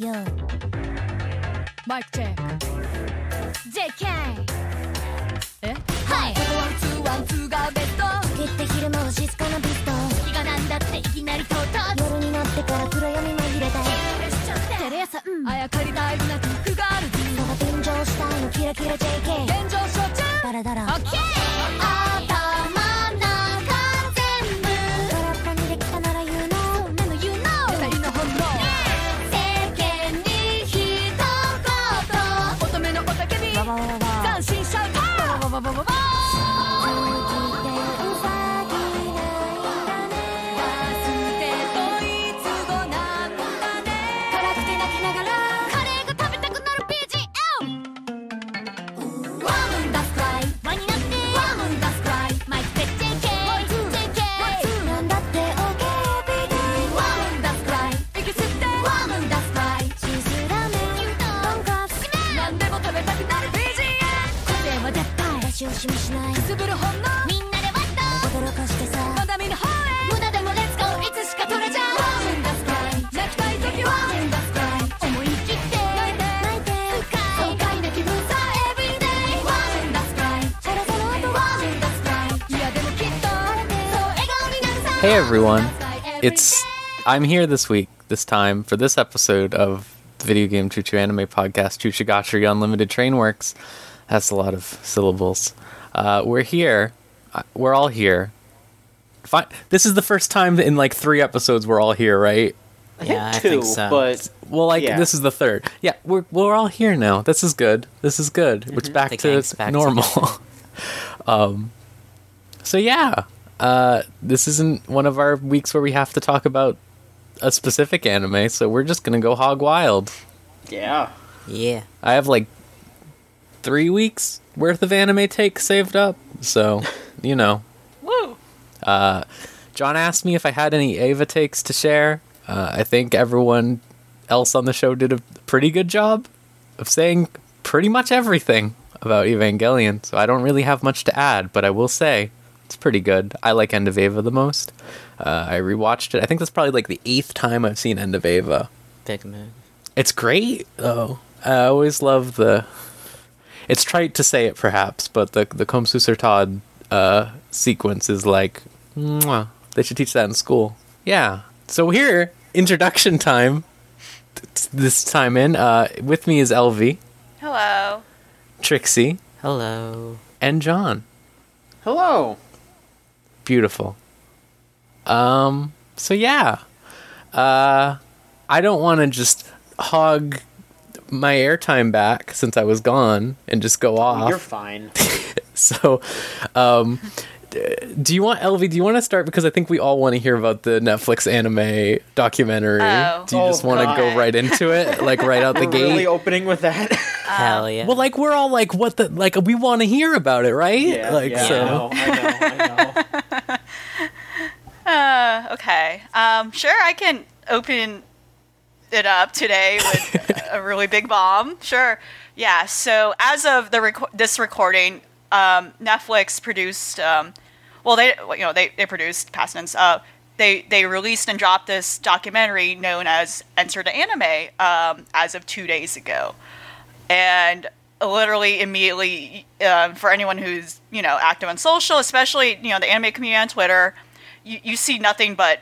Yo, Mic check. JK! えはいワンツーワンツーがベスト時って昼間は静かなピスト気がなんだっていきなり唐突夜になってから暗闇紛れたテレ朝うんあやかりたいなくふがあるそが天井下のキラキラ JK Hey everyone, it's I'm here this week, this time for this episode of the video game Choo Choo Anime Podcast, Choo Choo Gashiri Unlimited Trainworks. That's a lot of syllables. Uh, we're here. Uh, We're all here. Fi- This is the first time in like three episodes we're all here, right? Yeah, I two, think so. but Well, like Yeah. this is the third. Yeah, we're we're all here now. This is good. This is good. It's back The to back normal. um, so yeah, uh, this isn't one of our weeks where we have to talk about a specific anime. So we're just gonna go hog wild. yeah, yeah. I have like three weeks worth of anime takes saved up. So you know, woo. uh, John asked me if I had any Eva takes to share. Uh, I think everyone else on the show did a pretty good job of saying pretty much everything about Evangelion, so I don't really have much to add, but I will say it's pretty good. I like End of Eva the most. Uh, I rewatched it. I think that's probably like the eighth time I've seen End of Eva. Big move. It's great though. I always love the. It's trite to say it, perhaps, but the the Komm, süsser Tod uh, sequence is like, mwah. they should teach that in school. Yeah. So here, introduction time. T- This time in, uh, with me is LV, Hello. Trixie, Hello. and John. Hello. Beautiful. Um. So yeah, uh, I don't want to just hog my airtime back since I was gone and just go off. You're fine. So, um, do you want LV? Do you want to start because I think we all want to hear about the Netflix anime documentary. Oh. do you just Oh, want to go right into it, like right out the We're gate? really opening with that. Hell yeah. well, like we're all like, what the like? We want to hear about it, right? yeah, like yeah, so. I know, I know, I know. Uh, okay. Um, sure, I can open it up today with a really big bomb. Sure. Yeah. So as of the rec- this recording, um, Netflix produced. Um, well, they you know they they produced past tense. Uh, they they released and dropped this documentary known as Enter the Anime um, as of two days ago, and literally immediately um, for anyone who's you know active on social, especially you know the anime community on Twitter, you, you see nothing but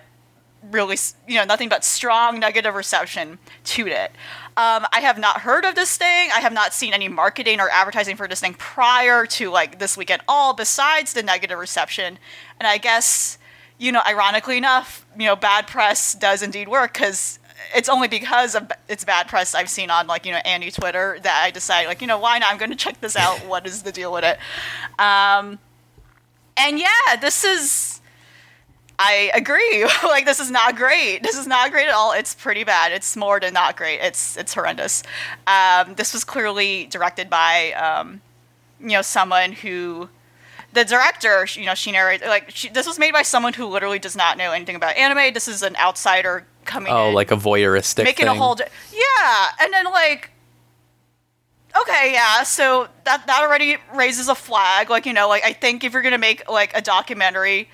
really you know nothing but strong negative reception to it. Um, I have not heard of this thing. I have not seen any marketing or advertising for this thing prior to like this week at all. Besides the negative reception, and I guess you know, ironically enough, you know, bad press does indeed work because it's only because of it's bad press I've seen on like you know Andy Twitter that I decided like you know why not I'm going to check this out. what is the deal with it? Um, and yeah, this is. I agree. like this is not great. This is not great at all. It's pretty bad. It's more than not great. It's it's horrendous. Um, this was clearly directed by um, you know someone who the director, you know, she narrated like she, this was made by someone who literally does not know anything about anime. This is an outsider coming Oh, in, like a voyeuristic making thing. a whole di- yeah, and then like okay, yeah, so that that already raises a flag. Like you know, like I think if you're gonna make like a documentary,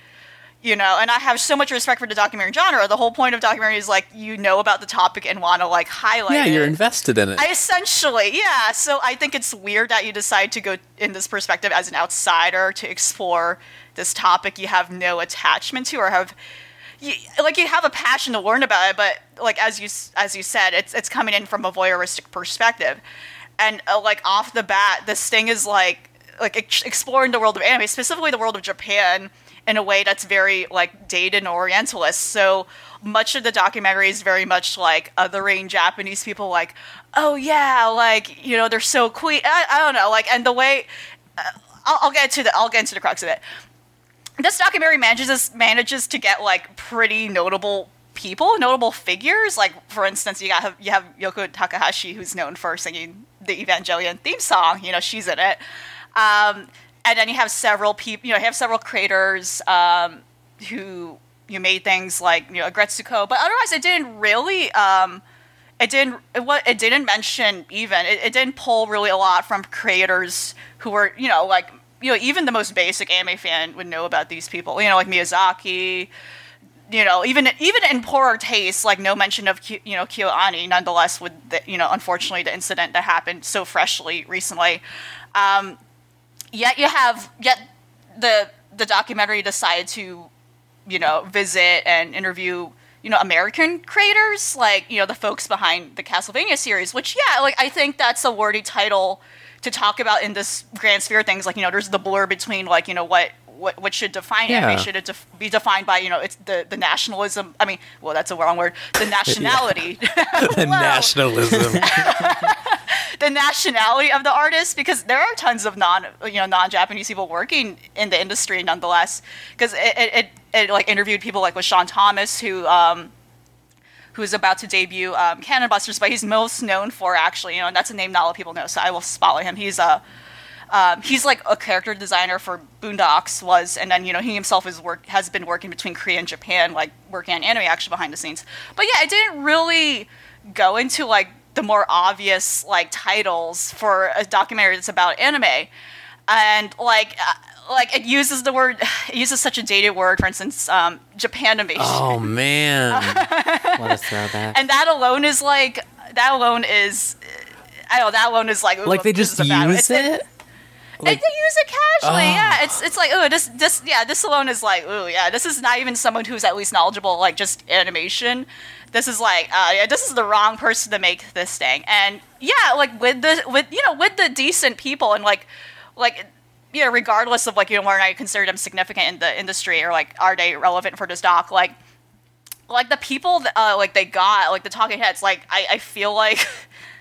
you know and i have so much respect for the documentary genre the whole point of documentary is like you know about the topic and want to like highlight Yeah, you're invested in it. I essentially, yeah. So I think it's weird that you decide to go in this perspective as an outsider to explore this topic you have no attachment to or have you, like you have a passion to learn about it, but like as you as you said, it's it's coming in from a voyeuristic perspective, and uh, like off the bat, this thing is like like ex- exploring the world of anime, specifically the world of Japan, in a way that's very like dated and orientalist. So much of the documentary is very much like othering Japanese people, like, oh yeah, like you know they're so queen. I, I don't know, like, and the way uh, I'll, I'll get to the I'll get into the crux of it. This documentary manages manages to get like pretty notable people, notable figures. Like for instance, you got you have Yoko Takahashi, who's known for singing the Evangelion theme song. You know, she's in it. Um, and then you have several people. You know, you have several creators um, who you made things like you know Agretsuko, but otherwise it didn't really. Um, it didn't. It, it didn't mention even. It, it didn't pull really a lot from creators who were you know like you know even the most basic anime fan would know about these people. You know like Miyazaki. You know even even in poorer taste, like no mention of you know KyoAni. Nonetheless, with the, you know unfortunately the incident that happened so freshly recently. Um, yet you have yet the the documentary decided to you know visit and interview you know American creators like you know the folks behind the Castlevania series which yeah like I think that's a worthy title to talk about in this grand sphere of things like you know there's the blur between like you know what what, what should define Yeah. anime should it def- be defined by you know it's the the nationalism I mean well that's a wrong word the nationality the nationalism. the nationality of the artist because there are tons of non you know non Japanese people working in the industry nonetheless because it, it, it, it like interviewed people like with Sean Thomas who um who's about to debut um, Cannon Busters but he's most known for actually you know and that's a name not a lot of people know so I will spotlight him he's a um, he's like a character designer for Boondocks was, and then you know he himself is work has been working between Korea and Japan, like working on anime action behind the scenes. But yeah, it didn't really go into like the more obvious like titles for a documentary that's about anime, and like uh, like it uses the word it uses such a dated word. For instance, um, Japanimation. oh man. What a throwback. and that alone is like that alone is I don't know that alone is like like they just is a bad- use it's- it? Like, they use it casually, Oh. yeah. It's it's like, oh, this this yeah, this alone is like, oh yeah, this is not even someone who's at least knowledgeable like just animation. This is like, uh, yeah, this is the wrong person to make this thing. And yeah, like with the with you know with the decent people and like like you know regardless of like you know whether or not you consider them significant in the industry or like are they relevant for this doc like like the people that, uh, like they got like the talking heads like I, I feel like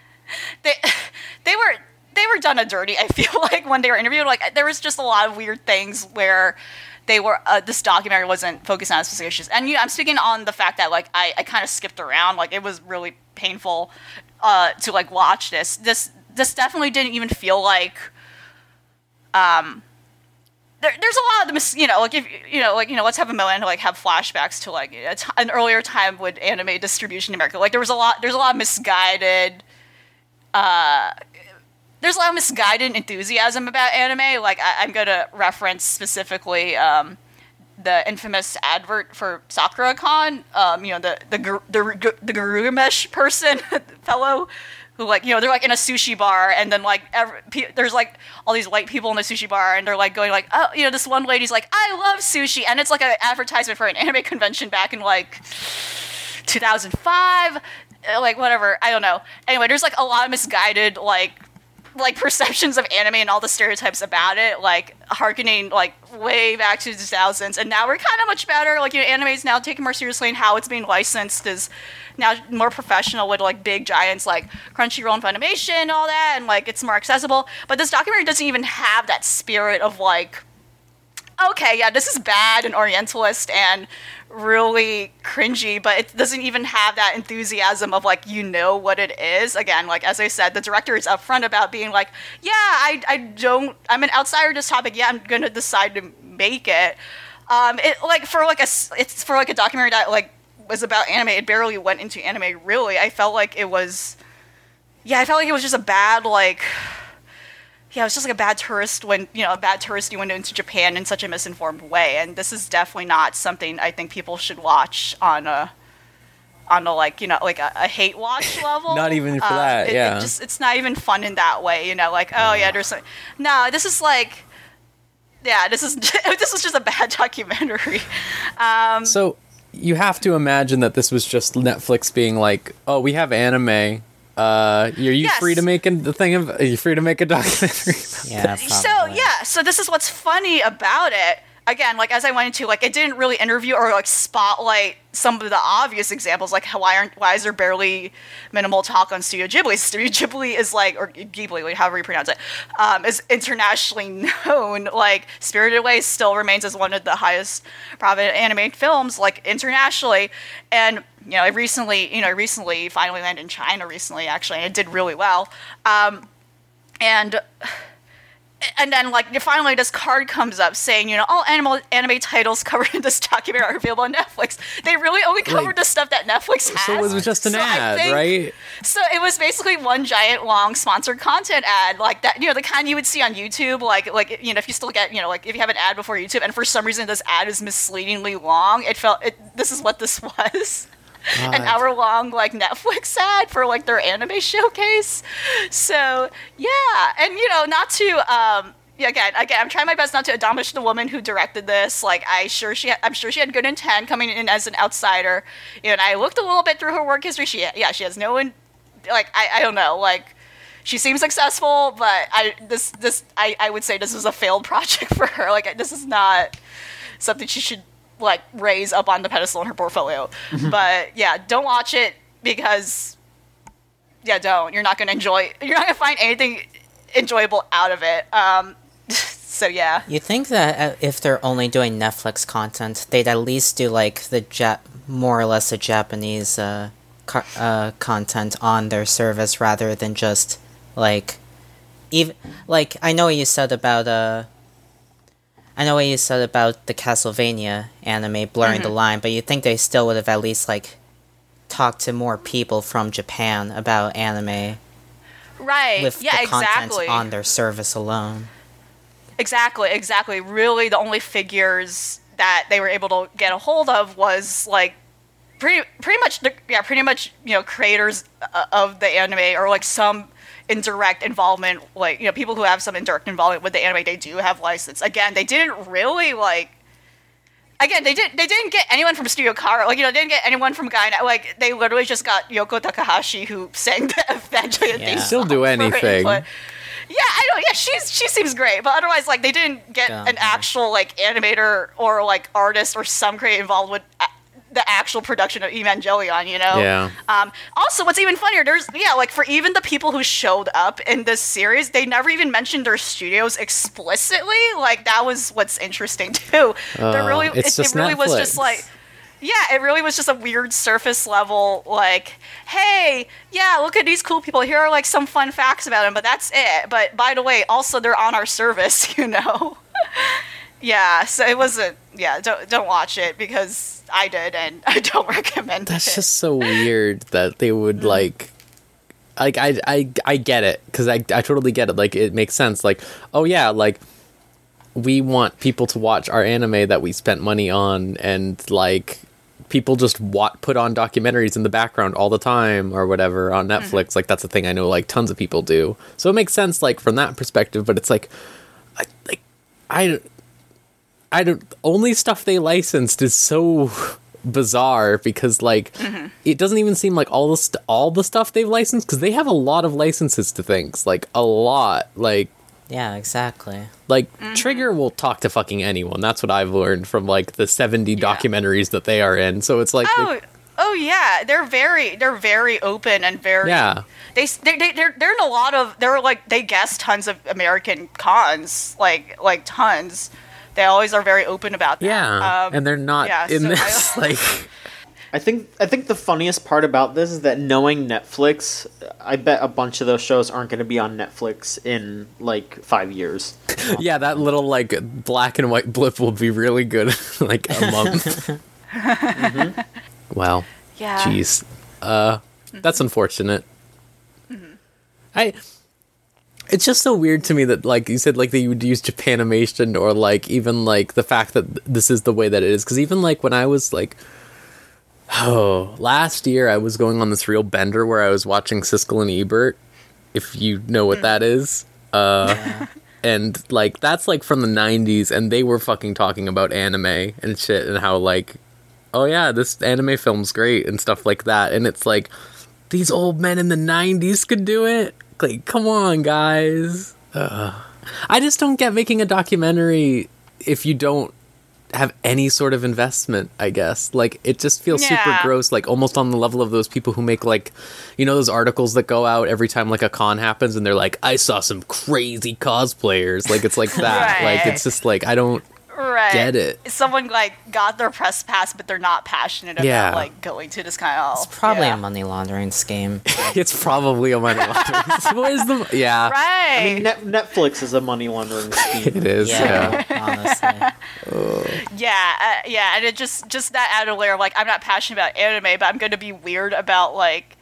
they they were they were done a dirty i feel like when they were interviewed. Like there was just a lot of weird things where they were uh, this documentary wasn't focused on specific issues. And you know, i'm speaking on the fact that like i, I kind of skipped around. Like it was really painful uh, to like watch this. This this definitely didn't even feel like um there, there's a lot of the mis- you know like if you know like you know let's have a moment to like have flashbacks to like an earlier time with anime distribution in America. Like there was a lot there's a lot of misguided uh there's a lot of misguided enthusiasm about anime. Like I, I'm gonna reference specifically um the infamous advert for Sakura Con, um, you know, the the the, the Garugamesh person, fellow, who like you know they're like in a sushi bar and then like every, pe- there's like all these white people in the sushi bar and they're like going like oh you know this one lady's like I love sushi and it's like an advertisement for an anime convention back in like 2005 uh, like whatever i don't know. Anyway there's like a lot of misguided like like perceptions of anime and all the stereotypes about it like harkening like way back to the 2000s and now we're kind of much better. Like you know anime is now taken more seriously and how it's being licensed is now more professional with like big giants like crunchyroll and funimation and all that and like it's more accessible. But this documentary doesn't even have that spirit of like okay, yeah, this is bad and Orientalist and really cringy, but it doesn't even have that enthusiasm of like you know what it is. Again, like as I said, the director is upfront about being like, yeah, I, I don't, I'm an outsider to this topic. Yeah, I'm gonna decide to make it. Um, it like for like a, it's for like a documentary that like was about anime. It barely went into anime. Really, I felt like it was, yeah, I felt like it was just a bad like yeah, it was just like a bad tourist when you know a bad tourist you went into Japan in such a misinformed way, and this is definitely not something I think people should watch on a on a like you know like a, a hate watch level. Not even for that, it- it yeah. just it's not even fun in that way. You know, like oh yeah, there's some, no, this is like. Yeah, this is this was just a bad documentary. Um, So you have to imagine that this was just Netflix being like, "Oh, we have anime. Uh, are you Yes. free to make a the thing of? Are you free to make a documentary?" Yeah. so probably. yeah so this is what's funny about it again like as i went into like it didn't really interview or like spotlight some of the obvious examples like why aren't why is there barely minimal talk on studio ghibli studio ghibli is like or ghibli like, however you pronounce it um, is internationally known like spirited away still remains as one of the highest profit animated films like internationally and you know, I recently, you know, I recently finally landed in China recently, actually, and it did really well. Um, and and then like finally this card comes up saying you know all animal anime titles covered in this documentary are available on netflix they really only covered Like- the stuff that netflix has so it was just an So ad, think- right? so it was basically one giant long sponsored content ad like that you know the kind you would see on youtube like like you know if you still get you know like if you have an ad before youtube and for some reason this ad is misleadingly long it felt it, this is what this was an hour long like Netflix ad for like their anime showcase. So yeah, and you know, not to um yeah, again, again, I'm trying my best not to admonish the woman who directed this. Like, I sure she, I'm sure she had good intent coming in as an outsider. You know, and I looked a little bit through her work history. She, yeah, she has no, in, like, I, I don't know, like, she seems successful, but I, this, this, I, I would say this is a failed project for her. Like, this is not something she should like raise up on the pedestal in her portfolio. but yeah, don't watch it because yeah, don't. You're not gonna enjoy. You're not gonna find anything enjoyable out of it. Um, so yeah, You think that uh, if they're only doing Netflix content, they'd at least do like the Jap- more or less the Japanese uh, co- uh, content on their service rather than just like even like I know what you said about uh I know what you said about the Castlevania anime blurring the line, but you think they still would have at least like talked to more people from Japan about anime right. with yeah, the content exactly. on their service alone. Exactly, exactly. Really, the only figures that they were able to get a hold of was like pretty, pretty much, the, yeah, pretty much, you know, creators uh, of the anime or like some indirect involvement, like you know, people who have some indirect involvement with the anime. They do have license. Again, they didn't really like. Again, they didn't. They didn't get anyone from Studio Khara. Like you know, they didn't get anyone from Gainax. Like they literally just got Yoko Takahashi, who sang the Evangelion Yeah. theme Still do for anything. input. Yeah, I know. Yeah, she's she seems great, but otherwise, like they didn't get Yeah, an yeah. actual like animator or like artist or some creative involved with a- the actual production of Evangelion. You know. Yeah. Um. Also, what's even funnier, there's yeah, like for even the people who showed up in this series, they never even mentioned their studios explicitly. Like that was what's interesting too. Oh, really, it's it, it really was just like. Yeah, it really was just a weird surface level, like, hey, yeah, look at these cool people. Here are like some fun facts about them, but that's it. But by the way, also they're on our service, you know. yeah, so it wasn't. Yeah, don't don't watch it because I did, and I don't recommend That's it. That's just so weird that they would like like I I I get it cuz I I totally get it like it makes sense like oh yeah like we want people to watch our anime that we spent money on and like people just wa- put on documentaries in the background all the time or whatever on Mm-hmm. Netflix like that's a thing I know like tons of people do so it makes sense like from that perspective but it's like I, like I I don't only stuff they licensed is so bizarre because like Mm-hmm. it doesn't even seem like all the st- all the stuff they've licensed because they have a lot of licenses to things like a lot like Yeah, exactly. like Mm-hmm. Trigger will talk to fucking anyone. That's what I've learned from like the 70 documentaries that they are in. So it's like they- Oh, oh yeah, they're very they're very open and very yeah. They they they they're, they're in a lot of they're like they guest tons of American cons like like tons. They always are very open about that. Yeah. Um, and they're not yeah, in so I- this like I think I think the funniest part about this is that knowing Netflix, I bet a bunch of those shows aren't going to be on Netflix in like five years. yeah, that little like black and white blip will be really good like a month. Well, yeah. jeez. Uh that's unfortunate. I It's just so weird to me that, like you said, like they would use Japanimation or like even like the fact that this is the way that it is. Because even like when I was like, oh, last year I was going on this real bender where I was watching Siskel and Ebert, if you know what that is. Uh, and like that's like from the 90s and they were fucking talking about anime and shit and how like oh yeah this anime film's great and stuff like that and it's like these old men in the 90s could do it like come on guys. Ugh. i just don't get making a documentary if you don't have any sort of investment i guess. Like it just feels super gross like almost on the level of those people who make like you know those articles that go out every time like a con happens and they're like i saw some crazy cosplayers. Like it's like that. Like it's just like i don't right. get it. Someone like got their press pass, but they're not passionate about Yeah. like going to this kind of. It's probably yeah. a money laundering scheme. it's probably a money laundering what is the yeah Right. I mean, Net- Netflix is a money laundering scheme. it is yeah, Yeah, honestly. Yeah, uh, yeah, and it just just that added layer of like I'm not passionate about anime, but I'm going to be weird about like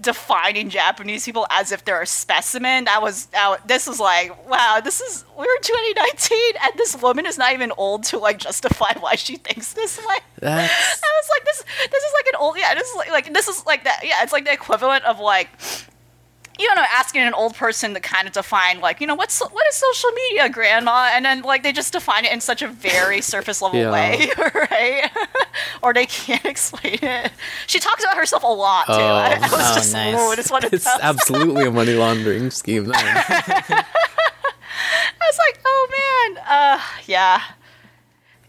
defining Japanese people as if they're a specimen. That was that, this was like wow, this is we're in 2019, and this woman is not even old to like justify why she thinks this way. that's I was like, this this is like an old yeah, this is like, like this is like that yeah, it's like the equivalent of like you know, asking an old person to kind of define like, you know, what's what is social media, grandma? And then like they just define it in such a very surface level Yeah. way, right? or they can't explain it. She talks about herself a lot too. Oh. I, I was Oh, just nice. ooh, I just wanted it's to, absolutely a money laundering scheme. I was like, oh man, uh, yeah,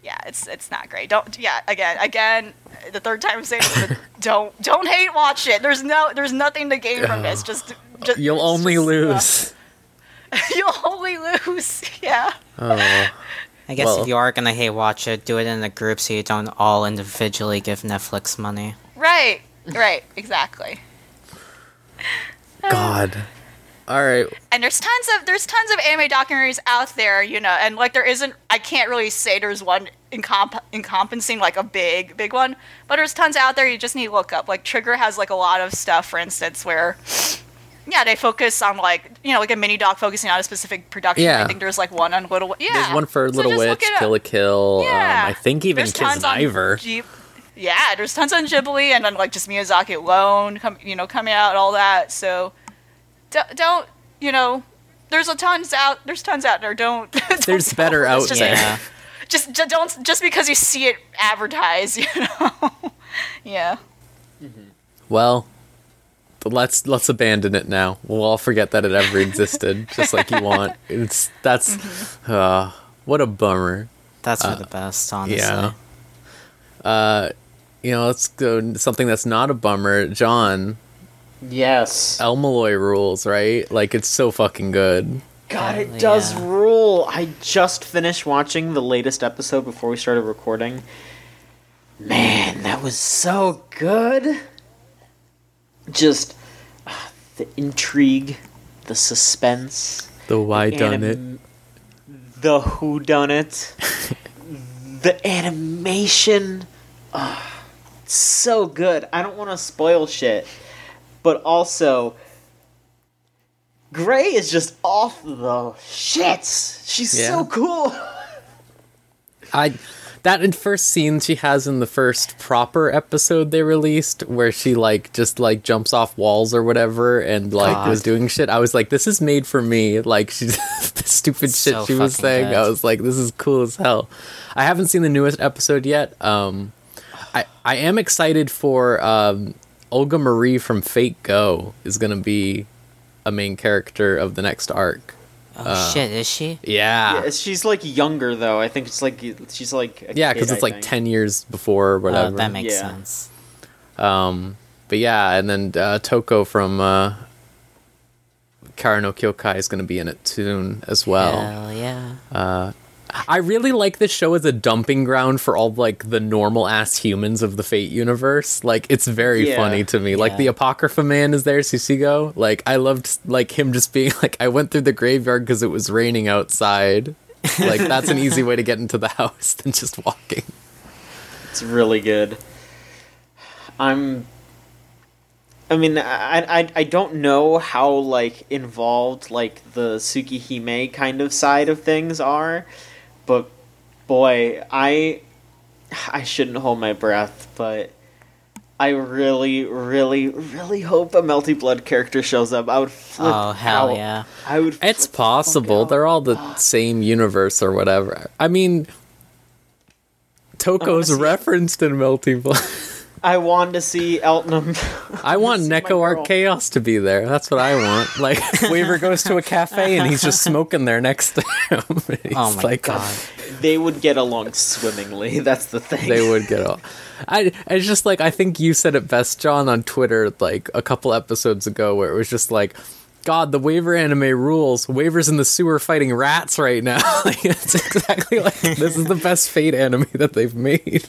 yeah, it's it's not great. Don't, yeah, again, again, the third time I'm saying it, but don't don't hate watch it. There's no, there's nothing to gain from this. Just, just you'll only just, uh, lose you'll only lose. Yeah. oh I guess Well- if you are gonna hate watch it, do it in a group so you don't all individually give Netflix money. Right. Right. Exactly. god all right And there's tons of there's tons of anime documentaries out there, you know, and like there isn't I can't really say there's one encomp- encompassing like a big big one, but there's tons out there you just need to look up. Like Trigger has like a lot of stuff, for instance, where yeah, they focus on like you know like a mini doc focusing on a specific production. Yeah. I think there's like one on Little yeah. there's one for So little witch Kill la Kill Yeah. um, i think even There's Kiznaiver. Jeep- yeah, there's tons on Ghibli and then like just Miyazaki alone, come, you know, coming out all that. So don't, don't you know? There's a tons out. There's tons out there. Don't. don't There's better out just- there. Yeah. Just, ju- don't just because you see it advertised, you know. yeah. well let's let's abandon it now we'll all forget that it ever existed just like you want it's that's Mm-hmm. uh what a bummer That's for the best, honestly. yeah uh you know let's go something that's not a bummer john Yes. El-Melloi rules right like it's so fucking good God, it does yeah. rule. I just finished watching the latest episode before we started recording. Man, that was so good. Just ah, the intrigue, the suspense, the why done it the who done it, the animation. ah, so good. I don't want to spoil shit, but also Gray is just off the shits. She's Yeah. so cool. I that in first scene she has in the first proper episode they released where she like just like jumps off walls or whatever and like God. was doing shit. I was like, this is made for me. Like she's the stupid shit So she was saying. I was like, this is cool as hell. I haven't seen the newest episode yet. Um I I am excited for um Olga Marie from Fate Go is gonna be a main character of the next arc. Oh Uh, shit, is she? Yeah. Yeah, she's like younger though. I think it's like she's like a Yeah, because it's I like think. ten years before or Oh, whatever. that makes Yeah. sense. Um, but yeah, and then uh, Toko from uh, Kara no Kyoukai is going to be in it soon as well. Hell yeah. I really like this show as a dumping ground for all like the normal ass humans of the Fate universe. Like it's very Yeah. funny to me. Like the Apocrypha man is there, Shishigou. Like I loved like him just being like I went through the graveyard because it was raining outside. Like that's an easy way to get into the house than just walking. It's really good. I'm I mean, I, I I don't know how like involved like the Tsukihime kind of side of things are, but boy, I I shouldn't hold my breath, but I really, really, really hope a Melty Blood character shows up. I would flip Oh hell out. yeah! I would. It's the possible. out. They're all the same universe or whatever. I mean, Toko's referenced in Melty Blood. I want to see Elton. I want see Neko. Arc Chaos to be there. That's what I want. Like Waver goes to a cafe and he's just smoking there next to him. He's Oh my like, god! they would get along swimmingly. That's the thing. They would get along. I it's just like I think you said it best, John, on Twitter like a couple episodes ago, where it was just like. God, the Waver anime rules. Waver's in the sewer fighting rats right now. like, it's exactly like this is the best Fate anime that they've made.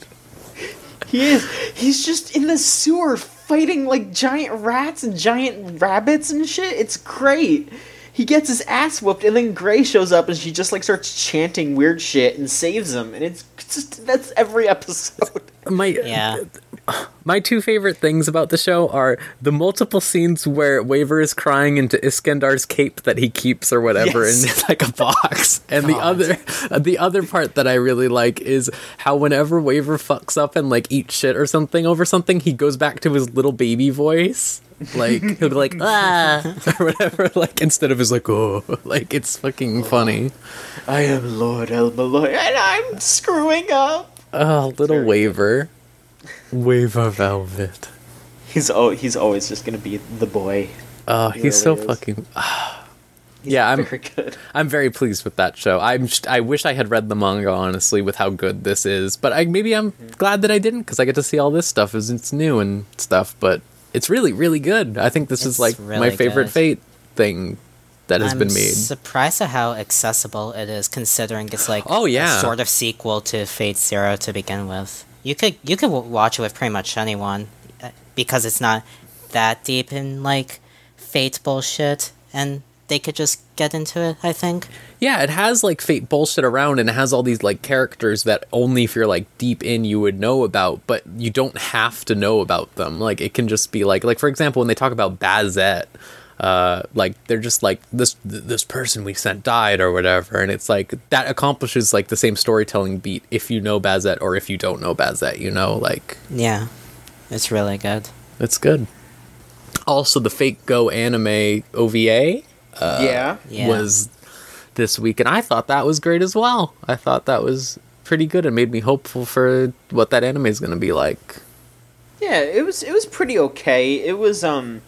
He is. He's just in the sewer fighting like giant rats and giant rabbits and shit. It's great. He gets his ass whooped, and then Gray shows up, and she just like starts chanting weird shit and saves him. And it's just that's every episode. My Yeah, My two favorite things about the show are the multiple scenes where Waver is crying into Iskandar's cape that he keeps or whatever Yes. in like a box. And the other uh, the other part that I really like is how whenever Waver fucks up and like eats shit or something over something, he goes back to his little baby voice. Like he'll be like ah or whatever, like instead of his like oh like it's fucking funny. I am Lord El-Melloi, and I'm screwing up. Oh, little Very Waver. Waver Velvet. He's oh, he's always just gonna be the boy. Oh, He he's so is. fucking ah. He's Yeah, I'm- very good. I'm very pleased with that show. I'm just, I wish I had read the manga honestly with how good this is, but I maybe I'm mm-hmm. glad that I didn't because I get to see all this stuff as it's new and stuff. But it's really really good. I think this is It's like my favorite good. Fate thing that has been made. I'm been made. surprised at how accessible it is, considering it's like Oh, yeah. a sort of sequel to Fate Zero to begin with. You could you could watch it with pretty much anyone uh, because it's not that deep in like Fate bullshit, and they could just get into it. I think. Yeah, it has like Fate bullshit around and it has all these like characters that only if you're like deep in you would know about, but you don't have to know about them. Like it can just be like like for example when they talk about Bazette, uh like they're just like this th- this person we sent died or whatever and it's like that accomplishes like the same storytelling beat if you know Bazette or if you don't know Bazette, you know, like Yeah, it's really good. it's good. Also the fake Go anime OVA yeah. Yeah. was this week, and I thought that was great as well. I thought that was pretty good and made me hopeful for what that anime is going to be like. Yeah, it was it was pretty okay. It was um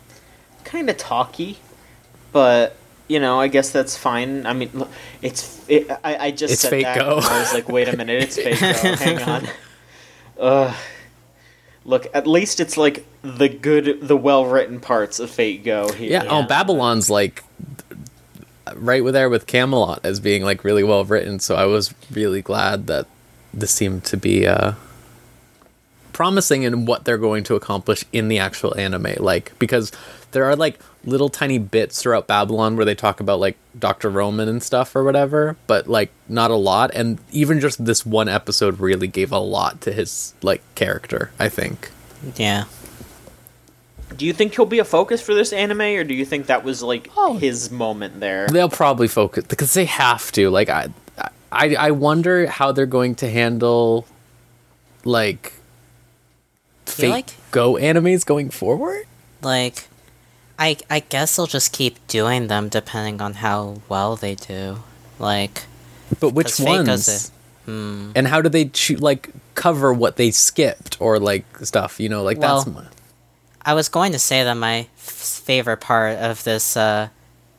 kind of talky, but you know, I guess that's fine. I mean, it's it, I I just It's said Fate that. Go. and I was like, wait a minute, it's fake go. Hang on. Ugh. Look, at least it's like the good, the well written parts of Fate Go here. Yeah, oh, Babylon's like right with there with Camelot as being like really well written. So I was really glad that this seemed to be uh, promising in what they're going to accomplish in the actual anime. Like because there are like little tiny bits throughout Babylon where they talk about like Dr. Roman and stuff or whatever, but like not a lot. And even just this one episode really gave a lot to his like character. I think. Yeah. Do you think he'll be a focus for this anime, or do you think that was like Oh. his moment there? They'll probably focus because they have to. Like I, I, I wonder how they're going to handle, like, fake like- Go animes going forward. Like, I I guess they'll just keep doing them depending on how well they do. Like, But which ones? hmm. And how do they choo- like cover what they skipped or like stuff? You know, like that's. Well, My, I was going to say that my f- favorite part of this, uh,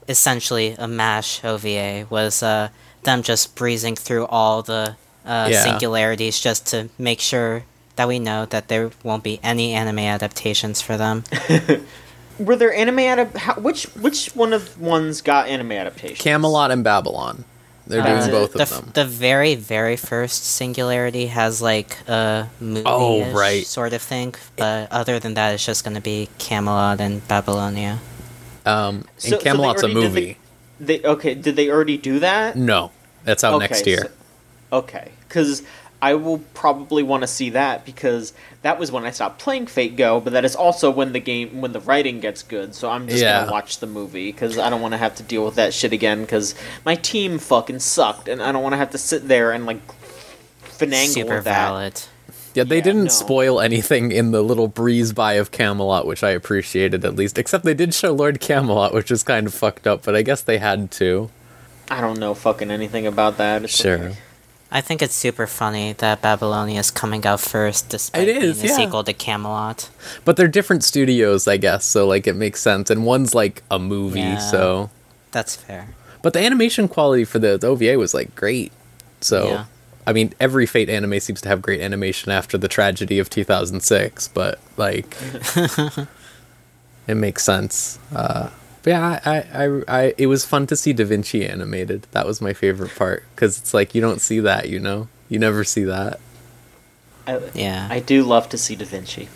essentially a MASH OVA, was uh, them just breezing through all the uh, Yeah. singularities just to make sure that we know that there won't be any anime adaptations for them. Were there anime adap- how, which which one of ones got anime adaptations? Camelot and Babylon. They're Uh, doing both the, of them. The very, very first singularity has like a movie Oh, right. sort of thing, but other than that, it's just going to be Camelot and Babylonia. Um, So- so and they Camelot's a already did the- movie. They okay? Did they already do that? No, that's out Okay, next year. so- okay, because I will probably want to see that because that was when I stopped playing Fate Go, but that is also when the game when the writing gets good. So I'm just Yeah. gonna watch the movie because I don't want to have to deal with that shit again because my team fucking sucked, and I don't want to have to sit there and like finagle Super that. valid. Yeah, they Yeah, didn't no. spoil anything in the little breeze by of Camelot, which I appreciated at least. Except they did show Lord Camelot, which is kind of fucked up, but I guess they had to. I don't know fucking anything about that. It's Sure. okay. I think it's super funny that Babylonia is coming out first, despite It is, being a yeah. sequel to Camelot. But they're different studios, I guess, so like it makes sense. And one's like a movie, Yeah. so. That's fair. But the animation quality for the, the OVA was like great. So, Yeah. I mean, every Fate anime seems to have great animation after the tragedy of 2006, but like, it makes sense. Uh, but yeah, I, I, I, I, it was fun to see Da Vinci animated. That was my favorite part because it's like you don't see that, you know, you never see that. I, Yeah. I do love to see Da Vinci.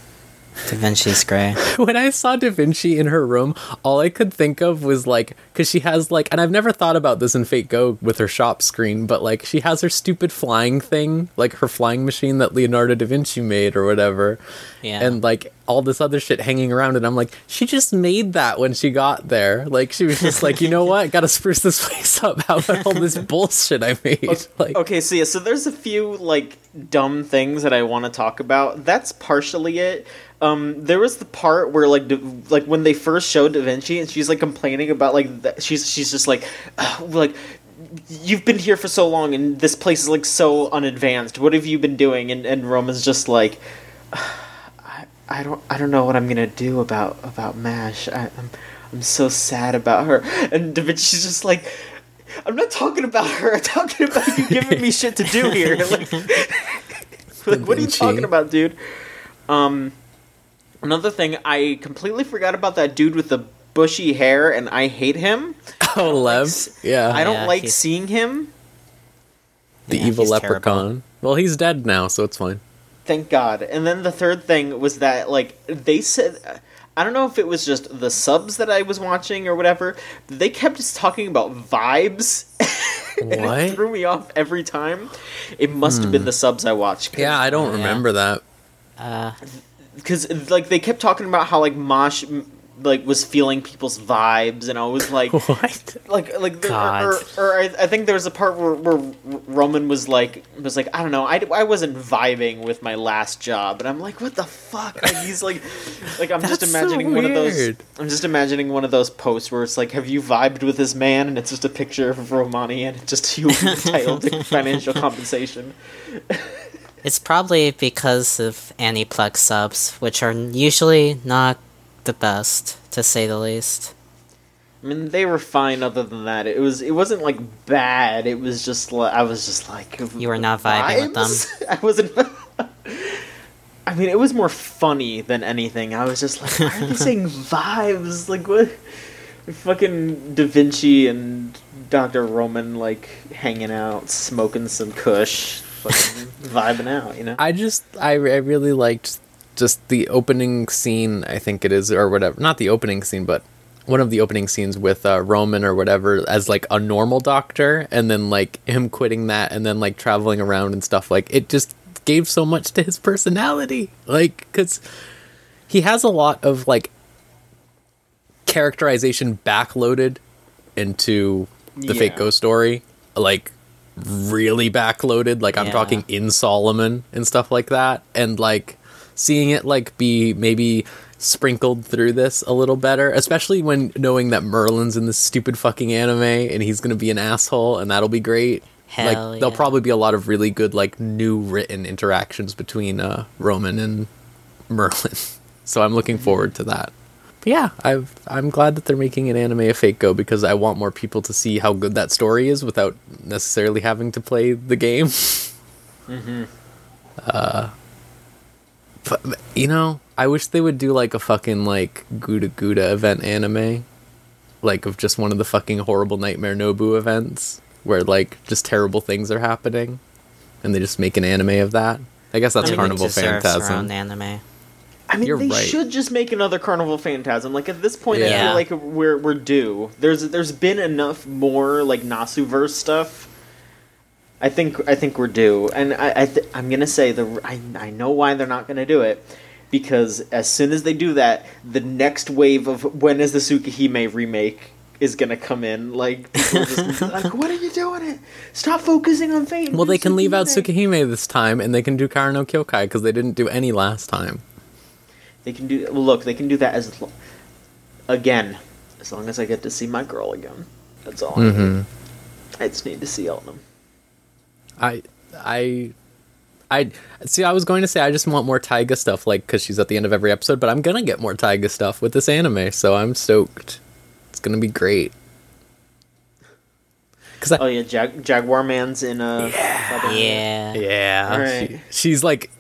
Da Vinci's great. when I saw Da Vinci in her room, all I could think of was like, because she has like, and I've never thought about this in Fate Go with her shop screen, but like, she has her stupid flying thing, like her flying machine that Leonardo da Vinci made or whatever, Yeah. and like all this other shit hanging around, and I'm like, she just made that when she got there. Like, she was just like, you know what, gotta spruce this place up. How about all this bullshit I made? Like, Okay, so yeah, so there's a few like dumb things that I want to talk about. That's partially it. Um, there was the part where like Da- like when they first showed Da Vinci and she's like complaining about like that she's she's just like like you've been here for so long and this place is like so unadvanced. What have you been doing? And and Roman's just like I, I don't I don't know what I'm gonna do about about Mash. I, I'm I'm so sad about her. And Da Vinci's just like. I'm not talking about her. I'm talking about you giving me shit to do here. Like, like, what are you talking about, dude? Um, another thing, I completely forgot about that dude with the bushy hair, and I hate him. oh, Lev, yeah, I don't Yeah, like he's- seeing him. the Yeah, evil he's terrible. leprechaun. Well, he's dead now, so it's fine. Thank God. And then the third thing was that, like, they said. I don't know if it was just the subs that I was watching or whatever. But they kept just talking about vibes. and What? it threw me off every time. It must have been the subs I watched. Yeah, I don't Yeah. remember that. Uh, because like they kept talking about how like Mash like was feeling people's vibes, and I was like, What? like like the, or, or, or I, I think there was a part where, where Roman was like was like I don't know I, I wasn't vibing with my last job, and I'm like what the fuck? Like, he's like like I'm just That's so imagining one of those. I'm just imagining one of those posts where it's like, have you vibed with this man? And it's just a picture of Romani, and it's just you entitled to financial compensation. It's probably because of Aniplex subs, which are usually not the best, to say the least. I mean, they were fine. Other than that, it was it wasn't like bad. It was just like I was just like You were not vibing with them. I wasn't. I mean, it was more funny than anything. I was just like, why are they saying vibes? Like what? Fucking Da Vinci and Doctor Roman like hanging out, smoking some Kush, vibing out. You know. I just I, I really liked just the opening scene. I think it is or whatever. Not the opening scene, but one of the opening scenes with uh, Roman or whatever as like a normal doctor, and then like him quitting that, and then like traveling around and stuff. Like it just gave so much to his personality. Like because he has a lot of like characterization backloaded into the fake ghost story like really backloaded like i'm Yeah. talking in solomon and stuff like that and like seeing it like be maybe sprinkled through this a little better especially when knowing that merlin's in this stupid fucking anime and he's gonna be an asshole and that'll be great. Hell like there'll probably be a lot of really good like new written interactions between uh roman and merlin. So i'm looking forward to that but yeah, I've, I'm glad that they're making an anime of Fake Go because I want more people to see how good that story is without necessarily having to play the game. mm-hmm. Uh, but you know, I wish they would do like a fucking like Guda Guda event anime, like of just one of the fucking horrible Nightmare Nobu events where like just terrible things are happening, and they just make an anime of that. I guess that's I mean, Carnival Phantasm. anime. I mean, You're they right. should just make another Carnival Phantasm. Like at this point, I feel like we're we're due. There's there's been enough more like Nasuverse stuff I think I think we're due, and I, I th- I'm gonna say the I, I know why they're not gonna do it because as soon as they do that, the next wave of when is the Tsukihime remake is gonna come in. Like, just like, what are you doing? It stop focusing on Fate. Well, they can leave out Tsukihime." Tsukihime this time, and they can do Kara no Kyoukai because they didn't do any last time. They can do well, look. They can do that as lo- again, as long as I get to see my girl again. That's all. I Mm-hmm. need. I just need to see all of them. I, I, I see. I was going to say I just want more Taiga stuff, like because she's at the end of every episode. But I'm gonna get more Taiga stuff with this anime, so I'm stoked. It's gonna be great. Cause I, Oh yeah, Jag- Jaguar Man's in a yeah, Yeah. yeah, Alright. she- she's like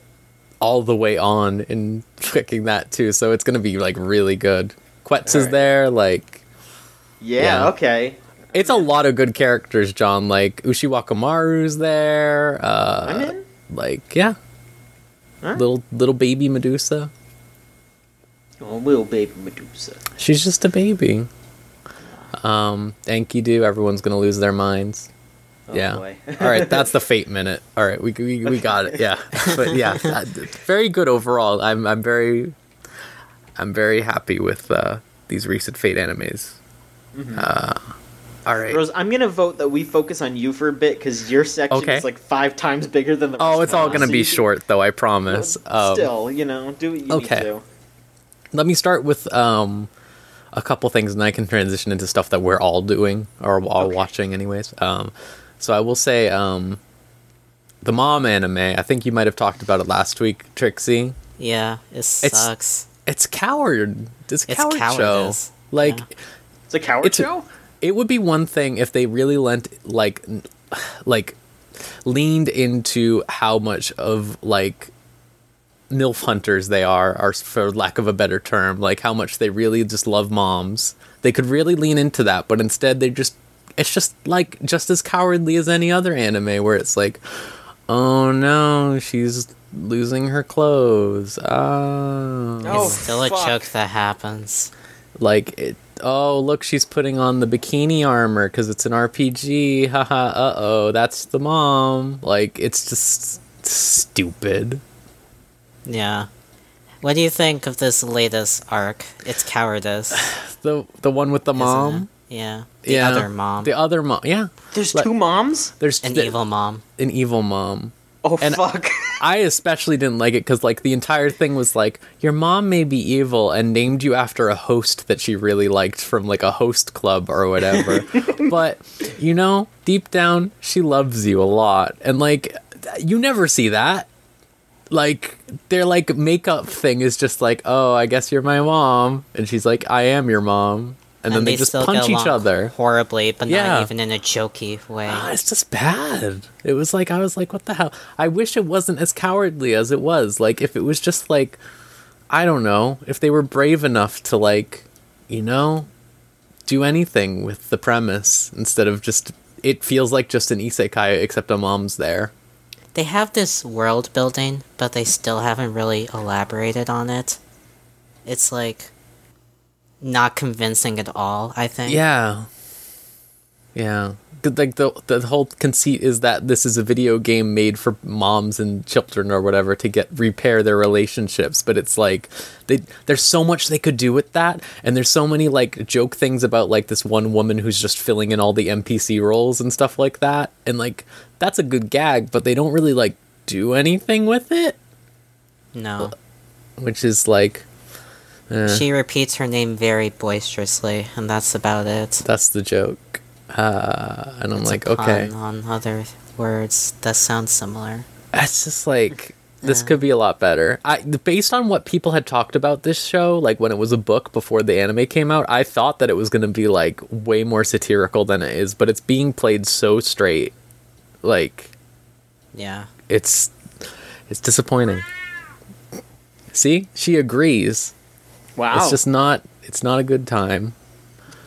all the way on in picking that too. So it's gonna be like really good. Quetz is there, like yeah, Yeah. okay. it's a lot of good characters. John, like Ushiwakamaru's there. Uh, I'm in. Like yeah, little little baby Medusa. Oh, little baby Medusa. She's just a baby. Um, Enkidu, everyone's gonna lose their minds. Oh, yeah. All right, that's the fate minute. All right, we we, we got it. Yeah, but yeah, uh, very good overall. I'm I'm very I'm very happy with uh, these recent fate animes. Uh, all right. Rose, I'm gonna vote that we focus on you for a bit because your section Okay. is like five times bigger than the. Oh, it's all gonna so be short though. I promise. Um, Still, you know, do what you okay. need to. let me start with um a couple things and I can transition into stuff that we're all doing or all Okay. watching anyways. Um so I will say um the mom anime, I think you might have talked about it last week, Trixie. Yeah. It sucks. It's coward. It's, It's coward show. cowardice. Like Yeah. It's a coward It's a- show. it would be one thing if they really lent like like leaned into how much of like milf hunters they are or for lack of a better term like how much they really just love moms they could really lean into that but instead they just it's just like just as cowardly as any other anime where it's like oh no she's losing her clothes ah. oh Oh, it's still a fuck. joke that happens. like it oh look she's putting on the bikini armor because it's an rpg haha uh-oh that's the mom like it's just stupid Yeah. What do you think of this latest arc? It's cowardice. the the one with the isn't mom it? Yeah. The yeah other mom. the other mom yeah There's Like- two moms. there's An the- evil mom. an evil mom Oh And- fuck. I especially didn't like it because like the entire thing was like your mom may be evil and named you after a host that she really liked from like a host club or whatever, but you know deep down she loves you a lot and like you never see that. Like their like makeup thing is just like oh I guess you're my mom and she's like I am your mom and, then they, just punch each other. horribly, but Yeah. not even in a jokey way. Ah, it's just bad. It was like I was like, what the hell? I wish it wasn't as cowardly as it was. Like if it was just like, I don't know, if they were brave enough to like, you know, do anything with the premise instead of just. It feels like just an isekai, except a mom's there. They have this world building, but they still haven't really elaborated on it. It's like not convincing at all, I think. Yeah, yeah. Like the the whole conceit is that this is a video game made for moms and children or whatever to get repair their relationships, but it's like they there's so much they could do with that, and there's so many like joke things about like this one woman who's just filling in all the NPC roles and stuff like that, and like that's a good gag, but they don't really like do anything with it, No. which is like eh, She repeats her name very boisterously, and that's about it. that's the joke. Uh, and I'm It's like, okay. on other words that sound similar. It's just like this Yeah. could be a lot better. I based on what people had talked about this show, like when it was a book before the anime came out, I thought that it was going to be like way more satirical than it is, but it's being played so straight. Like Yeah. it's it's disappointing. See? She agrees. Wow. It's just not it's not a good time.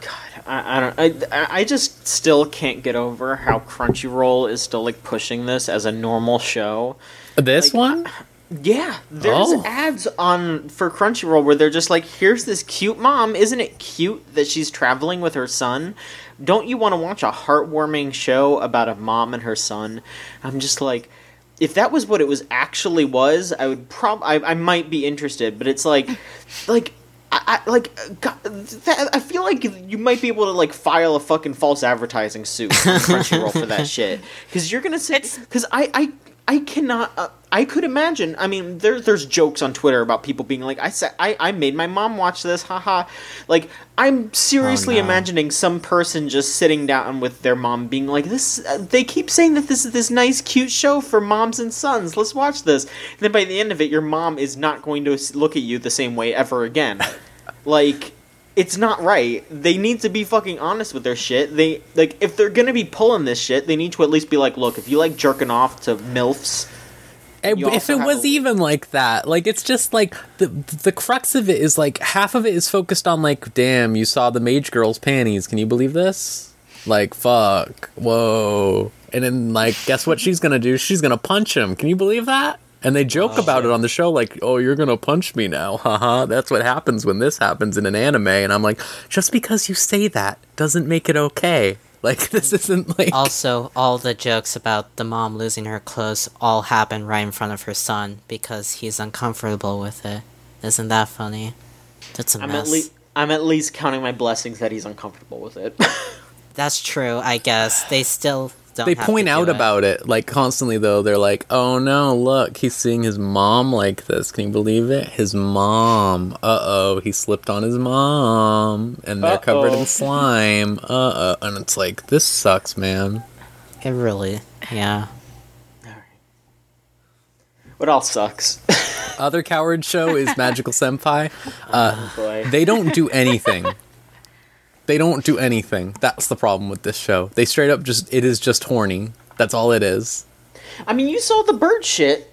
God, I, I don't. I, I just still can't get over how Crunchyroll is still like pushing this as a normal show. This Like, one? Yeah, there's Oh. ads on for Crunchyroll where they're just like, "Here's this cute mom. Isn't it cute that she's traveling with her son? Don't you want to watch a heartwarming show about a mom and her son?" I'm just like, if that was what it was actually was, I would prob I, I might be interested. But it's like, like. I, I like God, that, I feel like you might be able to like file a fucking false advertising suit on Crunchyroll for that shit because you're gonna say because I I I cannot. Uh, I could imagine. I mean, there, there's jokes on Twitter about people being like, "I said I, I made my mom watch this, haha." Like, I'm seriously Oh, no. imagining some person just sitting down with their mom, being like, "This." Uh, they keep saying that this is this nice, cute show for moms and sons. Let's watch this. And then by the end of it, your mom is not going to look at you the same way ever again. like. It's not right. They need to be fucking honest with their shit. They like if they're gonna be pulling this shit, they need to at least be like, look, if you like jerking off to milfs, And You if it was a- even like that, like it's just like the the crux of it is like half of it is focused on like, damn, you saw the mage girl's panties. Can you believe this? Like, fuck, whoa. And then like, guess what she's gonna do? She's gonna punch him. Can you believe that? And they joke oh, about it on the show, like, "Oh, you're gonna punch me now, haha." That's what happens when this happens in an anime. And I'm like, just because you say that doesn't make it okay. Like, this isn't like. Also, all the jokes about the mom losing her clothes all happen right in front of her son because he's uncomfortable with it. Isn't that funny? That's a I'm mess. at least I'm at least counting my blessings that he's uncomfortable with it. That's true, I guess. They still don't they have point to do out it. about it like constantly though they're like oh no look he's seeing his mom like this can you believe it his mom uh-oh he slipped on his mom and they're covered Uh-oh. in slime uh-oh and it's like this sucks man It really, yeah. All right, what else sucks? other coward show is magical senpai uh, oh, Boy. they don't do anything they don't do anything that's the problem with this show they straight up just it is just horny that's all it is I mean, you saw the bird shit.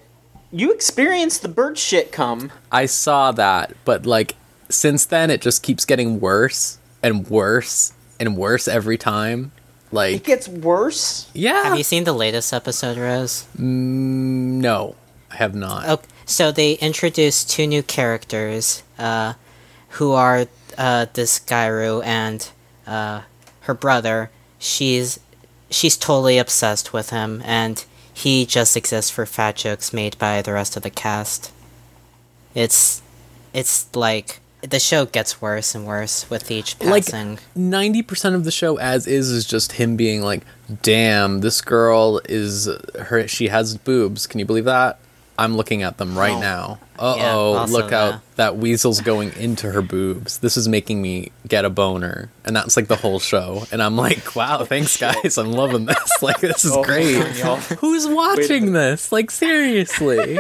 You experienced the bird shit come. I saw that, but like since then it just keeps getting worse and worse and worse every time. Like it gets worse. yeah. Have you seen the latest episode, Rose? no, I have not. Oh, so they introduced two new characters, uh, who are uh, this Gairu and uh, her brother. She's she's totally obsessed with him, and he just exists for fat jokes made by the rest of the cast. It's it's like the show gets worse and worse with each Like passing. ninety percent of the show as is is just him being like, "Damn, this girl is her. She has boobs. Can you believe that? I'm looking at them right Oh. now. Uh Yeah, oh, also look out! that. That weasel's going into her boobs. This is making me get a boner, and that's like the whole show. And I'm like, wow, thanks guys, I'm loving this. Like this is Oh, great. Who's watching this? Like seriously,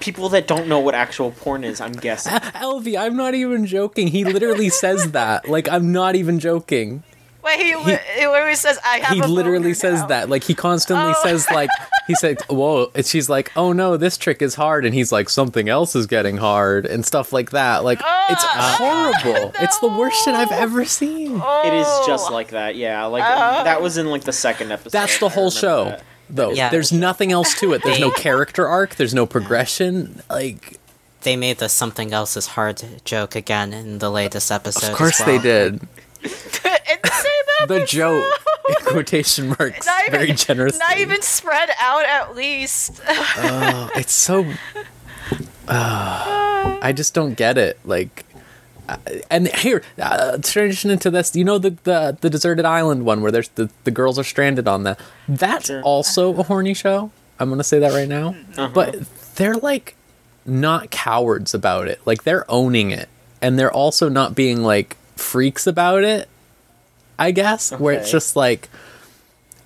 People that don't know what actual porn is, I'm guessing. Elvie, I'm not even joking. He literally says that. Like I'm not even joking. Wait, he, li- he literally says, "I have." he a literally boner says now." that like he constantly Oh. says like he said whoa and she's like oh no this trick is hard and he's like something else is getting hard and stuff like that like it's Ah, horrible it's the worst shit i've ever seen It is Oh. just like that, yeah. Like that was in like the second episode. that's the whole show that. though Yeah. there's nothing else to it there's no character arc there's no progression like They made the something else is hard joke again in the latest episode. of course as they did in the same the joke in quotation marks Not even, very generous Not even spread out at least. oh, it's so uh, i just don't get it like uh, and here uh, transition into this you know the, the the deserted island one where there's the, the girls are stranded on that that's Sure. also a horny show i'm gonna say that right now Uh-huh. but they're like not cowards about it like they're owning it and they're also not being like freaks about it i guess where it's just like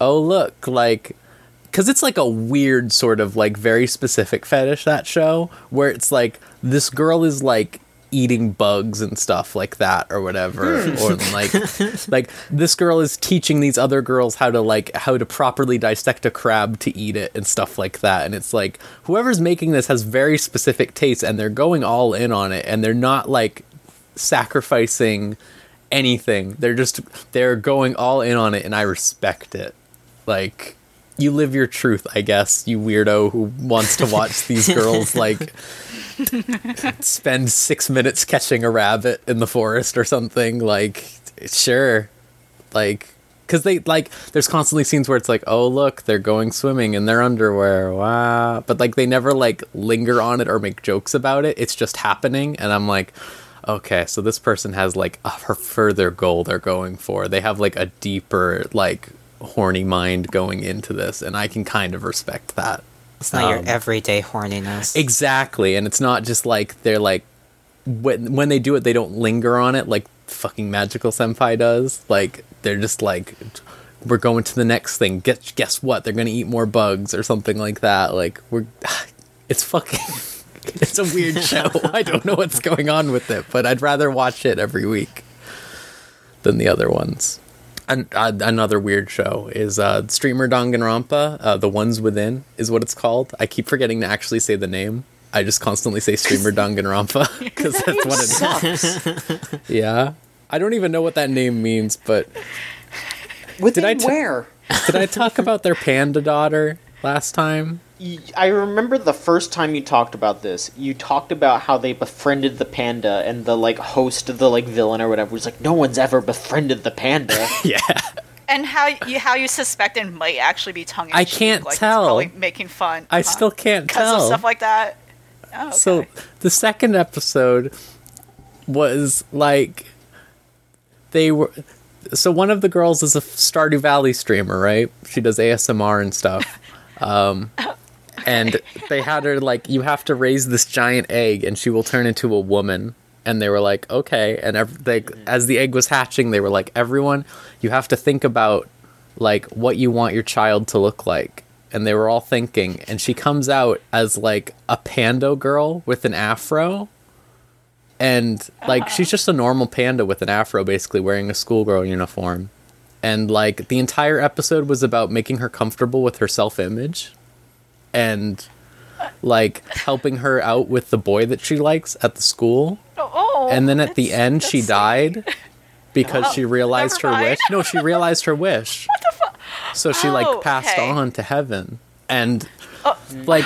oh look like because it's like a weird sort of like very specific fetish that show where it's like this girl is like eating bugs and stuff like that or whatever. Hmm. Or like like this girl is teaching these other girls how to like how to properly dissect a crab to eat it and stuff like that. And it's like whoever's making this has very specific tastes and they're going all in on it and they're not like sacrificing anything they're just they're going all in on it and i respect it like you live your truth, I guess, you weirdo who wants to watch these girls like spend six minutes catching a rabbit in the forest or something. Like, sure, like. Because they like, there's constantly scenes where it's like, oh look, they're going swimming in their underwear, wow. But like, they never like linger on it or make jokes about it. It's just happening, and I'm like, okay, so this person has like a her further goal they're going for. They have like a deeper like horny mind going into this, and I can kind of respect that. It's not Um, your everyday horniness. Exactly, and it's not just like they're like when when they do it, they don't linger on it like fucking magical senpai does. Like they're just like we're going to the next thing. Guess guess what? They're gonna eat more bugs or something like that. Like we're it's fucking it's a weird show. I don't know what's going on with it, but I'd rather watch it every week than the other ones. An- uh, another weird show is uh, streamer Danganronpa. Uh, the Ones Within is what it's called. I keep forgetting to actually say the name. I just constantly say streamer Danganronpa because that's what it Sucks. Yeah, I don't even know what that name means, but Within I t- where? did I talk about their panda daughter last time? Y- I remember the first time you talked about this. You talked about how they befriended the panda, and the like host of the like villain or whatever was like, "No one's ever befriended the panda." Yeah, And how you how you suspect it might actually be tongue in I can't like it's tell. probably making fun. I still can't tell. of stuff like that. Oh, okay. So the second episode was like they were. So one of the girls is a Stardew Valley streamer, right? She does ASMR and stuff. Um, and they had her like, you have to raise this giant egg, and she will turn into a woman. And they were like, okay. And ev- they, as the egg was hatching, they were like, everyone, you have to think about like what you want your child to look like. And they were all thinking, and she comes out as like a pando girl with an afro. And like she's just a normal panda with an afro, basically wearing a schoolgirl uniform. And like the entire episode was about making her comfortable with her self image and like helping her out with the boy that she likes at the school. oh, And then at the end, she died because she oh, realized her wish. No, she realized her wish. what the fuck? So she Oh, like passed okay. on to heaven. And uh, like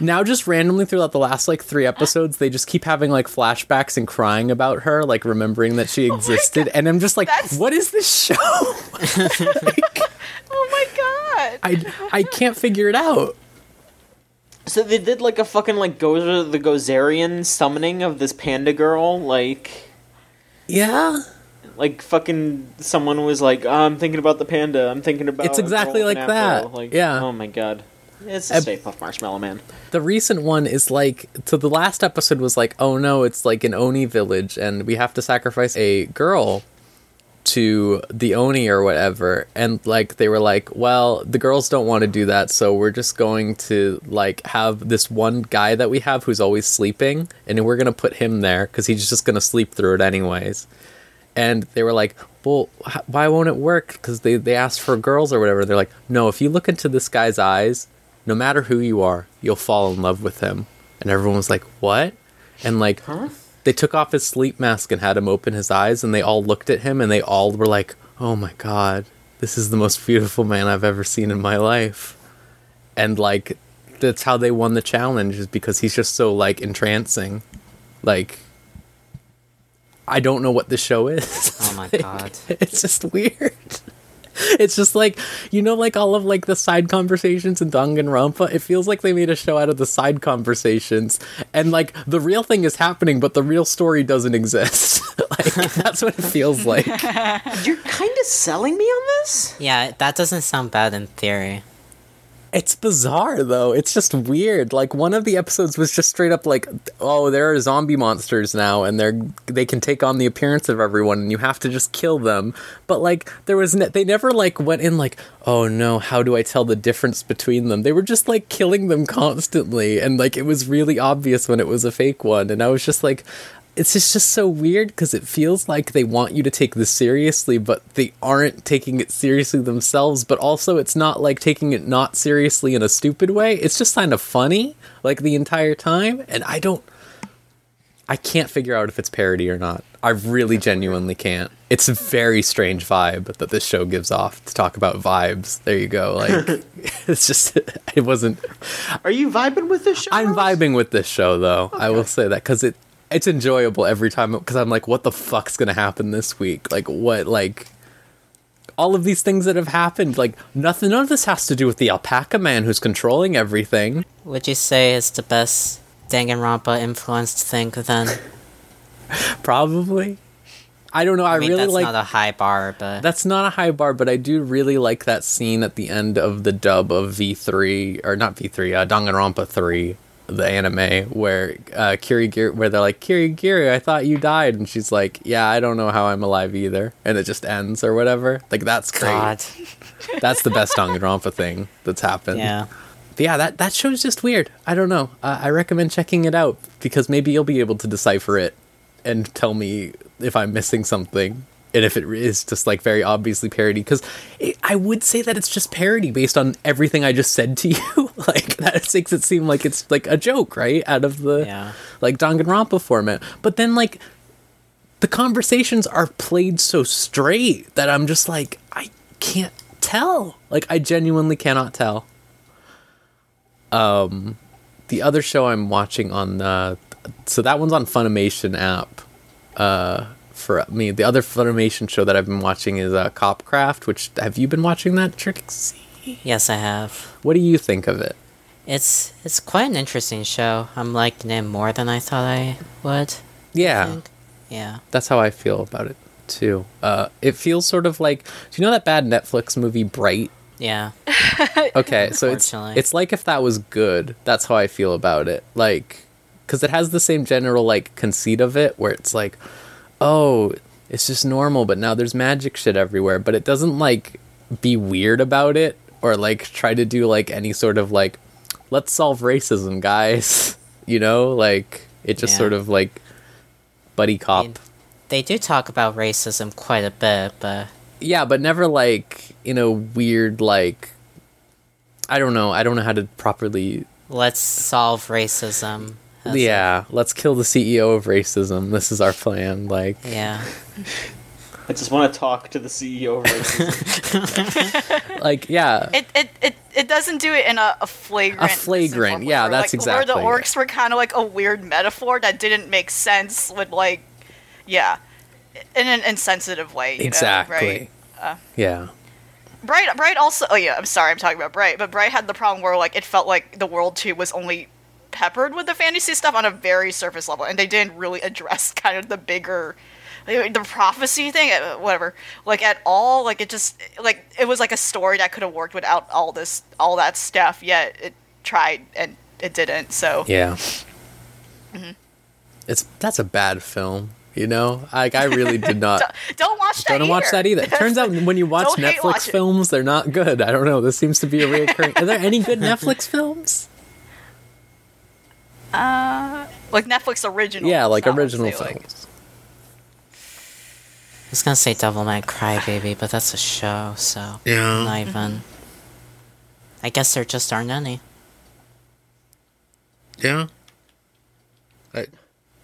now just randomly throughout the last like 3 episodes they just keep having like flashbacks and crying about her like remembering that she oh existed and I'm just like That's- what is this show? Oh my god! I I can't figure it out. So they did like a fucking like Gozer the Gozerian summoning of this panda girl, like Yeah. like fucking someone was like, oh, "I'm thinking about the panda. I'm thinking about." It's exactly like that. Like, Yeah. Oh my god. It's a Stay Puft Marshmallow Man. The recent one is like so the last episode was like, oh no, it's like an Oni village and we have to sacrifice a girl to the Oni or whatever. And like they were like, well, the girls don't want to do that, so we're just going to like have this one guy that we have who's always sleeping and we're to put him there cuz he's just to sleep through it anyways. And they were like, well, h- why won't it work? Because they, they asked for girls or whatever. They're like, no, if you look into this guy's eyes, no matter who you are, you'll fall in love with him. And everyone was like, what? And like, they took off his sleep mask and had him open his eyes, and they all looked at him and they all were like, oh my god, this is the most beautiful man I've ever seen in my life. And like, that's how they won the challenge, is because he's just so like entrancing. Like, I don't know what the show is. Oh my Like, god. it's just weird. It's just like you know, like all of like the side conversations in Danganronpa. It feels like they made a show out of the side conversations, and like the real thing is happening, but the real story doesn't exist. like that's what it feels like. You're kind of selling me on this. Yeah, that doesn't sound bad in theory. It's bizarre though. It's just weird. Like one of the episodes was just straight up like, "Oh, there are zombie monsters now, and they're they can take on the appearance of everyone, and you have to just kill them." But like there was ne- they never like went in like, "Oh no, how do I tell the difference between them?" They were just like killing them constantly, and like it was really obvious when it was a fake one, and I was just like. It's just, just so weird because it feels like they want you to take this seriously, but they aren't taking it seriously themselves. But also, it's not like taking it not seriously in a stupid way. It's just kind of funny, like the entire time. And I don't, I can't figure out if it's parody or not. I really genuinely can't. It's a very strange vibe that this show gives off to talk about vibes. There you go. Like it's just it wasn't Are you vibing with this show? I'm vibing with this show though. I will say that cuz it it's enjoyable every time cuz I'm like what the fuck's going to happen this week? Like what like all of these things that have happened like nothing none of this has to do with the alpaca man who's controlling everything. Would you say is the best Danganronpa influenced thing then? Probably. I don't know. I, I mean, really that's like not a high bar, but That's not a high bar, but I do really like that scene at the end of the dub of V3 or not V3, uh, Danganronpa 3, the anime where uh, Kirigiri, where they're like Kirigiri, I thought you died, and she's like, Yeah, I don't know how I'm alive either, and it just ends or whatever. Like that's great. God, That's the best Danganronpa thing that's happened. yeah. But yeah, that that show's just weird. I don't know. Uh, I recommend checking it out because maybe you'll be able to decipher it and tell me if I'm missing something and if it is just like very obviously parody. Because I would say that it's just parody based on everything I just said to you. like that makes it seem like it's like a joke, right? Out of the Yeah. like Danganronpa format. But then like the conversations are played so straight that I'm just like I can't tell. Like I genuinely cannot tell. Um the other show I'm watching on uh so that one's on Funimation app. Uh for me, the other Funimation show that I've been watching is uh, Copcraft, which have you been watching that Trixie? Yes, I have. What do you think of it? It's it's quite an interesting show. I'm liking it more than I thought I would. Yeah. think. Yeah. That's how I feel about it too. Uh, it feels sort of like, do you know that bad Netflix movie Bright? Yeah. Okay, so it's it's like if that was good. That's how I feel about it. Like, because it has the same general like conceit of it, where it's like, oh, it's just normal, but now there's magic shit everywhere. But it doesn't like be weird about it or like try to do like any sort of like, let's solve racism, guys. You know, like it just Yeah. sort of like buddy cop. mean- They do talk about racism quite a bit, but yeah but never like in a weird like i don't know i don't know how to properly let's solve racism. That's yeah let's kill the ceo of racism this is our plan like. Yeah. I just want to talk to the CEO of racism. like yeah It, it, it, it doesn't do it in a, a flagrant. A flagrant, yeah, or, that's like, Where exactly the it. orcs were kind of like a weird metaphor that didn't make sense with like, yeah, in an insensitive way. You exactly Know, right? Uh. yeah Bright, Bright also. Oh yeah, I'm sorry, I'm talking about Bright, but Bright had the problem where like it felt like the world too was only peppered with the fantasy stuff on a very surface level, and they didn't really address kind of the bigger, like, the prophecy thing, uh, whatever, like at all. Like it just like it was like a story that could have worked without all this, all that stuff. Yet it tried and it didn't. So yeah Mm-hmm. it's that's a bad film you know like i really did not don't, don't watch that. don't watch that either it turns out when you watch netflix watch films they're not good i don't know this seems to be a reoccurring are there any good netflix films uh, like Netflix original. yeah like original say, like- I was gonna say Devilman Crybaby, but that's a show, so Yeah. not even. I guess there just aren't any. Yeah. I,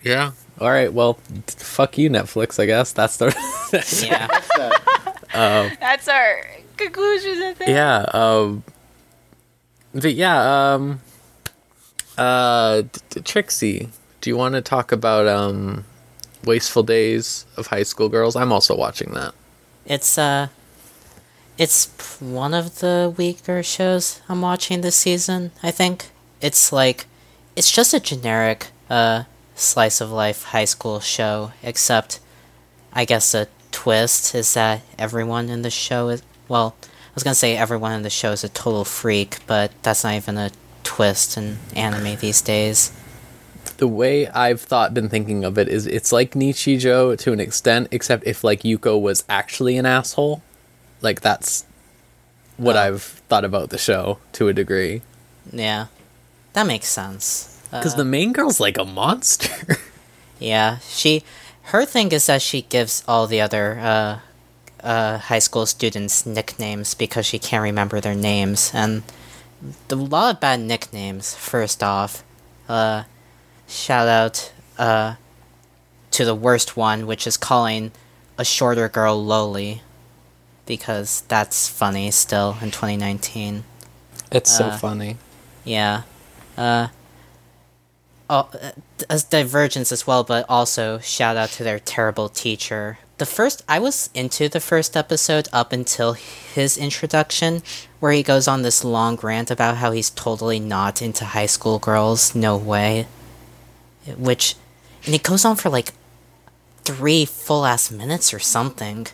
yeah. All right. Well, fuck you, Netflix. I guess that's the. Yeah. What's that? That's our conclusion. I think. yeah. Um. But yeah. Um. Uh. Trixie, do you want to talk about um, wasteful days of high school girls? I'm also watching that. It's uh it's one of the weaker shows I'm watching this season, I think. It's like it's just a generic uh slice of life high school show, except I guess the twist is that everyone in the show is well, I was gonna say everyone in the show is a total freak, but that's not even a twist in anime these days. the way I've thought been thinking of it is it's like Nichijou to an extent, except if like Yuko was actually an asshole. Like that's what Oh. I've thought about the show to a degree. Yeah. That makes sense. Because Uh, the main girl's like a monster. Yeah, she her thing is that she gives all the other uh uh high school students nicknames because she can't remember their names and the lot of bad nicknames first off. Uh shout out uh to the worst one, which is calling a shorter girl Loli, because that's funny still in 2019. It's so Uh, funny. Yeah. Uh. Oh, uh, as Divergence as well, but also shout out to their terrible teacher. The first, I was into the first episode up until his introduction, where he goes on this long rant about how he's totally not into high school girls. No way. Which, and it goes on for like three full ass minutes or something.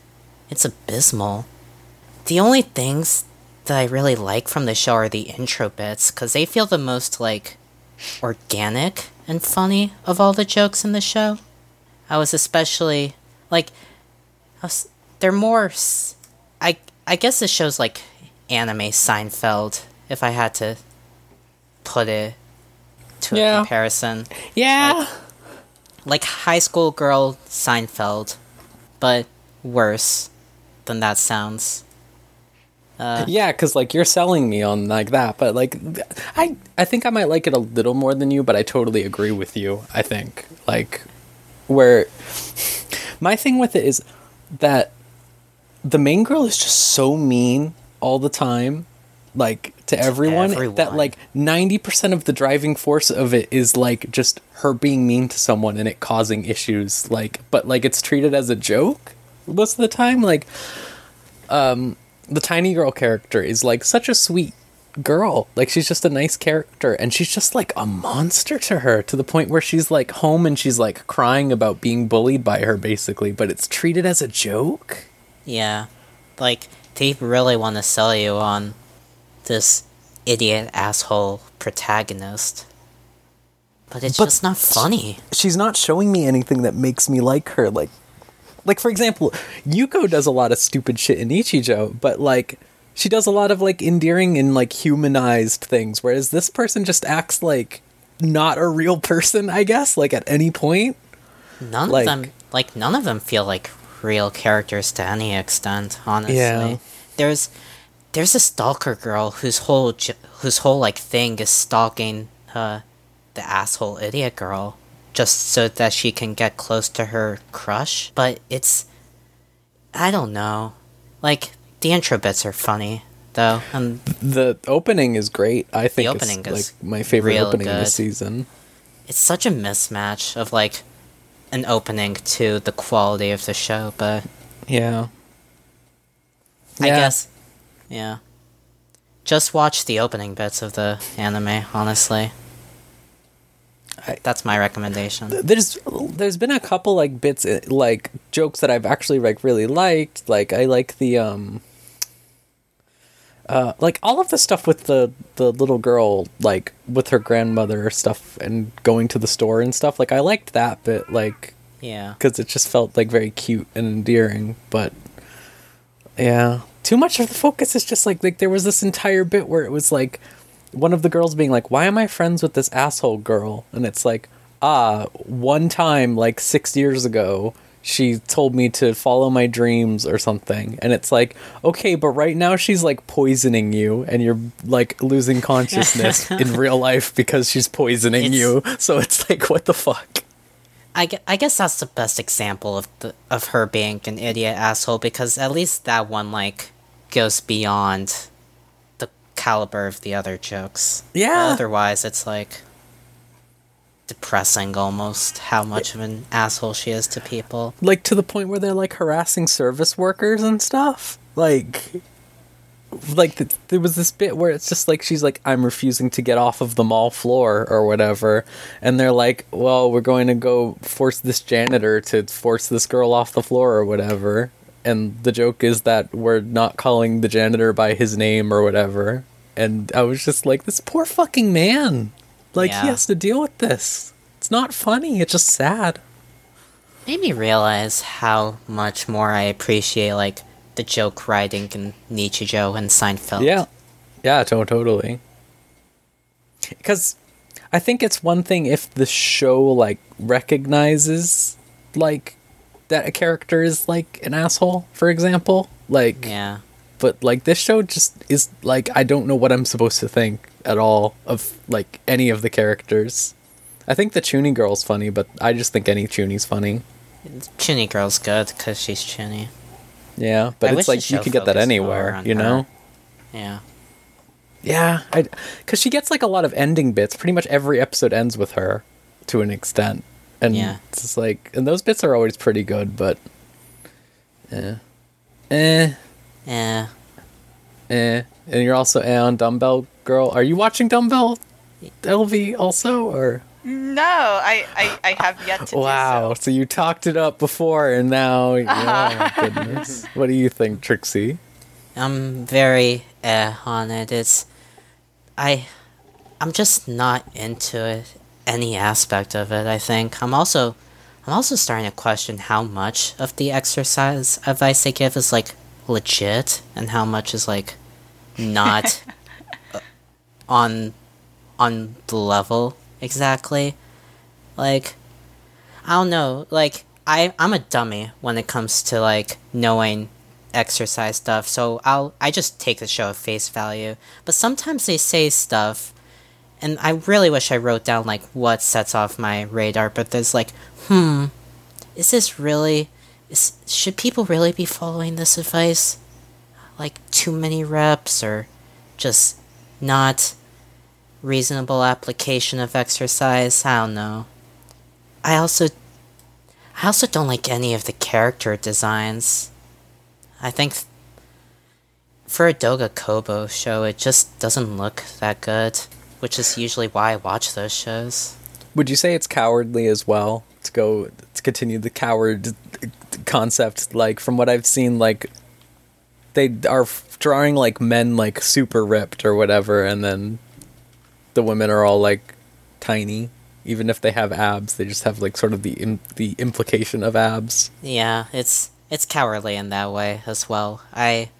It's abysmal. The only things that I really like from the show are the intro bits, because they feel the most, like, organic and funny of all the jokes in the show. I was especially, like, was, they're more, I I guess this show's like anime Seinfeld, if I had to put it to a comparison. Yeah. Like high school girl Seinfeld, but worse than that sounds. Uh, Yeah, because like you're selling me on like that, but like I I think I might like it a little more than you, but I totally agree with you. I think like where my thing with it is that the main girl is just so mean all the time, like to, everyone, that everyone. like ninety percent of the driving force of it is like just her being mean to someone and it causing issues. Like, but like it's treated as a joke most of the time. Like, um the tiny girl character is like such a sweet girl. Like she's just a nice character and she's just like a monster to her to the point where she's like home and she's like crying about being bullied by her basically, but it's treated as a joke. Yeah. Like, they really want to sell you on this idiot asshole protagonist. But it's But- just not funny. She's not showing me anything that makes me like her like like for example, Yuko does a lot of stupid shit in Nichijou, but like she does a lot of like endearing and like humanized things whereas this person just acts like not a real person, I guess, like at any point. None Like- of them, like, none of them feel like real characters to any extent, honestly. Yeah. There's, there's a stalker girl whose whole, whose whole, like, thing is stalking, uh, the asshole idiot girl just so that she can get close to her crush. But it's, I don't know. Like, the intro bits are funny, though, and The opening is great. I think the opening it's is like my favorite opening good. this season. it's such a mismatch of, like, an opening to the quality of the show, but Yeah. I Yeah. guess. Yeah. Just watch the opening bits of the anime, honestly. That's my recommendation. There's there's been a couple like bits eh, like jokes that I've actually like really liked. Like I like the um uh like all of the stuff with the the little girl like with her grandmother stuff and going to the store and stuff. Like I liked that bit like Yeah. because it just felt like very cute and endearing. But yeah, too much of the focus is just like like there was this entire bit where it was like one of the girls being like, "Why am I friends with this asshole girl?" And it's like, ah, one time like six years ago. She told me to follow my dreams or something. And it's like, okay, but right now she's like poisoning you and you're like losing consciousness in real life because she's poisoning It's- you. So it's like, what the fuck? I, I guess that's the best example of the of her being an idiot asshole because at least that one like goes beyond the caliber of the other jokes. Yeah. Otherwise, it's like depressing almost how much of an asshole she is to people. like to the point where they're like harassing service workers and stuff. Like like th- there was this bit where it's just like she's like i'm refusing to get off of the mall floor or whatever. And they're like well we're going to go force this janitor to force this girl off the floor or whatever. And the joke is that we're not calling the janitor by his name or whatever. And i was just like this poor fucking man like Yeah. he has to deal with this it's not funny it's just sad made me realize how much more I appreciate like the joke writing in Nichijou and Seinfeld. Yeah, yeah, to- totally. Because I think it's one thing if the show like recognizes like that a character is like an asshole, for example. Like, Yeah. but like this show just is like I don't know what I'm supposed to think at all of like any of the characters. I think the Chuuni girl's funny, but I just think any Chuuni's funny. Chuuni girl's good because she's Chuuni. Yeah, but I it's like you can get that anywhere, you her. know? Yeah. Yeah, because she gets like a lot of ending bits. Pretty much every episode ends with her, to an extent, and Yeah. it's just like, and those bits are always pretty good. But, eh, eh, Yeah. eh. And you're also eh on Dumbbell Girl. Are you watching Dumbbell, Elvie also, or No, I, I, I have yet to wow? do so. So you talked it up before, and now, oh goodness. What do you think, Trixie? I'm very eh on it. It's I I'm just not into it any aspect of it, I think. I'm also I'm also starting to question how much of the exercise advice they give is like legit and how much is like not on on the level exactly. Like I don't know, like I I'm a dummy when it comes to like knowing exercise stuff, so I'll I just take the show at face value. But sometimes they say stuff and I really wish I wrote down like what sets off my radar, but there's like, hmm, is this really is should people really be following this advice? Like too many reps or just not reasonable application of exercise? I don't know. I also I also don't like any of the character designs. I think th- for a Doga Kobo show, it just doesn't look that good, which is usually why I watch those shows. Would you say it's cowardly as well to go to continue the coward concept? Like from what I've seen, like they are drawing like men like super ripped or whatever, and then the women are all like tiny. Even if they have abs, they just have like sort of the Im- the implication of abs. Yeah, it's it's cowardly in that way as well. I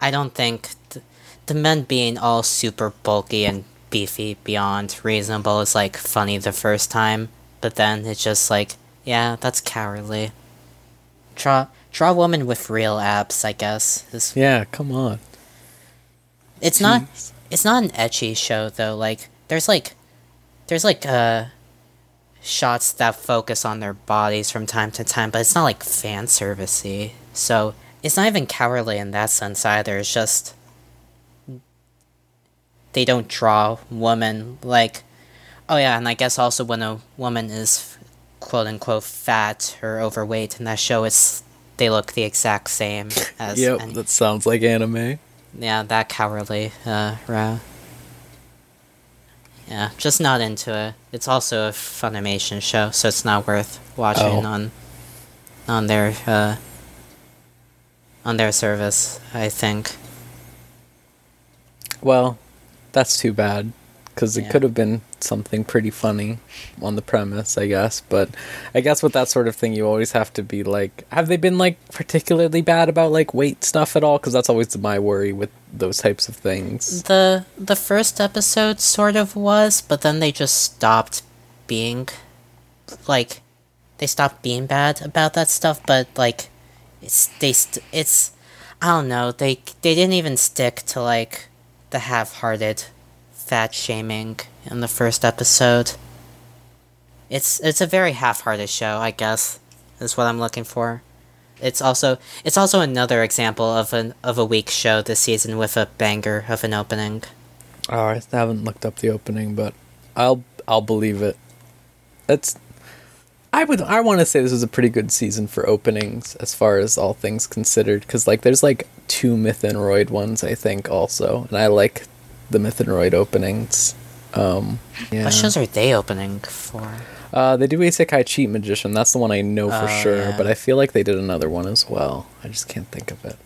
I don't think th- the men being all super bulky and beefy beyond reasonable is like funny the first time, but then it's just like, yeah, that's cowardly. Draw draw a woman with real abs, I guess. Is Yeah, come on. it's not Jeez. It's not an ecchi show though. Like there's like there's like uh shots that focus on their bodies from time to time, but it's not like fan servicey. So it's not even cowardly in that sense either. It's just they don't draw women like oh yeah, and I guess also when a woman is quote unquote fat or overweight in that show, it's they look the exact same as Yep, any- that sounds like anime. Yeah, that cowardly uh, row. Yeah, just not into it. It's also a Funimation show, so it's not worth watching Oh. on on their uh, on their service. I think. Well, that's too bad because it Yeah. could have been something pretty funny on the premise, I guess. But I guess with that sort of thing, you always have to be like, have they been like particularly bad about like weight stuff at all? Because that's always my worry with those types of things. The the first episode sort of was, but then they just stopped being like they stopped being bad about that stuff, but like it's they st- it's I don't know, they they didn't even stick to like the half-hearted fat shaming in the first episode. It's it's a very half-hearted show, I guess. Is what I'm looking for. It's also it's also another example of an of a weak show this season with a banger of an opening. Oh, I haven't looked up the opening, but I'll I'll believe it. It's I would I want to say this is a pretty good season for openings as far as all things considered because like there's like two Myth and Mythanoid ones I think also, and I like the Mythanoid openings. Um, yeah. What shows are they opening for? Uh, they do Isekai Cheat Magician. That's the one I know for Oh, sure. yeah. But I feel like they did another one as well. I just can't think of it.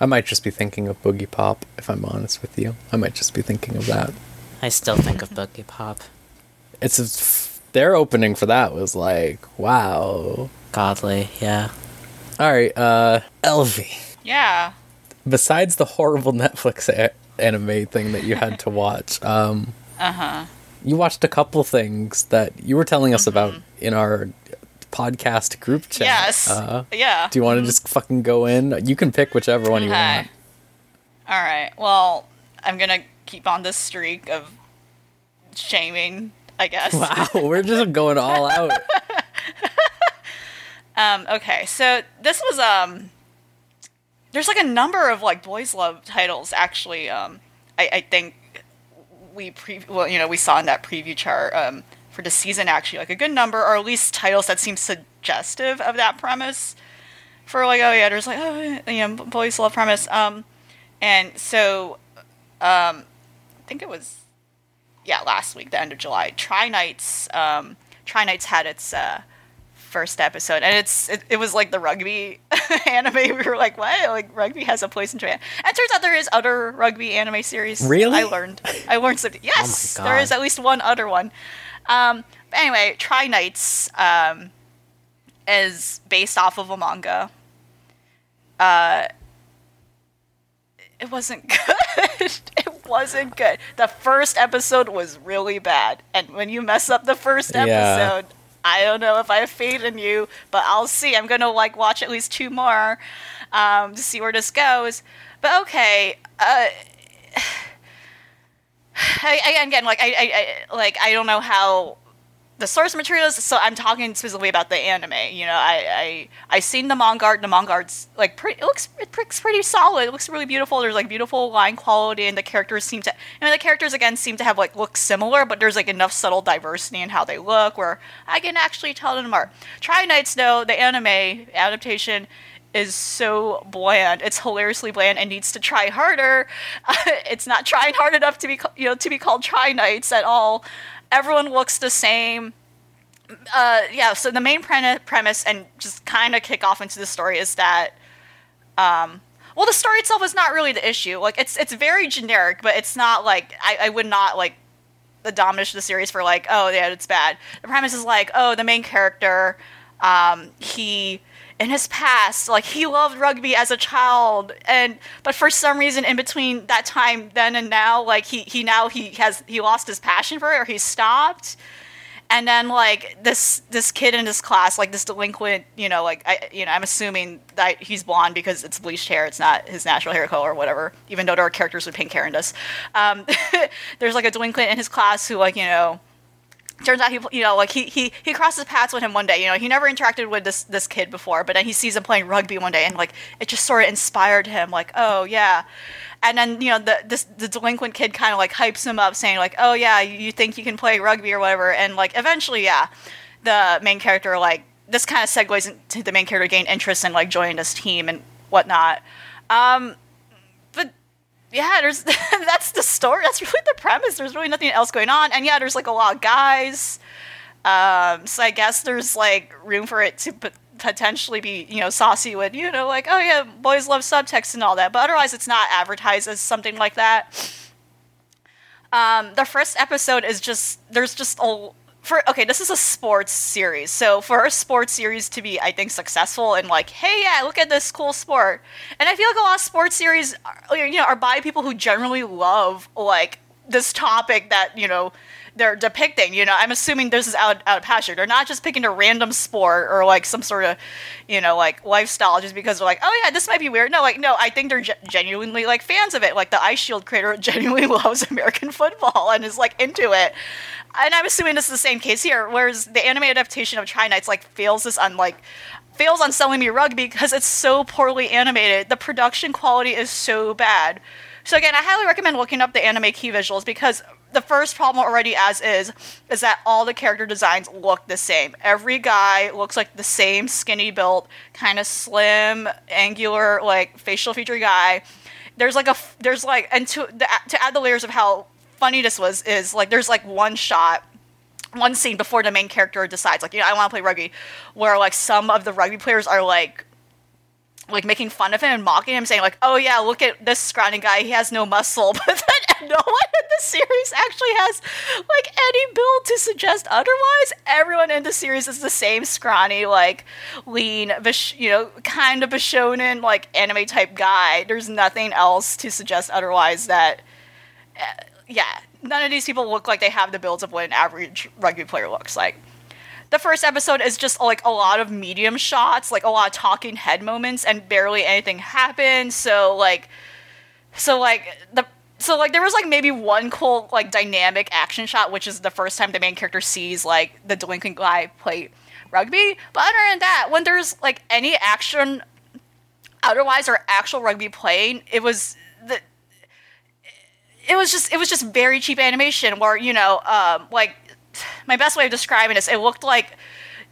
I might just be thinking of Boogiepop. If I'm honest with you, I might just be thinking of that. I still think of Boogiepop. It's a, their opening for that was like wow. Godly, yeah. All right, uh, Elvie. Yeah. Besides the horrible Netflix a- anime thing that you had to watch, um, Uh huh. you watched a couple things that you were telling us about in our podcast group chat. Yes. Uh, yeah. do you want to just fucking go in? You can pick whichever one you Okay. want. All right. Well, I'm gonna keep on this streak of shaming I guess. Wow, we're just going all out. Um, okay, so this was um, there's like a number of like boys love titles actually. Um, I, I think we pre well you know we saw in that preview chart um for the season actually like a good number or at least titles that seem suggestive of that premise. For like oh yeah, there's like oh you know boys love premise. Um, and so um, I think it was yeah last week the end of July. Try Knights um, Try Knights had its uh first episode and it's it, it was like the rugby anime. We were like what? Like rugby has a place in japan. And it turns out there is other rugby anime series Really? i learned i learned something yes God. there is at least one other one. Um but anyway Try Knights um is based off of a manga. Uh it wasn't good. It wasn't good. The first episode was really bad and when you mess up the first Yeah. I don't know if I have faith in you, but I'll see. I'm gonna like watch at least two more um, to see where this goes. But okay, uh, I, again, like I, I, I, like I don't know how the source materials. So I'm talking specifically about the anime. You know, I, I, I seen the manga art. The manga art's like pretty. It looks, it looks pretty solid. It looks really beautiful. There's like beautiful line quality, and the characters seem to. I mean, the characters again seem to have like look similar, but there's like enough subtle diversity in how they look where I can actually tell them apart. Try Knights though, the anime adaptation is so bland. It's hilariously bland and needs to try harder. it's not trying hard enough to be, you know, to be called Try Knights at all. Everyone looks the same. Uh, yeah. So the main pre- premise and just kind of kick off into the story is that, um, well, the story itself is not really the issue. Like it's it's very generic, but it's not like I, I would not like the domination of the series for like, oh yeah, it's bad. The premise is like, oh, the main character, um, he in his past, like he loved rugby as a child, and but for some reason in between that time then and now, like he he now he has he lost his passion for it or he stopped. And then like this this kid in his class, like this delinquent, you know, like I you know, I'm assuming that he's blonde because it's bleached hair, it's not his natural hair color or whatever, even though there are characters with pink hair in this. Um, there's like a delinquent in his class who like, you know, turns out he you know like he, he he crosses paths with him one day you know he never interacted with this this kid before but then he sees him playing rugby one day and like it just sort of inspired him like oh yeah. And then you know the this the delinquent kid kind of like hypes him up saying like oh yeah you think you can play rugby or whatever and like eventually yeah the main character like this kind of segues into the main character gain interest in like joining this team and whatnot. Um yeah, there's that's the story. That's really the premise. There's really nothing else going on, and yeah, there's like a lot of guys. Um, so I guess there's like room for it to p- potentially be you know saucy with you know like oh yeah, boys love subtext and all that, but otherwise it's not advertised as something like that. Um, the first episode is just there's just a for okay, this is a sports series. So for a sports series to be, I think, successful and like, hey, yeah, look at this cool sport. And I feel like a lot of sports series, are, you know, are by people who generally love like this topic that you know they're depicting. You know, I'm assuming this is out out of passion. They're not just picking a random sport or like some sort of, you know, like lifestyle just because they're like, oh yeah, this might be weird. No, like no, I think they're ge- genuinely like fans of it. Like the Eyeshield creator genuinely loves American football and is like into it. And I'm assuming this is the same case here. Whereas the anime adaptation of Try Knights like fails this on like fails on selling me rugby because it's so poorly animated. The production quality is so bad. So again, I highly recommend looking up the anime key visuals because the first problem already as is is that all the character designs look the same. Every guy looks like the same skinny built, kind of slim, angular, like facial feature guy. There's like a there's like and to the, to add the layers of how funny this was is like there's like one shot one scene before the main character decides like you know I want to play rugby where like some of the rugby players are like like making fun of him and mocking him saying like oh yeah look at this scrawny guy. He has no muscle. But then no one in the series actually has like any build to suggest otherwise. Everyone in the series is the same scrawny like lean Vish- you know kind of a shonen like anime type guy. There's nothing else to suggest otherwise that uh, yeah none of these people look like they have the builds of what an average rugby player looks like the first episode is just like a lot of medium shots, like a lot of talking head moments, and barely anything happens. So like, so like the so like there was like maybe one cool like dynamic action shot, which is the first time the main character sees like the delinquent guy play rugby. But other than that, when there's like any action otherwise or actual rugby playing, it was the it was just it was just very cheap animation where you know um, like my best way of describing this it looked like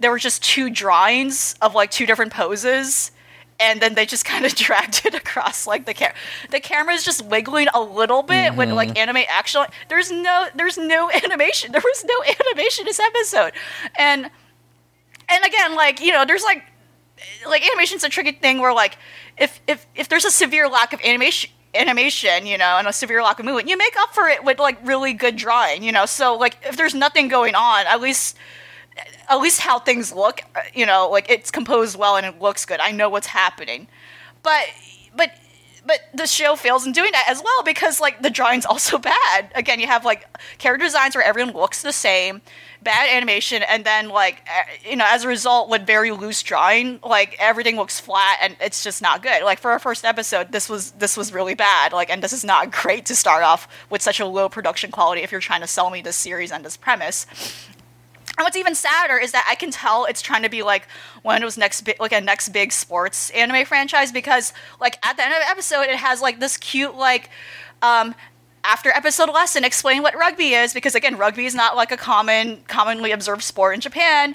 there were just two drawings of like two different poses and then they just kind of dragged it across like the camera the camera is just wiggling a little bit when like mm-hmm. anime action there's no there's no animation there was no animation this episode. And and again like you know there's like like animation's a tricky thing where like if if if there's a severe lack of animation animation you know and a severe lack of movement you make up for it with like really good drawing you know? So like if there's nothing going on at least at least how things look uh, you know like it's composed well and it looks good. I know what's happening. But but but the show fails in doing that as well because like the drawing's also bad. Again you have like character designs where everyone looks the same bad animation and then like eh, you know as a result with very loose drawing like everything looks flat and it's just not good. Like for our first episode this was this was really bad. Like and this is not great to start off with such a low production quality if you're trying to sell me this series and this premise and what's even sadder is that I can tell it's trying to be like one of those next big, like a next big sports anime franchise because like at the end of the episode it has like this cute like um after episode lesson explain what rugby is because again rugby is not like a common commonly observed sport in Japan.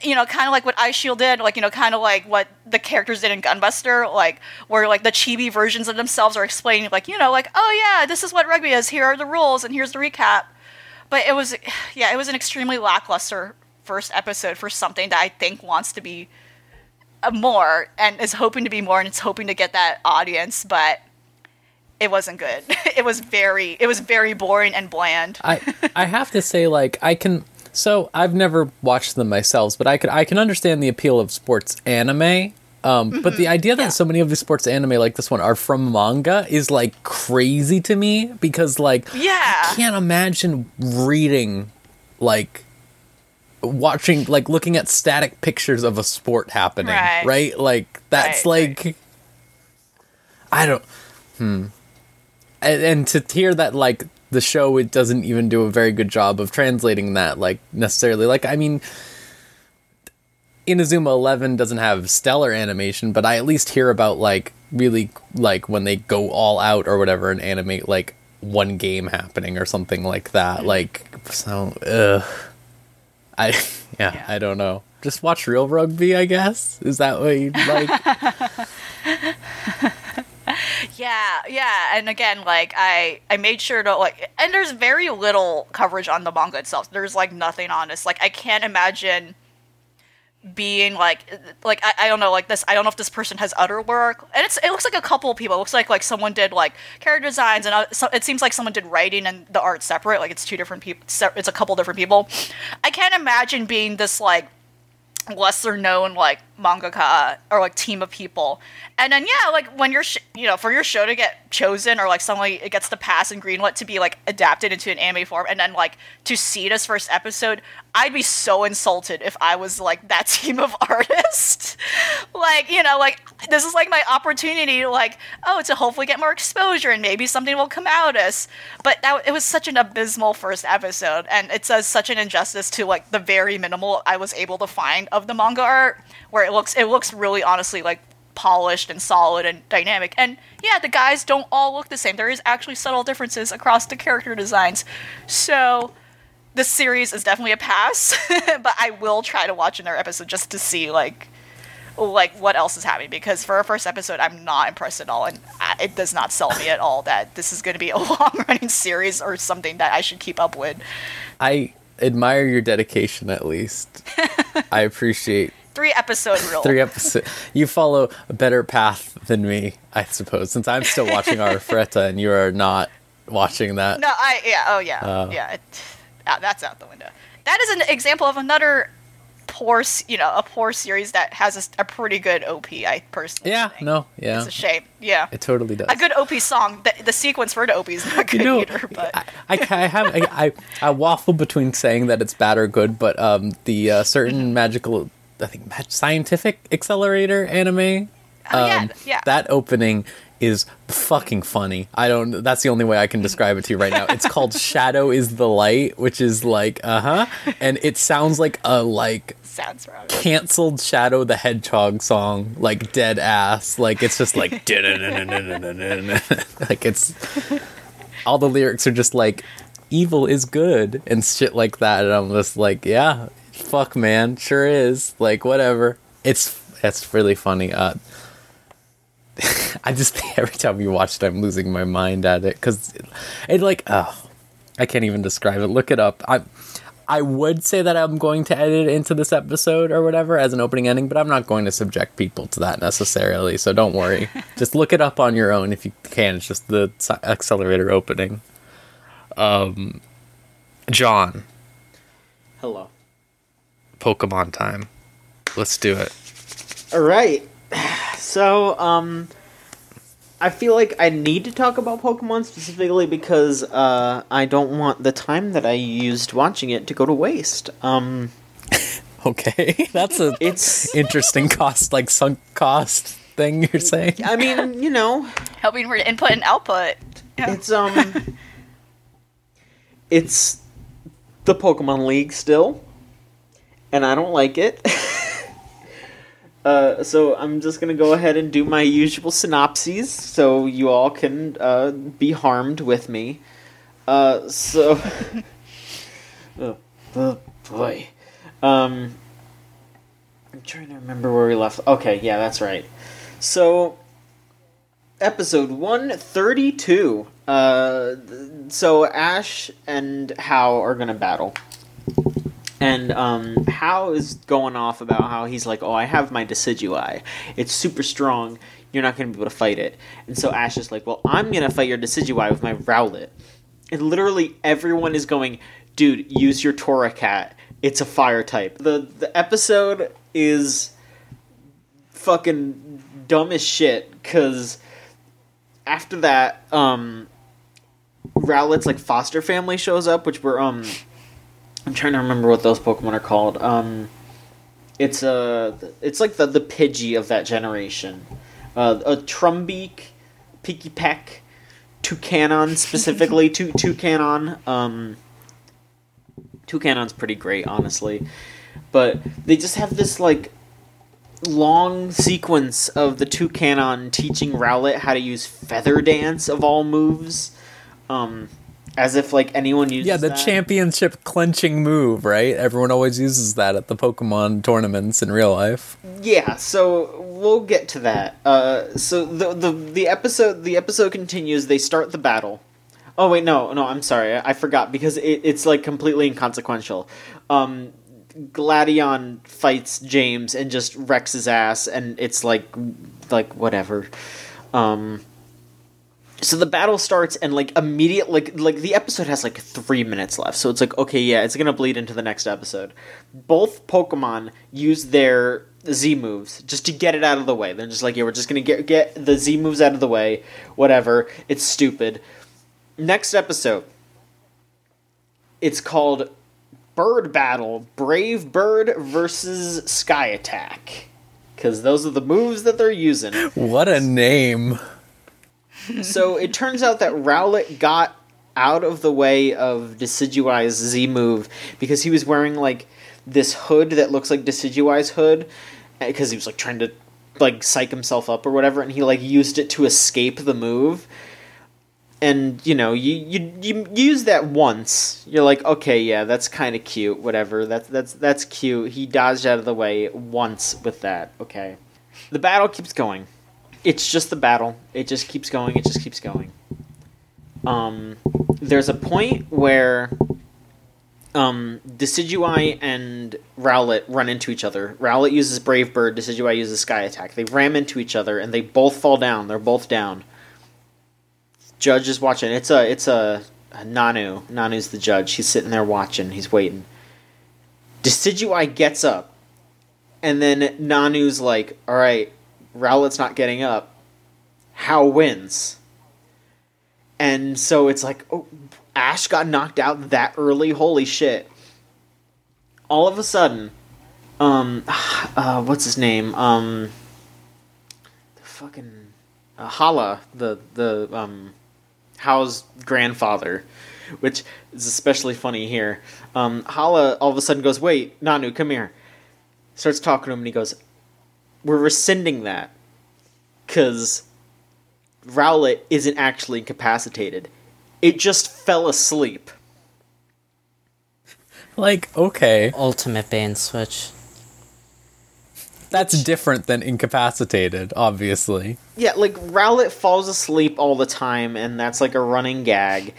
You know kind of like what Eyeshield did like you know kind of like what the characters did in Gunbuster like where like the chibi versions of themselves are explaining like you know like oh yeah this is what rugby is. Here are the rules and here's the recap but it was yeah it was an extremely lackluster first episode for something that i think wants to be uh, more and is hoping to be more and it's hoping to get that audience but it wasn't good it was very it was very boring and bland I I have to say like I can so I've never watched them myself, but I could I can understand the appeal of sports anime. Um, but the idea that so many of the sports anime like this one are from manga is like crazy to me because like Yeah. I can't imagine reading like watching like looking at static pictures of a sport happening, Right. right? Like that's Right, right. like I don't hmm. And, and to hear that like the show it doesn't even do a very good job of translating that like necessarily like I mean Inazuma 11 doesn't have stellar animation, but I at least hear about like really like when they go all out or whatever and animate like one game happening or something like that. Mm-hmm. Like so ugh. I yeah, Yeah. I don't know. Just watch real rugby, I guess. Is that what you like? Yeah, yeah, and again, like I, I made sure to like, and there's very little coverage on the manga itself. There's like nothing on this. Like I can't imagine being like, like I, I don't know, like this. I don't know if this person has other work, and it's it looks like a couple of people. It looks like like someone did like character designs, and uh, so, it seems like someone did writing and the art separate. Like it's two different people. It's a couple different people. I can't imagine being this like lesser known like mangaka or like team of people. And then yeah like when you're sh- you know for your show to get chosen or like suddenly it gets the pass and greenlit to be like adapted into an anime form and then like to see this first episode i'd be so insulted if i was like that team of artists. Like you know like this is like my opportunity to like oh to hopefully get more exposure and maybe something will come out of this. But that it was such an abysmal first episode and it does such an injustice to like the very minimal i was able to find of the manga art where it looks it looks really honestly like polished and solid and dynamic. And yeah the guys don't all look the same. There is actually subtle differences across the character designs. So this series is definitely a pass but i will try to watch another episode just to see like like what else is happening because for a first episode i'm not impressed at all and I- it does not sell me at all that this is going to be a long running series or something that i should keep up with. I admire your dedication at least. I appreciate three episode rule three episodes. You follow a better path than me, I suppose, since I'm still watching our Fretta and you are not watching that. No, I yeah, oh yeah, Oh. yeah. It, ah, that's out the window. That is an example of another poor, you know, a poor series that has a pretty good OP. I personally Yeah, think. no, yeah. it's a shame. Yeah, It totally does. a good OP song. The, the sequence for the OP is not good you know, either, but I, I, I have I, I, I waffle between saying that it's bad or good, but um, the uh, certain magical, I think, scientific accelerator anime, Oh, yeah, um, yeah. that opening is fucking funny. I don't. That's the only way I can describe it to you right now. It's called "Shadow is the Light," which is like, uh huh, and it sounds like a like Sounds wrong. canceled Shadow the Hedgehog song, like dead ass. Like it's just like like it's all the lyrics are just like evil is good and shit like that. And I'm just like, yeah, fuck man, sure is. Like whatever. It's that's really funny. Uh, I just every time you watch it, I'm losing my mind at it because it, it like oh, I can't even describe it. Look it up. I I would say that I'm going to edit it into this episode or whatever as an opening ending, but I'm not going to subject people to that necessarily. So don't worry. just look it up on your own if you can. It's just the accelerator opening. Um, John, Hello. Pokemon time. Let's do it. All right. So, um, I feel like I need to talk about Pokemon specifically because uh, I don't want the time that I used watching it to go to waste. Um, Okay, that's a it's. interesting cost, like sunk cost thing you're saying. I mean, you know, Helping for input and output. Yeah. it's um, it's the Pokemon League still, and I don't like it. Uh, so I'm just gonna go ahead and do my usual synopses, so you all can uh, be harmed with me. Uh, so, oh, oh boy, um, I'm trying to remember where we left. Okay, yeah, that's right. So, episode one thirty two. Uh, so Ash and Hau are gonna battle. And um, Hau is going off about how he's like, "Oh, I have my Decidueye. It's super strong. You're not going to be able to fight it." And so Ash is like, "Well, I'm going to fight your Decidueye with my Rowlet." And literally everyone is going, "Dude, use your Torracat. It's a fire type." The the episode is fucking dumb as shit because after that, um, Rowlet's like foster family shows up, which were um I'm trying to remember what those Pokemon are called. Um, it's a, it's like the the Pidgey of that generation. Uh, a Trumbeak, Pikipek, Toucannon specifically. Tu Toucannon. Um, Toucannon's pretty great, honestly, but they just have this like long sequence of the Toucannon teaching Rowlet how to use Feather Dance of all moves. Um, as if like anyone uses Yeah, the that. championship clenching move, right? Everyone always uses that at the Pokemon tournaments in real life. Yeah, so we'll get to that. Uh, so the the the episode the episode continues. They start the battle. Oh wait, no, no, I'm sorry, I, I forgot because it, it's like completely inconsequential. Um, Gladion fights James and just wrecks his ass, and it's like like whatever. Um, so the battle starts and like immediate like like the episode has like three minutes left. So it's like okay yeah it's gonna bleed into the next episode. Both pokemon use their z moves just to get it out of the way. They're just like yeah we're just gonna get get the z moves out of the way whatever. It's stupid. Next episode. It's called bird battle brave bird versus sky attack. Because those are the moves that they're using. What a name. So it turns out that Rowlet got out of the way of Decidueye's Z move because he was wearing like this hood that looks like Decidueye's hood eh, because he was like trying to like psych himself up or whatever and he like used it to escape the move. And you know you you, you use that once. You're like okay yeah that's kind of cute whatever. That's that's that's cute. He dodged out of the way once with that. Okay. The battle keeps going it's just the battle. It just keeps going. It just keeps going. Um, there's a point where um, Decidueye and Rowlet run into each other. Rowlet uses Brave Bird. Decidueye uses Sky Attack. They ram into each other and they both fall down. They're both down. Judge is watching. It's a it's a, a Nanu. Nanu's the judge. He's sitting there watching. He's waiting. Decidueye gets up, and then Nanu's like, "All right, Rowlet's not getting up. Hau wins?" And so it's like, oh, Ash got knocked out that early. Holy shit! All of a sudden, um, uh, what's his name? Um, the fucking uh, Hala, the the um, Hau's grandfather, which is especially funny here. Um, Hala all of a sudden goes, "Wait, Nanu, come here." Starts talking to him, and he goes, "We're rescinding that because Rowlet isn't actually incapacitated. It just fell asleep." Like, okay, Ultimate bane switch. that's different than incapacitated, obviously. Yeah, like Rowlet falls asleep all the time, and that's like a running gag.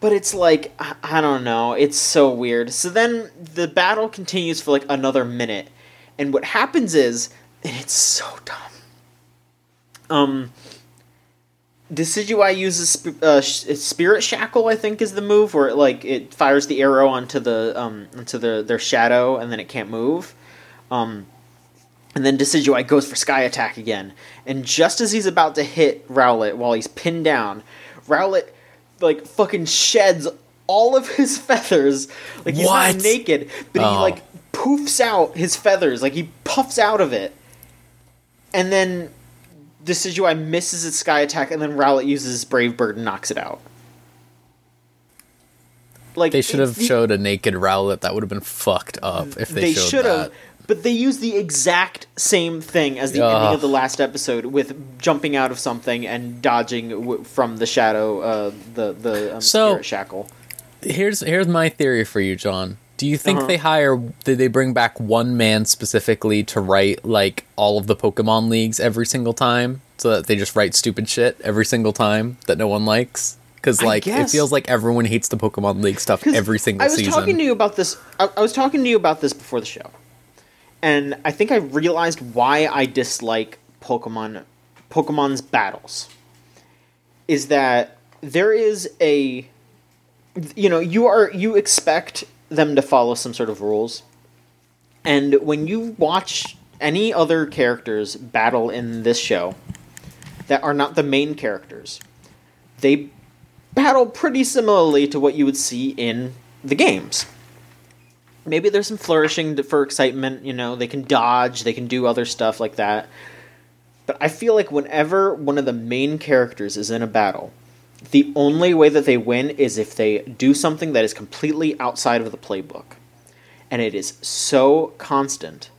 But it's like I, I don't know, it's so weird. So then the battle continues for like another minute, and what happens is, and it's so dumb. Um, Decidueye uses uh, Spirit Shackle, I think, is the move where it like it fires the arrow onto the um onto the their shadow, and then it can't move. Um, and then Decidueye goes for Sky Attack again. And just as he's about to hit Rowlet while he's pinned down, Rowlet, like, fucking sheds all of his feathers. Like, he's What? not naked, but he, Oh. like, poofs out his feathers. Like, he puffs out of it. And then Decidueye misses its Sky Attack, and then Rowlet uses Brave Bird and knocks it out. Like, They should have showed a naked Rowlet. That would have been fucked up if they, they showed should that. have but they used the exact same thing as the ending of the last episode with jumping out of something and dodging w- from the shadow uh, the the um, So- spirit shackle Here's here's my theory for you, John. Do you think Uh-huh. they hire did they bring back one man specifically to write like all of the Pokemon leagues every single time so that they just write stupid shit every single time that no one likes? Cuz like it feels like everyone hates the Pokemon League stuff every single season. I was season. talking to you about this I, I was talking to you about this before the show and I think I realized why I dislike Pokemon Pokemon's battles is that there is a you know you are you expect them to follow some sort of rules. And when you watch any other characters battle in this show that are not the main characters they battle pretty similarly to what you would see in the games. Maybe there's some flourishing for excitement you know they can dodge they can do other stuff like that. But i feel like whenever one of the main characters is in a battle the only way that they win is if they do something that is completely outside of the playbook and it is so constant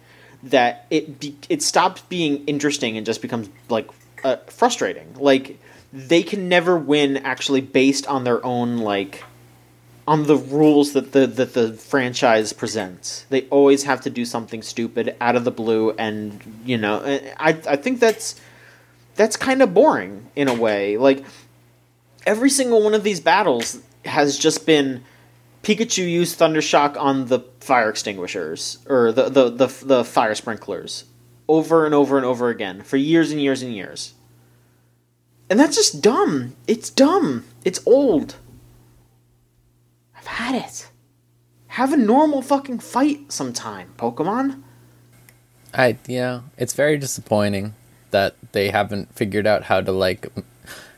that it be, it stops being interesting and just becomes like uh, frustrating like they can never win actually based on their own like on the rules that the that the franchise presents. They always have to do something stupid out of the blue, and you know, I I think that's that's kind of boring in a way. Like every single one of these battles has just been Pikachu used Thundershock on the fire extinguishers or the the the, the fire sprinklers over and over and over again for years and years and years. And that's just dumb. It's dumb. It's old. I've had it. Have a normal fucking fight sometime, Pokemon. I yeah, it's very disappointing that they haven't figured out how to like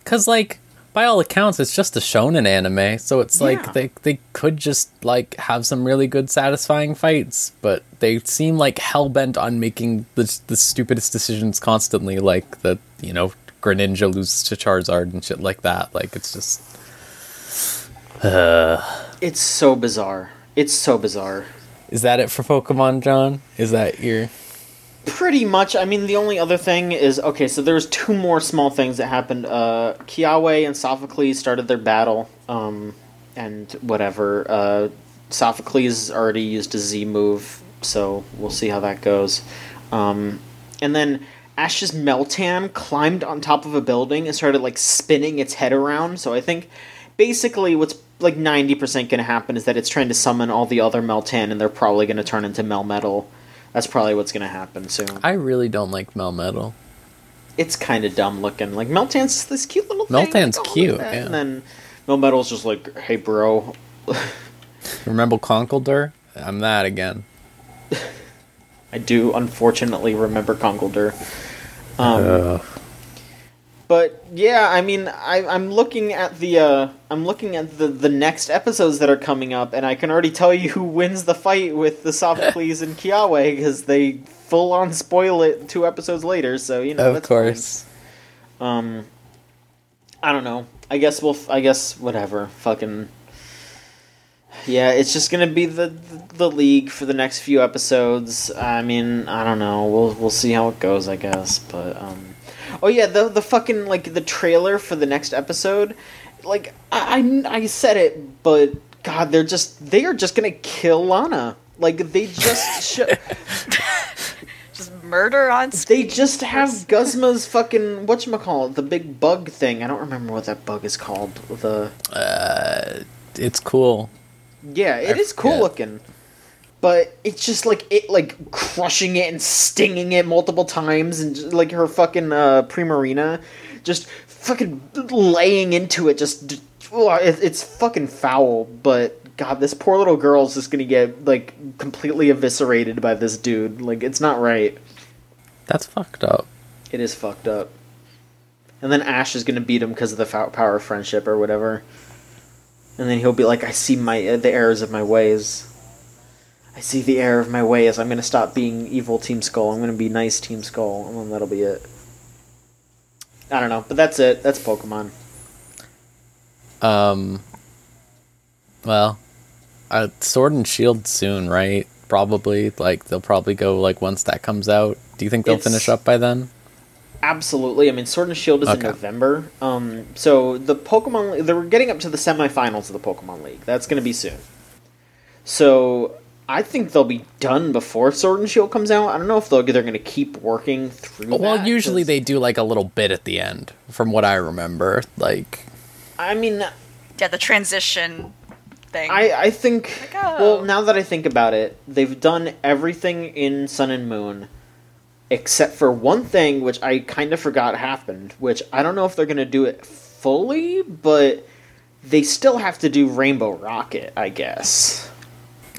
cuz like by all accounts it's just a shonen anime, so it's Yeah. like they they could just like have some really good satisfying fights, but they seem like hell-bent on making the the stupidest decisions constantly like the, you know, Greninja loses to Charizard and shit like that. Like it's just uh. It's so bizarre. It's so bizarre. Is that it for Pokemon, John? Is that your Pretty much. I mean, the only other thing is okay. So there's two more small things that happened. Uh, Kiawe and Sophocles started their battle, um, and whatever. Uh, Sophocles already used a Z move, so we'll see how that goes. Um, and then Ash's Meltan climbed on top of a building and started like spinning its head around. So I think basically what's like ninety percent going to happen is that it's trying to summon all the other Meltan, and they're probably going to turn into Melmetal. That's probably what's going to happen soon. I really don't like Melmetal. it's kind of dumb looking. Like Meltan's this cute little thing. Meltan's like, oh, cute, yeah. And then Melmetal's just like, hey, bro. Remember Conkeldurr? I'm that again. I do unfortunately remember Conkeldurr. Um, but yeah, I mean, I, I'm looking at the uh, I'm looking at the the next episodes that are coming up, and I can already tell you who wins the fight with the Sophocles and Kiawe because they full on spoil it two episodes later. So you know, of that's fine. course. Um, I don't know. I guess we'll. I guess whatever. Fucking. Yeah, it's just gonna be the, the the league for the next few episodes. I mean, I don't know. We'll we'll see how it goes. I guess, but um. Oh yeah, the the fucking like the trailer for the next episode. Like I I, I said it, but God, they're just they are just gonna kill Lana. Like they just show. Just murder on screen. They just have Guzma's fucking whatchamacallit, the big bug thing. I don't remember what that bug is called. The uh, It's cool. Yeah, it I is cool forget. looking. But it's just like it like crushing it and stinging it multiple times and just, like her fucking uh Primarina just fucking laying into it just ugh, it, it's fucking foul, but god, this poor little girl's just to get like completely eviscerated by this dude. Like it's not right. That's fucked up. It is fucked up. And then Ash is gonna beat him because of the fou- power of friendship or whatever. And then he'll be like, "I see my uh, the errors of my ways. I see the error of my way ways. I'm gonna stop being evil Team Skull. I'm gonna be nice Team Skull, and then that'll be it." I don't know, but that's it. That's Pokemon. Um. Well, uh, Sword and Shield soon, right? Probably. Like they'll probably go like once that comes out. Do you think they'll It's- finish up by then? Absolutely. I mean, Sword and Shield is in November. Um, so the Pokemon, they're getting up to the semifinals of the Pokemon League. That's going to be soon. So I think they'll be done before Sword and Shield comes out. I don't know if they'll, they're going to keep working through. Well, that, usually 'cause- they do like a little bit at the end, from what I remember. Like, I mean, Yeah, the transition thing. I I think. Like, oh. Well, now that I think about it, they've done everything in Sun and Moon. Except for one thing, which I kind of forgot happened, which I don't know if they're going to do it fully, but they still have to do Rainbow Rocket, I guess.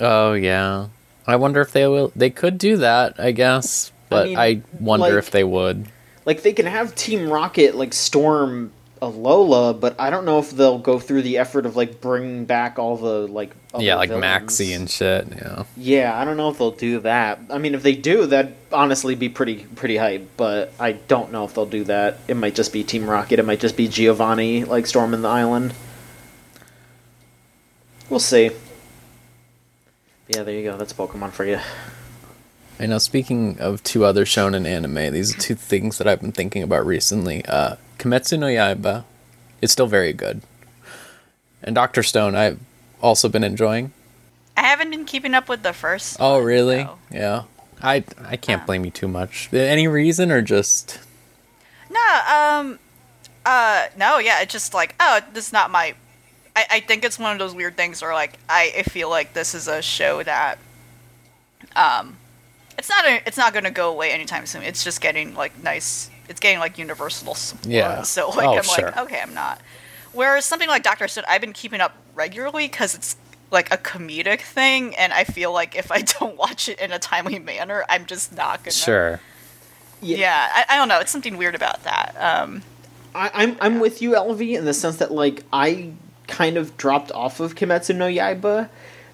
Oh yeah, I wonder if they will. They could do that, I guess, but I, mean, wonder like- if they would. Like they can have Team Rocket like storm Alola, but I don't know if they'll go through the effort of like bringing back all the like Yeah, like villains. Maxie and shit. Yeah. yeah, I don't know if they'll do that. I mean, if they do, that'd honestly be pretty pretty hype. But I don't know if they'll do that. It might just be Team Rocket. It might just be Giovanni like storming the island. We'll see. Yeah, there you go. That's Pokemon for you. I know. Speaking of two other shonen anime, these are two things that I've been thinking about recently. Uh, Kimetsu no Yaiba is still very good, and Doctor Stone I've also been enjoying. I haven't been keeping up with the first. Oh, one, really? though. Yeah. I I can't blame you too much. Any reason or just No, um, uh, no, yeah, it's just like, oh, this is not my. I, I think it's one of those weird things where, like, I, I feel like this is a show that, um, it's not a, it's not gonna go away anytime soon. It's just getting like nice. It's getting like universal support. Yeah. So like, Oh, I'm sure. like, okay, I'm not. Whereas something like Doctor Stone, I've been keeping up regularly because it's like a comedic thing, and I feel like if I don't watch it in a timely manner, I'm just not gonna. sure? Yeah, I, I don't know. It's something weird about that. Um, I, I'm I'm with you, Elvie, in the sense that like I kind of dropped off of Kimetsu no Yaiba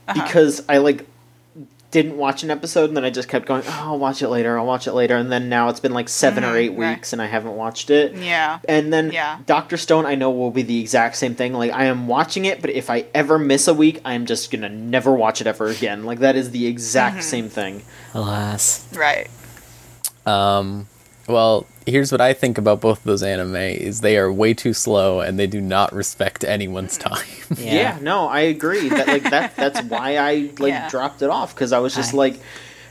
Uh-huh. because I like didn't watch an episode and then I just kept going, oh, I'll watch it later, I'll watch it later, and then now it's been like 7 or Mhm, eight right. weeks and I haven't watched it. yeah. And then Yeah. Doctor Stone, I know will be the exact same thing. Like I am watching it, but if I ever miss a week, I'm just gonna never watch it ever again. Like that is the exact Mm-hmm. same thing. Alas. Right. Um, well, here's what I think about both of those anime: is they are way too slow and they do not respect anyone's time. Yeah. no, I agree. That like that that's why I like Yeah. dropped it off because I was just I- like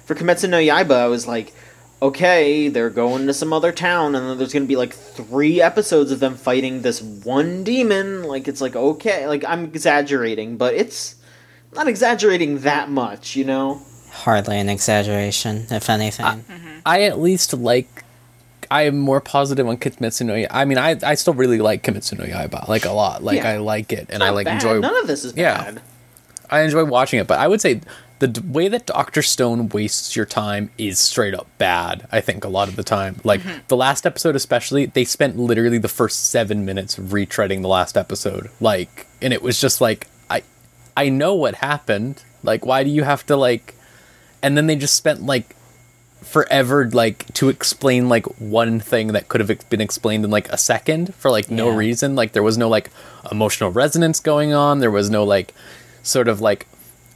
for Kimetsu no Yaiba, I was like, okay, they're going to some other town and then there's gonna be like three episodes of them fighting this one demon. Like it's like okay, like I'm exaggerating, but it's not exaggerating that much, you know. Hardly an exaggeration, if anything. I at least like. I am more positive on Kimetsu no Yaiba. I mean, I I still really like Kimetsu no Yaiba like a lot. Like Yeah. I like it, and I like bad. enjoy. None of this is Yeah. bad. I enjoy watching it, but I would say the d- way that Doctor Stone wastes your time is straight up bad. I think a lot of the time, like mm-hmm. the last episode especially, they spent literally the first seven minutes retreading the last episode, like, and it was just like I, I know what happened. Like, why do you have to like? And then they just spent like forever like to explain like one thing that could have been explained in like a second for like no Yeah. reason. Like there was no like emotional resonance going on. There was no like sort of like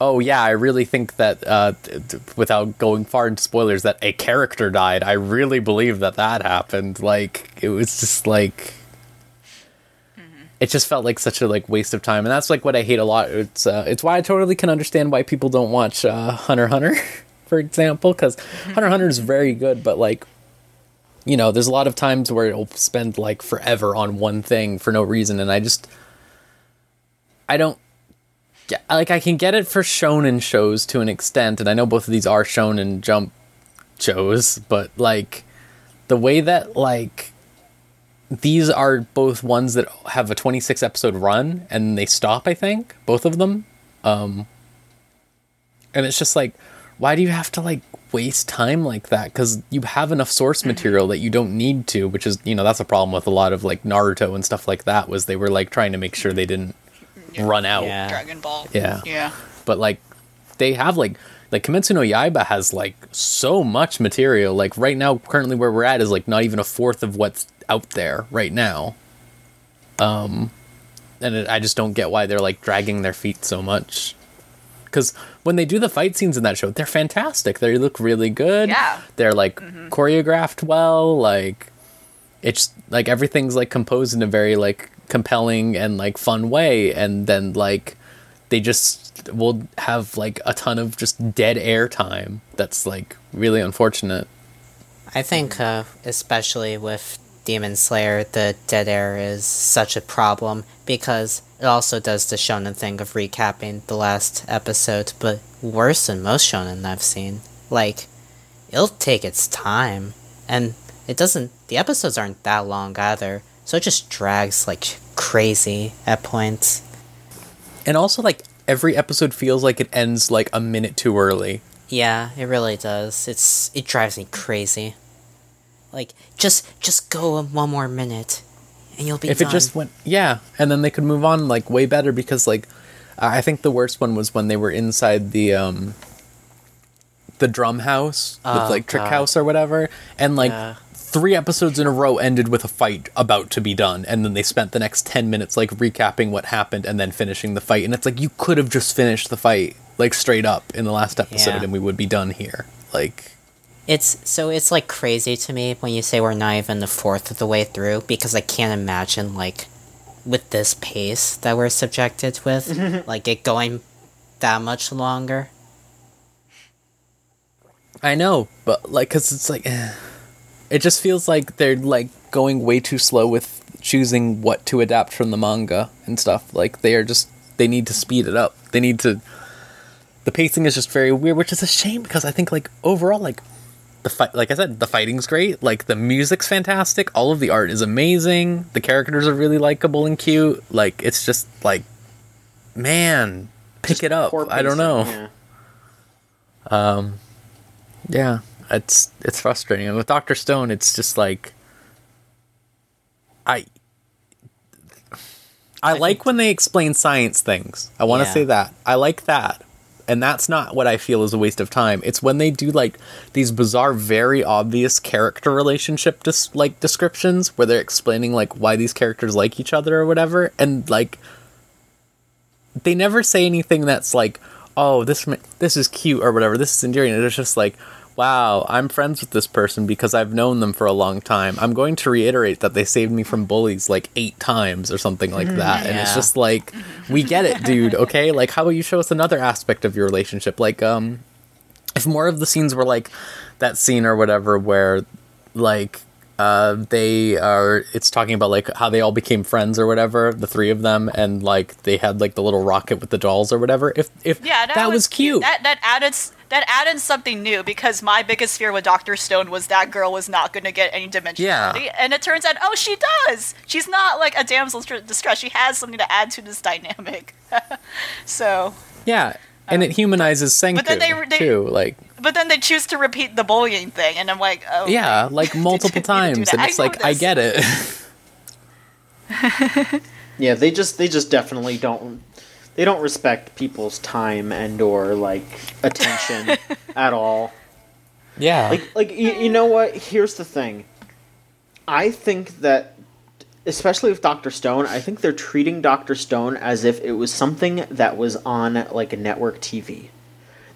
oh yeah i really think that uh t- t- without going far into spoilers that a character died. I really believe that that happened. Like it was just like it just felt like such a like waste of time. And that's like what i hate a lot. It's uh, it's why i totally can understand why people don't watch uh, hunter hunter for example because hunter x hunter is very good but like you know there's a lot of times where it'll spend like forever on one thing for no reason and i just i don't yeah, like I can get it for shonen shows to an extent, and I know both of these are shonen jump shows, but like the way that like these are both ones that have a 26 episode run and they stop, I think, both of them. Um and it's just like why do you have to like waste time like that cuz you have enough source material that you don't need to, which is, you know, that's a problem with a lot of like Naruto and stuff like that was they were like trying to make sure they didn't run out Yeah. Dragon Ball. Yeah. Yeah. but like they have like like Kimetsu no Yaiba has like so much material. Like right now, currently where we're at is like not even a fourth of what's out there right now. Um, and it, I just don't get why they're like dragging their feet so much. Because when they do the fight scenes in that show, they're fantastic. They look really good. Yeah. they're like choreographed well. Like it's like everything's like composed in a very like compelling and like fun way and then like they just will have like a ton of just dead air time that's like really unfortunate I think, uh, especially with Demon Slayer, the dead air is such a problem because it also does the shonen thing of recapping the last episode, but worse than most shonen I've seen. Like, it'll take its time, and it doesn't. The episodes aren't that long either, so it just drags like crazy at points. and also like every episode feels like it ends like a minute too early Yeah, it really does. It's it drives me crazy. Like just just go one more minute, and you'll be if done. it just went yeah and then they could move on like way better because like i think the worst one was when they were inside the um the drum house Oh, with like trick God. house or whatever and like Yeah. three episodes in a row ended with a fight about to be done and then they spent the next 10 minutes like recapping what happened and then finishing the fight and it's like you could have just finished the fight like straight up in the last episode Yeah. and we would be done here like It's so it's like crazy to me when you say we're not even the fourth of the way through because I can't imagine like with this pace that we're subjected with, like it going that much longer. I know, but like, cause it's like, eh. it just feels like they're like going way too slow with choosing what to adapt from the manga and stuff. Like they are just they need to speed it up. They need to. The pacing is just very weird, which is a shame because I think like overall like the fight, like I said, the fighting's great. Like the music's fantastic. All of the art is amazing. The characters are really likable and cute. Like it's just like, man, pick Just it up. I don't know. yeah. Um, yeah, it's it's frustrating. And with Doctor Stone, it's just like I I, like when they explain science things. I want to Yeah. say that. I like that. And that's not what I feel is a waste of time. It's when they do like these bizarre, very obvious character relationship dis- like descriptions where they're explaining like why these characters like each other or whatever, and like they never say anything that's like, "Oh, this this is cute" or whatever. This is endearing. It's just like, "Wow, I'm friends with this person because I've known them for a long time." I'm going to reiterate that they saved me from bullies like eight times or something like that, and it's just like, we get it, dude. Okay, like how about you show us another aspect of your relationship? Like, um, if more of the scenes were like that scene or whatever where like uh they are it's talking about like how they all became friends or whatever the three of them and like they had like the little rocket with the dolls or whatever if if Yeah, that, that, was, cute That that added that added something new because my biggest fear with Doctor Stone was that girl was not going to get any dimensionality, and it turns out, oh, she does. She's not like a damsel in distress. She has something to add to this dynamic. so, yeah and it um, humanizes Senku but then they- they- too like but then they choose to repeat the bullying thing, and I'm like, oh, yeah like multiple didn't need to do times that. and it's know like I get it Yeah, they just they just definitely don't they don't respect people's time and or like attention at all. Yeah. Like, like you, you know what? Here's the thing. I think that, especially with Doctor Stone, I think they're treating Doctor Stone as if it was something that was on like a network TV.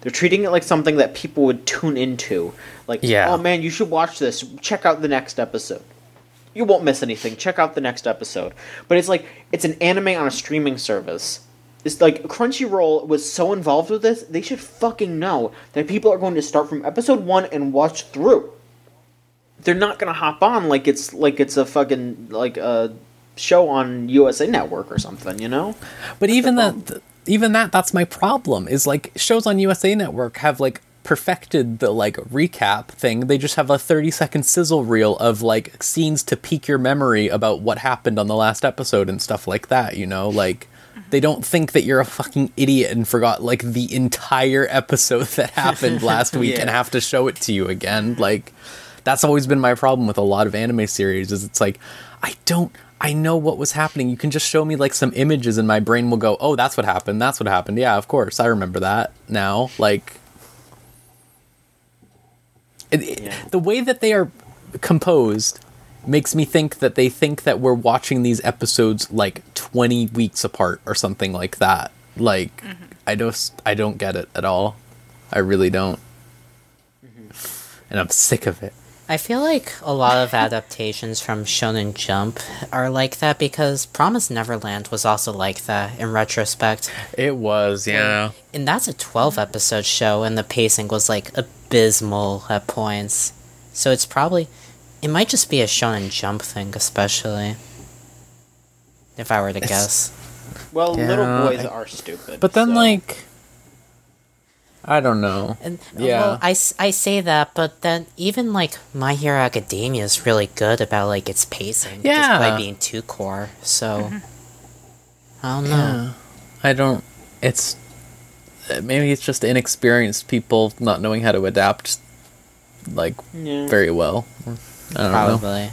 They're treating it like something that people would tune into. Like, Yeah. oh man, you should watch this. Check out the next episode. You won't miss anything. Check out the next episode. But it's like it's an anime on a streaming service. It's like Crunchyroll was so involved with this, they should fucking know that people are going to start from episode one and watch through. They're not gonna hop on like it's like it's a fucking like a show on USA Network or something, you know? But even that, th- even that, that's my problem. Is like shows on USA Network have like perfected the like recap thing. They just have a thirty second sizzle reel of like scenes to pique your memory about what happened on the last episode and stuff like that. You know, like they don't think that you're a fucking idiot and forgot like the entire episode that happened last week and have to show it to you again. Like that's always been my problem with a lot of anime series. Is it's like I don't. I know what was happening. You can just show me like some images and my brain will go, "Oh, that's what happened. That's what happened." Yeah, of course. I remember that now. Like it, it- Yeah. the way that they are composed makes me think that they think that we're watching these episodes like 20 weeks apart or something like that. Like mm-hmm. I just I don't get it at all. I really don't. Mm-hmm. And I'm sick of it. I feel like a lot of adaptations from Shonen Jump are like that because Promise Neverland was also like that in retrospect. It was, yeah. And that's a 12 episode show, and the pacing was like abysmal at points. So it's probably. It might just be a Shonen Jump thing, especially. If I were to It's- guess. Well, Yeah, little boys I- are stupid. But then so- like I don't know. And, Yeah. Well, I, s- I say that, but then even like My Hero Academia is really good about like its pacing. Yeah. Despite being too core. So. Mm-hmm. I don't know. Yeah. I don't it's maybe it's just inexperienced people not knowing how to adapt like Yeah. very well. I don't know. Probably.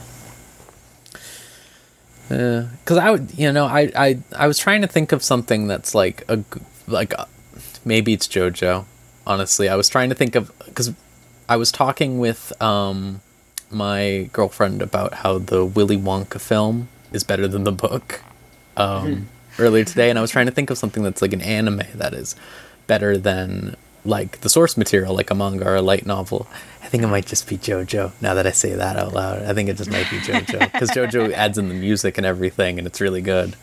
because I would, you know, I, I, I was trying to think of something that's like a like, a, maybe it's JoJo. Honestly, I was trying to think of because I was talking with um my girlfriend about how the Willy Wonka film is better than the book um earlier today, and I was trying to think of something that's like an anime that is better than like the source material, like a manga or a light novel. I think it might just be JoJo. Now that I say that out loud, I think it just might be JoJo because JoJo adds in the music and everything, and it's really good.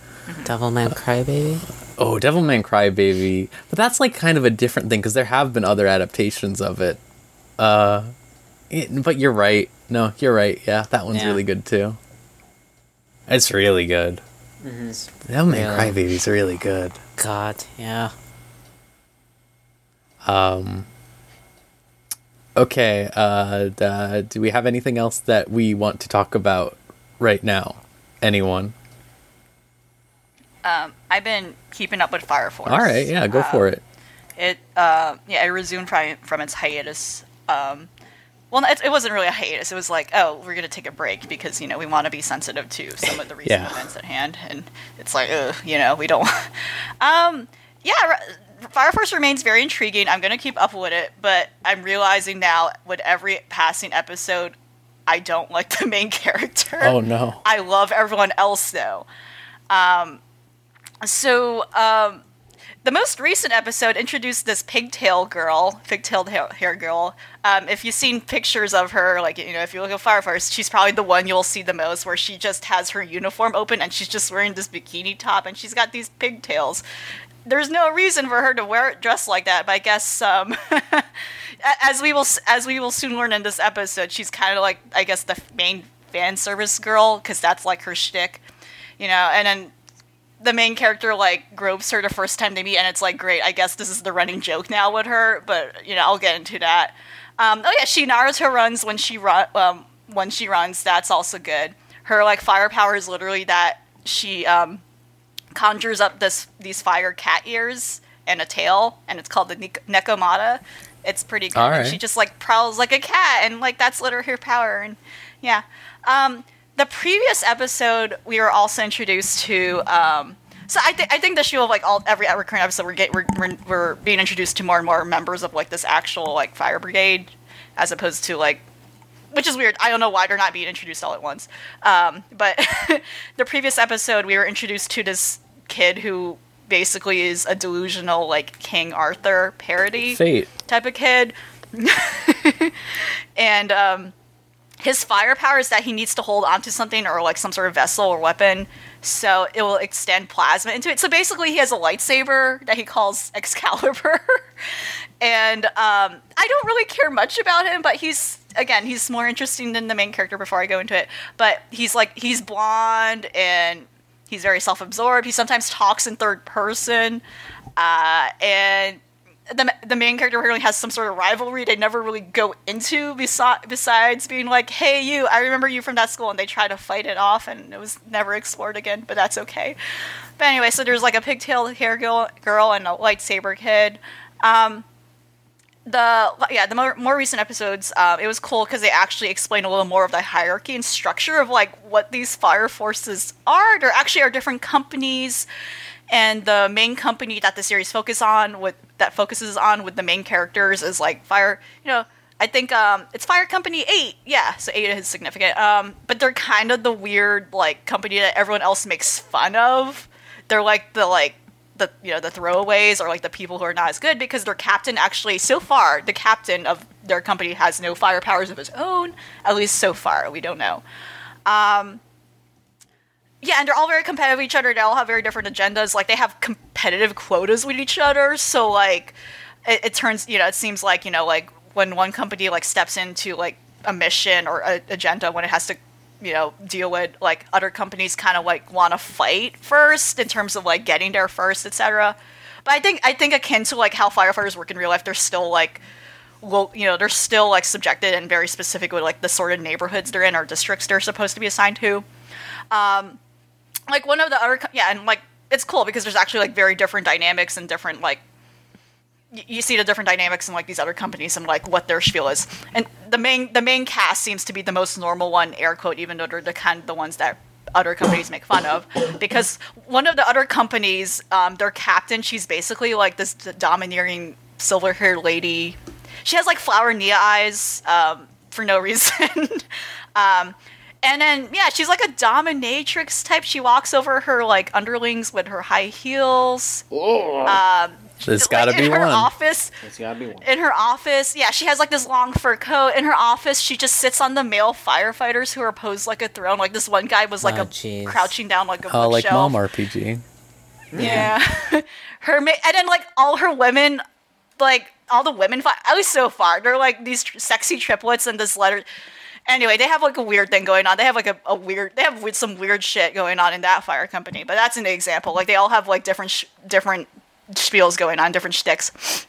Devilman Crybaby? Oh, Devilman Crybaby, but that's like kind of a different thing because there have been other adaptations of it. Uh, it- but you're right. No, you're right. Yeah, that one's Yeah. really good too. It's really good. Devilman Really? Crybaby's really good. God, yeah. Um. Okay. Uh, uh, do we have anything else that we want to talk about right now? Anyone? Um, I've been keeping up with Fire Force. All right. Yeah, go Uh, for it. It uh, yeah, it resumed from from its hiatus. Um, well, it, it wasn't really a hiatus. It was like, oh, we're gonna take a break because you know we want to be sensitive to some of the recent Yeah. events at hand, and it's like, ugh, you know, we don't. um, yeah, Fire Force remains very intriguing. I'm gonna keep up with it, but I'm realizing now with every passing episode, I don't like the main character. Oh no. I love everyone else though. Um, so um, the most recent episode introduced this pigtail girl, pigtailed hair, hair girl. Um, if you've seen pictures of her, like you know, if you look at Fire Force, she's probably the one you'll see the most, where she just has her uniform open and she's just wearing this bikini top and she's got these pigtails. There's no reason for her to wear it dressed like that, but I guess um, as we will as we will soon learn in this episode, she's kind of like I guess the main fan service girl because that's like her shtick, you know. And then the main character like gropes her the first time they meet, and it's like great. I guess this is the running joke now with her, but you know I'll get into that. Um, oh yeah, she Naruto runs when she run um, when she runs. That's also good. Her like firepower is literally that she um, conjures up this these fire cat ears and a tail, and it's called the Nek- Nekomata. It's pretty good. Right. She just like prowls like a cat, and like that's literally her power. And yeah, um, the previous episode we were also introduced to. Um, so I, th- I think the show of like all every current episode we're, get, we're we're we're being introduced to more and more members of like this actual like fire brigade, as opposed to like which is weird. I don't know why they're not being introduced all at once. Um, but the previous episode, we were introduced to this kid who basically is a delusional, like King Arthur parody Fate. type of kid. and um, his fire power is that he needs to hold onto something or like some sort of vessel or weapon, so it will extend plasma into it. So basically, he has a lightsaber that he calls Excalibur. and um, I don't really care much about him, but he's again he's more interesting than the main character. Before I go into it, but he's like he's blonde and he's very self-absorbed. He sometimes talks in third person, uh, and the the main character really has some sort of rivalry they never really go into besi- besides being like, "Hey, you! I remember you from that school," and they try to fight it off, and it was never explored again. But that's okay. But anyway, so there's like a pigtail hair girl, girl and a lightsaber kid. Um, the yeah the more, more recent episodes uh, it was cool because they actually explained a little more of the hierarchy and structure of like what these fire forces are. There actually are different companies and the main company that the series focus on with that focuses on with the main characters is like fire you know i think um it's fire company 8 yeah so 8 is significant. Um but they're kind of the weird like company that everyone else makes fun of. They're like the like the you know the throwaways or like the people who are not as good because their captain actually so far the captain of their company has no fire powers of his own at least so far we don't know. Um yeah and they're all very competitive with each other. They all have very different agendas. Like they have competitive quotas with each other. So like it, it turns you know it seems like you know like when one company like steps into like a mission or a agenda when it has to you know deal with like other companies kind of like want to fight first in terms of like getting there first etc but i think i think akin to like how firefighters work in real life they're still like well you know they're still like subjected and very specific with like the sort of neighborhoods they're in or districts they're supposed to be assigned to. Um like one of the other yeah and like it's cool because there's actually like very different dynamics and different like you see the different dynamics in like these other companies and like what their spiel is. And the main the main cast seems to be the most normal one, air quote, even though they're the kind the ones that other companies make fun of. Because one of the other companies, um, their captain, she's basically like this domineering silver haired lady. She has like flower Nia eyes um, for no reason. um, and then yeah, she's like a dominatrix type. She walks over her like underlings with her high heels. Um, There's like, got to in be her one. office There's gotta be one. in her office yeah she has like this long fur coat in her office she just sits on the male firefighters who are posed like a throne like this one guy was like Oh, a jeez. crouching down like a Oh, like bookshelf. Mom RPG. yeah her ma- and then like all her women like all the women fi- at least so far they're like these tr- sexy triplets and this letter anyway they have like a weird thing going on they have like a, a weird they have some weird shit going on in that fire company but that's an example like they all have like different sh- different spiels going on different shticks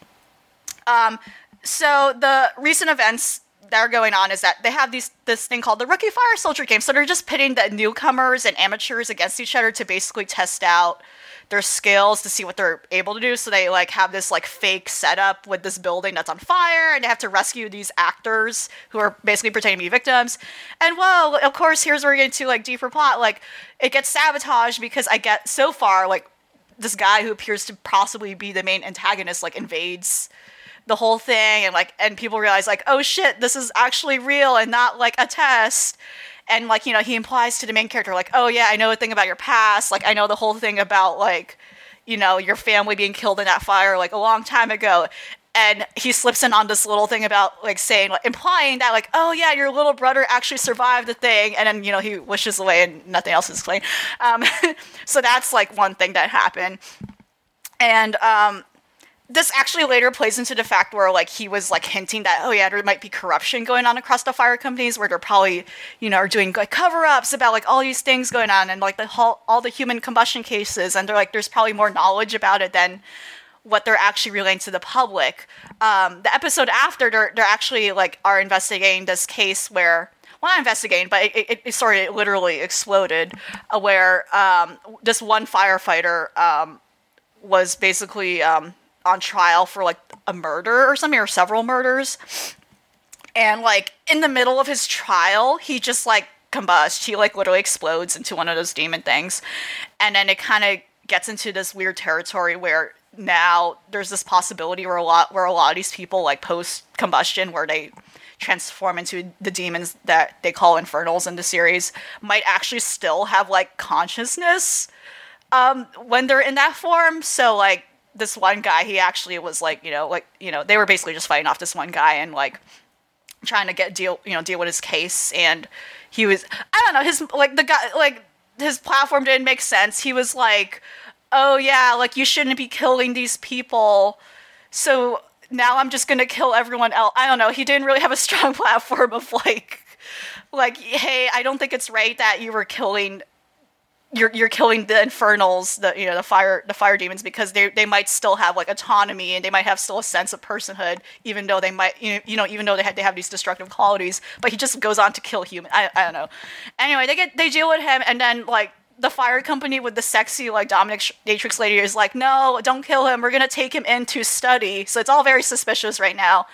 um, so the recent events that are going on is that they have these this thing called the Rookie Fire Soldier game. So they're just pitting the newcomers and amateurs against each other to basically test out their skills to see what they're able to do. So they like have this like fake setup with this building that's on fire, and they have to rescue these actors who are basically pretending to be victims. And well, of course, here's where we get into like deeper plot. Like it gets sabotaged because I get so far like this guy who appears to possibly be the main antagonist like invades the whole thing and like and people realize like oh shit this is actually real and not like a test. And like you know he implies to the main character like oh yeah i know a thing about your past. Like i know the whole thing about like you know your family being killed in that fire like a long time ago and he slips in on this little thing about like saying like implying that like oh yeah your little brother actually survived the thing and then you know he wishes away and nothing else is explained. Um, so that's like one thing that happened. And um this actually later plays into the fact where like he was like hinting that oh yeah there might be corruption going on across the fire companies where they're probably you know are doing like cover-ups about like all these things going on and like the whole all the human combustion cases and they're like there's probably more knowledge about it than what they're actually relaying to the public. Um, the episode after they're, they're actually like are investigating this case where well not investigating but it, it, it sorry it literally exploded uh, where um, this one firefighter um, was basically um, on trial for like a murder or something or several murders. And like in the middle of his trial he just like combusts. He like literally explodes into one of those demon things. And then it kind of gets into this weird territory where now there's this possibility where a lot where a lot of these people like post combustion where they transform into the demons that they call infernals in the series might actually still have like consciousness um, when they're in that form. So like this one guy, he actually was like you know like you know they were basically just fighting off this one guy and like trying to get deal you know deal with his case and he was I don't know his like the guy like his platform didn't make sense. He was like, "Oh yeah, like you shouldn't be killing these people." So now I'm just gonna kill everyone else. I don't know. He didn't really have a strong platform of like, like, hey, I don't think it's right that you were killing. You're, you're killing the infernals, the you know the fire the fire demons because they they might still have like autonomy and they might have still a sense of personhood even though they might you know, you know even though they had they have these destructive qualities but he just goes on to kill human I, I don't know anyway they get they deal with him and then like the fire company with the sexy like Dominic Matrix lady is like, no, don't kill him. We're gonna take him in to study. So it's all very suspicious right now,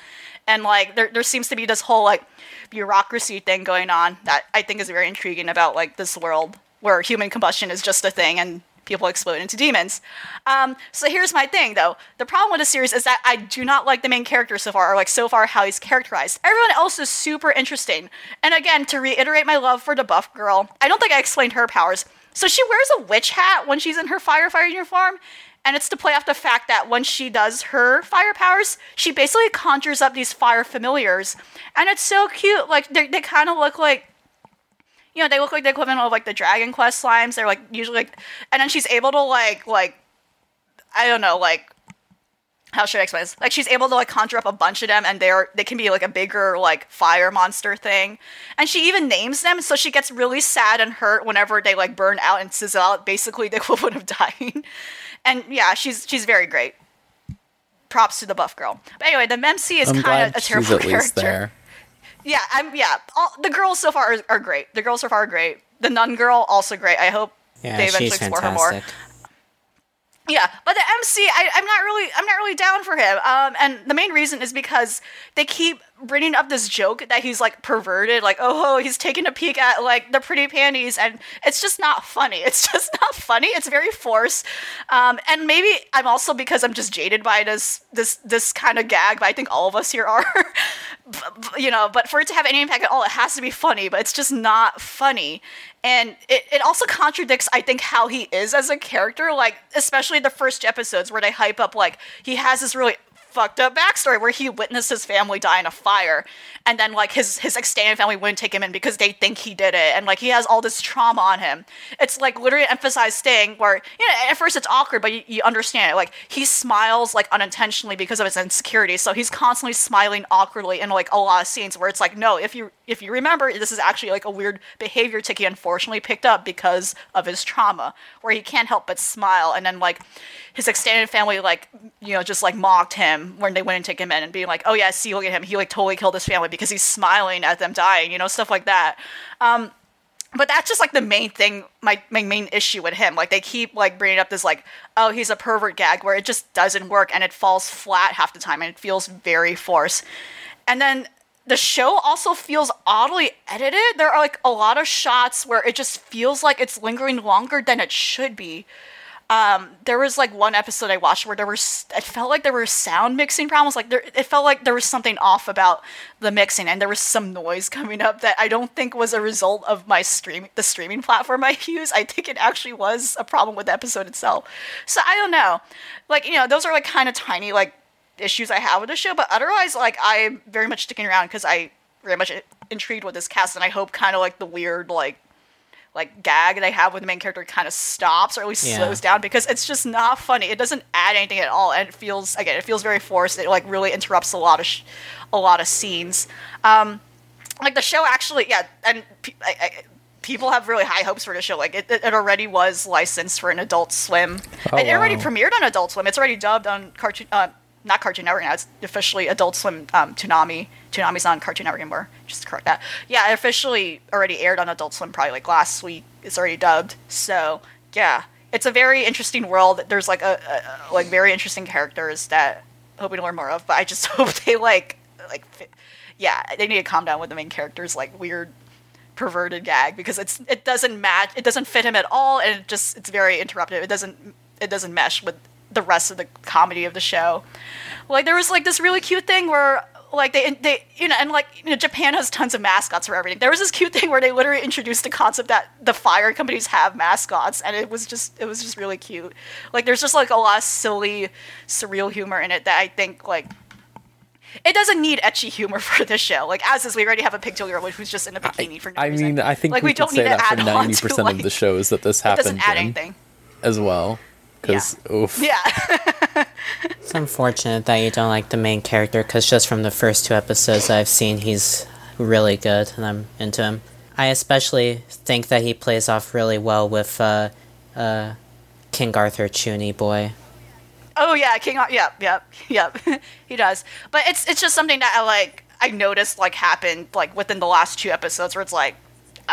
and like there there seems to be this whole like bureaucracy thing going on that I think is very intriguing about like this world where human combustion is just a thing and people explode into demons. Um, so here's my thing though. The problem with the series is that I do not like the main character so far, or like so far how he's characterized. Everyone else is super interesting. And again, to reiterate my love for the buff girl, I don't think I explained her powers. So she wears a witch hat when she's in her firefighter uniform, and it's to play off the fact that when she does her fire powers, she basically conjures up these fire familiars, and it's so cute. Like they they kind of look like. You know, they look like the equivalent of like the Dragon Quest slimes. They're like usually like, and then she's able to like like, I don't know, like how should I explain this? Like she's able to like conjure up a bunch of them, and they're they can be like a bigger like fire monster thing. And she even names them, so she gets really sad and hurt whenever they like burn out and sizzle out, basically the equivalent of dying. And yeah, she's she's very great. Props to the buff girl. But anyway, the Memsi is kind of a she's terrible at least character. there. Yeah, I'm yeah. All, the girls so far are, are great. The girls so far are great. The nun girl also great. I hope Yeah, they eventually she's explore her more. Yeah, but the MC, I, I'm not really, I'm not really down for him. Um, and the main reason is because they keep bringing up this joke that he's like perverted, like oh, he's taking a peek at like the pretty panties, and it's just not funny. It's just not funny. It's very forced. Um, and maybe I'm also because I'm just jaded by this this this kind of gag, but I think all of us here are. You know, but for it to have any impact at all, it has to be funny, but it's just not funny. And it, it also contradicts, I think, how he is as a character, like, especially the first episodes where they hype up, like, he has this really fucked up backstory where he witnessed his family die in a fire. And then like his his extended family wouldn't take him in because they think he did it. And like he has all this trauma on him. It's like literally emphasized thing where you know at first it's awkward but you, you understand it. Like he smiles like unintentionally because of his insecurity. So he's constantly smiling awkwardly in like a lot of scenes where it's like no if you if you remember this is actually like a weird behavior tick he unfortunately picked up because of his trauma where he can't help but smile. And then like his extended family like you know just like mocked him when they went and take him in and being like oh yeah see look at him. He like totally killed his family because he's smiling at them dying you know stuff like that. Um but that's just like the main thing my, my main issue with him. Like they keep like bringing up this like oh he's a pervert gag where it just doesn't work and it falls flat half the time and it feels very forced. And then the show also feels oddly edited. There are like a lot of shots where it just feels like it's lingering longer than it should be um, there was like one episode I watched where there was it felt like there were sound mixing problems. Like there, it felt like there was something off about the mixing, and there was some noise coming up that I don't think was a result of my stream the streaming platform I use. I think it actually was a problem with the episode itself. So I don't know. Like you know, those are like kind of tiny like issues I have with the show, but otherwise, like I'm very much sticking around because I very much intrigued with this cast, and I hope kind of like the weird like like gag they have with the main character kind of stops or at least Yeah. slows down because it's just not funny. It doesn't add anything at all, and it feels again it feels very forced. It like really interrupts a lot of sh- a lot of scenes. Um, like the show actually, yeah, and pe- I, I, people have really high hopes for the show. Like it, it already was licensed for an Adult Swim, Oh, and it already wow. premiered on Adult Swim. It's already dubbed on Cartoon, uh, not Cartoon Network now. It's officially Adult Swim. Um, Toonami. Toonami's not on Cartoon Network anymore. Just to correct that. Yeah, it officially already aired on Adult Swim probably like last week. It's already dubbed. So yeah, it's a very interesting world. There's like a, a like very interesting characters that I'm hoping to learn more of. But I just hope they like like yeah they need to calm down with the main character's like weird perverted gag because it's it doesn't match it doesn't fit him at all and it just it's very interruptive it doesn't it doesn't mesh with the rest of the comedy of the show like there was like this really cute thing where like they they you know and like you know Japan has tons of mascots for everything. There was this cute thing where they literally introduced the concept that the fire companies have mascots, and it was just it was just really cute. Like there's just like a lot of silly, surreal humor in it that I think like. It doesn't need ecchi humor for this show. Like as is, we already have a pigtail girl who's just in a bikini for no I reason. mean, I think like, we, could say that for add on ninety to, percent like- of the shows that this It doesn't happened add in anything. as well. Because oof, Yeah. It's unfortunate that you don't like the main character because just from the first two episodes I've seen, he's really good and I'm into him. I especially think that he plays off really well with uh, uh, King Arthur Chuuni boy. Oh yeah, King. Ar- Yep, yep, yep. he does. But it's it's just something that I like. I noticed like happened like within the last two episodes where it's like,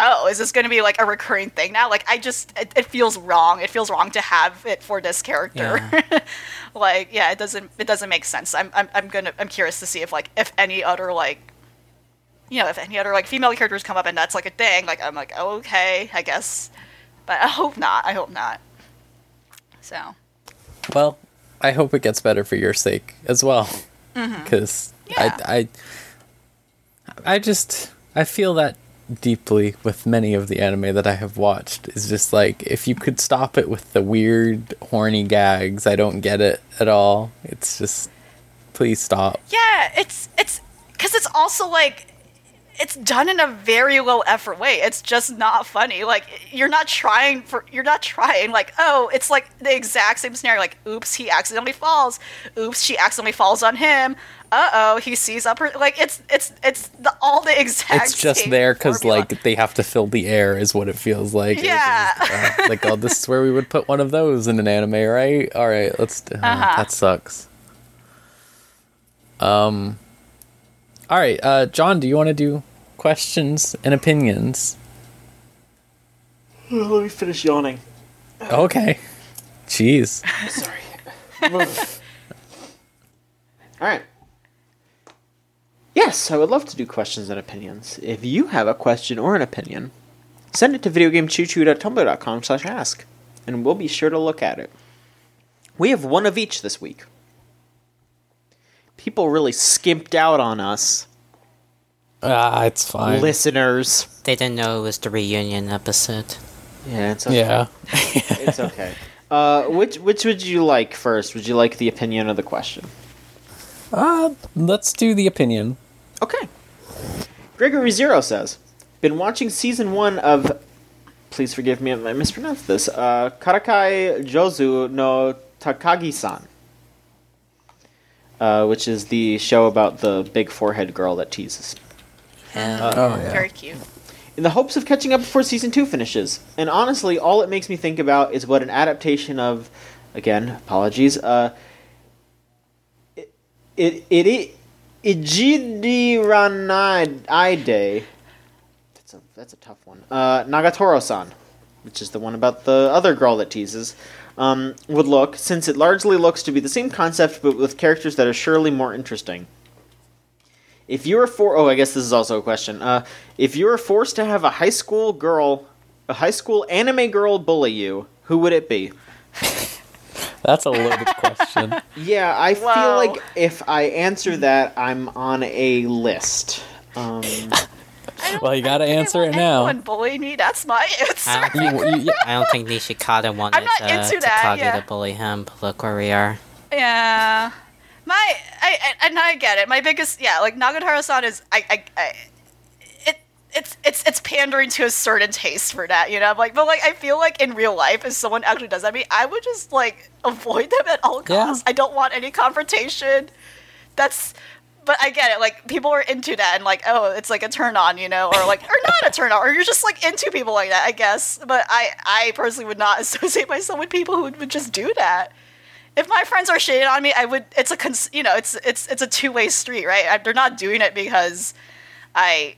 oh, is this going to be like a recurring thing now? Like I just it, it feels wrong. It feels wrong to have it for this character. like yeah, it doesn't it doesn't make sense. I'm I'm I'm gonna I'm curious to see if like if any other like. You know, if any other like female characters come up and that's like a thing, like I'm like, oh, okay, I guess, but I hope not. I hope not. So, well, I hope it gets better for your sake as well. Because Mm-hmm. Yeah. I, I, I just I feel that deeply with many of the anime that I have watched. Is just like if you could stop it with the weird horny gags, I don't get it at all. It's just please stop. Yeah, it's it's because it's also like it's done in a very low effort way. It's just not funny. Like you're not trying for you're not trying. Like oh, it's like the exact same scenario. Like oops, he accidentally falls. Oops, she accidentally falls on him. Uh oh, he sees up her. Like it's it's it's the, all the exact. It's just same there because like they have to fill the air, is what it feels like. It's Yeah. just, uh, like oh, this is where we would put one of those in an anime, right? All right, let's. Uh, Uh-huh. That sucks. Um. All right, uh, John, do you want to do questions and opinions? Let me finish yawning. Okay. Jeez. Sorry. All right. Yes, I would love to do questions and opinions. If you have a question or an opinion, send it to videogamechoochoo.tumblr.com slash ask, and we'll be sure to look at it. We have one of each this week. People really skimped out on us, Ah, it's fine. listeners. They didn't know it was the reunion episode. Yeah, it's okay. Yeah. it's okay. Uh, which which would you like first? Would you like the opinion or the question? Uh, let's do the opinion. Okay. Gregory Zero says, "Been watching season one of. Please forgive me if I mispronounced this. Uh, Karakai Jozu no Takagi-san, uh, which is the show about the big forehead girl that teases. And Oh yeah. very cute. In the hopes of catching up before season two finishes, and honestly, all it makes me think about is what an adaptation of, again, apologies. Uh, it it it. Ranai That's a that's a tough one. Uh, Nagatoro-san, which is the one about the other girl that teases, um, would look since it largely looks to be the same concept but with characters that are surely more interesting. If you were for oh, I guess this is also a question. Uh, if you were forced to have a high school girl, a high school anime girl bully you, who would it be? That's a loaded question. Yeah, I feel like if I answer that, I'm on a list. Um, Well, you gotta I didn't answer want it now. Anyone bully me? That's my answer. I don't, You- you- I don't think Nishikata wanted not uh, into that, Takagi yeah. to bully him, but look where we are. Yeah. My I, I and I get it. My biggest yeah, like Nagatoro-san is I I, I it it's it's it's pandering to a certain taste for that, you know. I'm like, but like I feel like in real life, if someone actually does that, I mean, I would just like avoid them at all Yeah. costs. I don't want any confrontation. That's but I get it. Like people are into that, and like, oh, it's like a turn on, you know, or like, or not a turn on, or you're just like into people like that, I guess. But I, I personally would not associate myself with people who would, just do that if my friends are shading on me, I would. It's a cons, you know, it's it's it's a two way street, right? I, they're not doing it because I,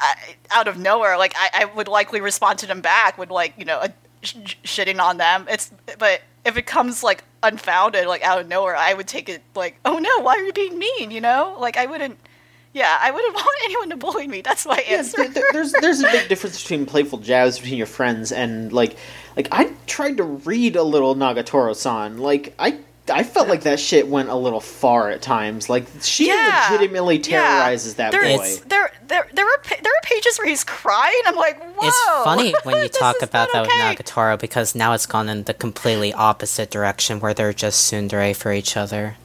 I out of nowhere, like I, I would likely respond to them back with like you know a, sh- shitting on them. It's but if it comes like unfounded, like out of nowhere, I would take it like, oh no, why are you being mean? You know, like I wouldn't. Yeah, I wouldn't want anyone to bully me. That's my yeah, answer. th- there's there's a big difference between playful jabs between your friends and like like I tried to read a little Nagatoro-san. Like I I felt like that shit went a little far at times. Like she Yeah. legitimately Yeah. terrorizes that there, boy. It's- there, there, there were pa- there were pages where he's crying. I'm like, whoa. It's funny when you talk about that okay. with Nagatoro because now it's gone in the completely opposite direction where they're just tsundere for each other.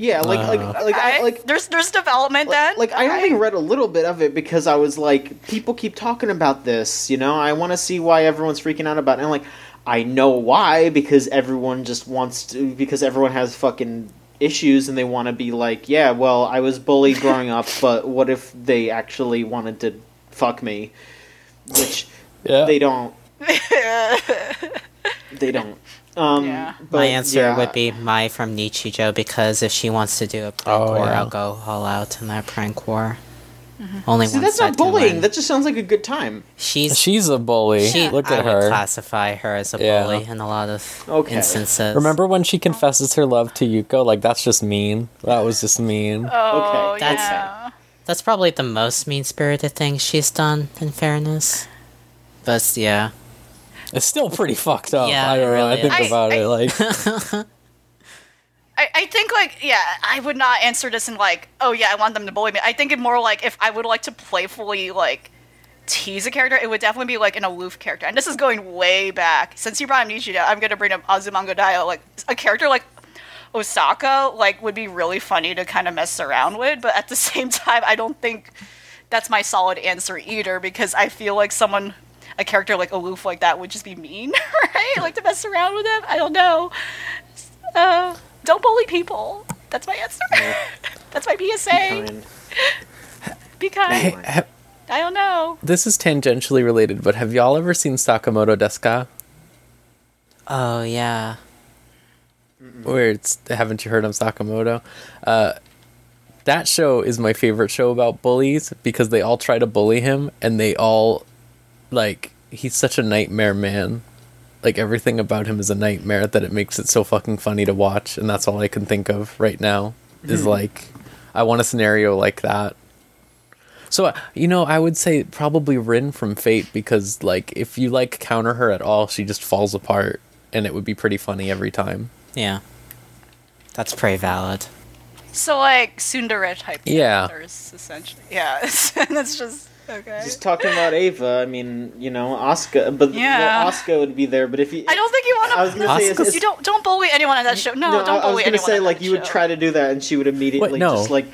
yeah, like like Uh. like I, Okay. like there's there's development then. like I Okay. only read a little bit of it because I was like, people keep talking about this, you know. I want to see why everyone's freaking out about it. And I'm like, I know why because everyone just wants to because everyone has fucking issues and they want to be like, yeah, well, I was bullied growing up, but what if they actually wanted to fuck me? Which Yeah. they don't. they don't. Um, Yeah. but My answer yeah. would be Mai from Nichijou because if she wants to do a prank Oh, war, yeah. I'll go all out in that prank war. Mm-hmm. Only See, one that's not bullying. win. That just sounds like a good time. She's She's a bully. she. Look I at would her. classify her as a Yeah. bully in a lot of Okay. instances. Remember when she confesses her love to Yuko? Like that's just mean. That was just mean. Oh, Okay, that's- yeah. That's probably the most mean-spirited thing she's done. In fairness, but yeah, It's still pretty fucked up. Yeah, I don't it know. I think is. about I- it like I, I think like yeah, I would not answer this in like, oh yeah, I want them to bully me. I think it more like if I would like to playfully like tease a character, it would definitely be like an aloof character. And this is going way back. Since you brought up I'm gonna bring up Azumanga Daioh. Like a character like Osaka like would be really funny to kind of mess around with, but at the same time, I don't think that's my solid answer either because I feel like someone a character like aloof like that would just be mean, right? Like to mess around with them. I don't know. Uh, don't bully people. That's my answer. That's my PSA. Fine. Be kind. Hey, ha- I don't know. this is tangentially related, but have y'all ever seen Sakamoto desu ga? oh yeah. Where it's haven't you heard of Sakamoto? Uh, that show is my favorite show about bullies because they all try to bully him and they all like he's such a nightmare man. Like everything about him is a nightmare that it makes it so fucking funny to watch, and that's all I can think of right now. Is like I want a scenario like that. So uh, you know, I would say probably Rin from Fate because like if you like counter her at all, she just falls apart, and it would be pretty funny every time. Yeah. That's pretty valid. So like Tsundere type Yeah. characters, essentially. Yeah, and it's just okay. Just talking about Eva, I mean, you know, Asuka, but Yeah. well, Asuka would be there. But if you, I don't think you want to. I was gonna say, it's- it's- you don't don't bully anyone on that show. No, no, don't I- I bully was gonna anyone. say like that you would try to do that, and she would immediately Wait, no. just like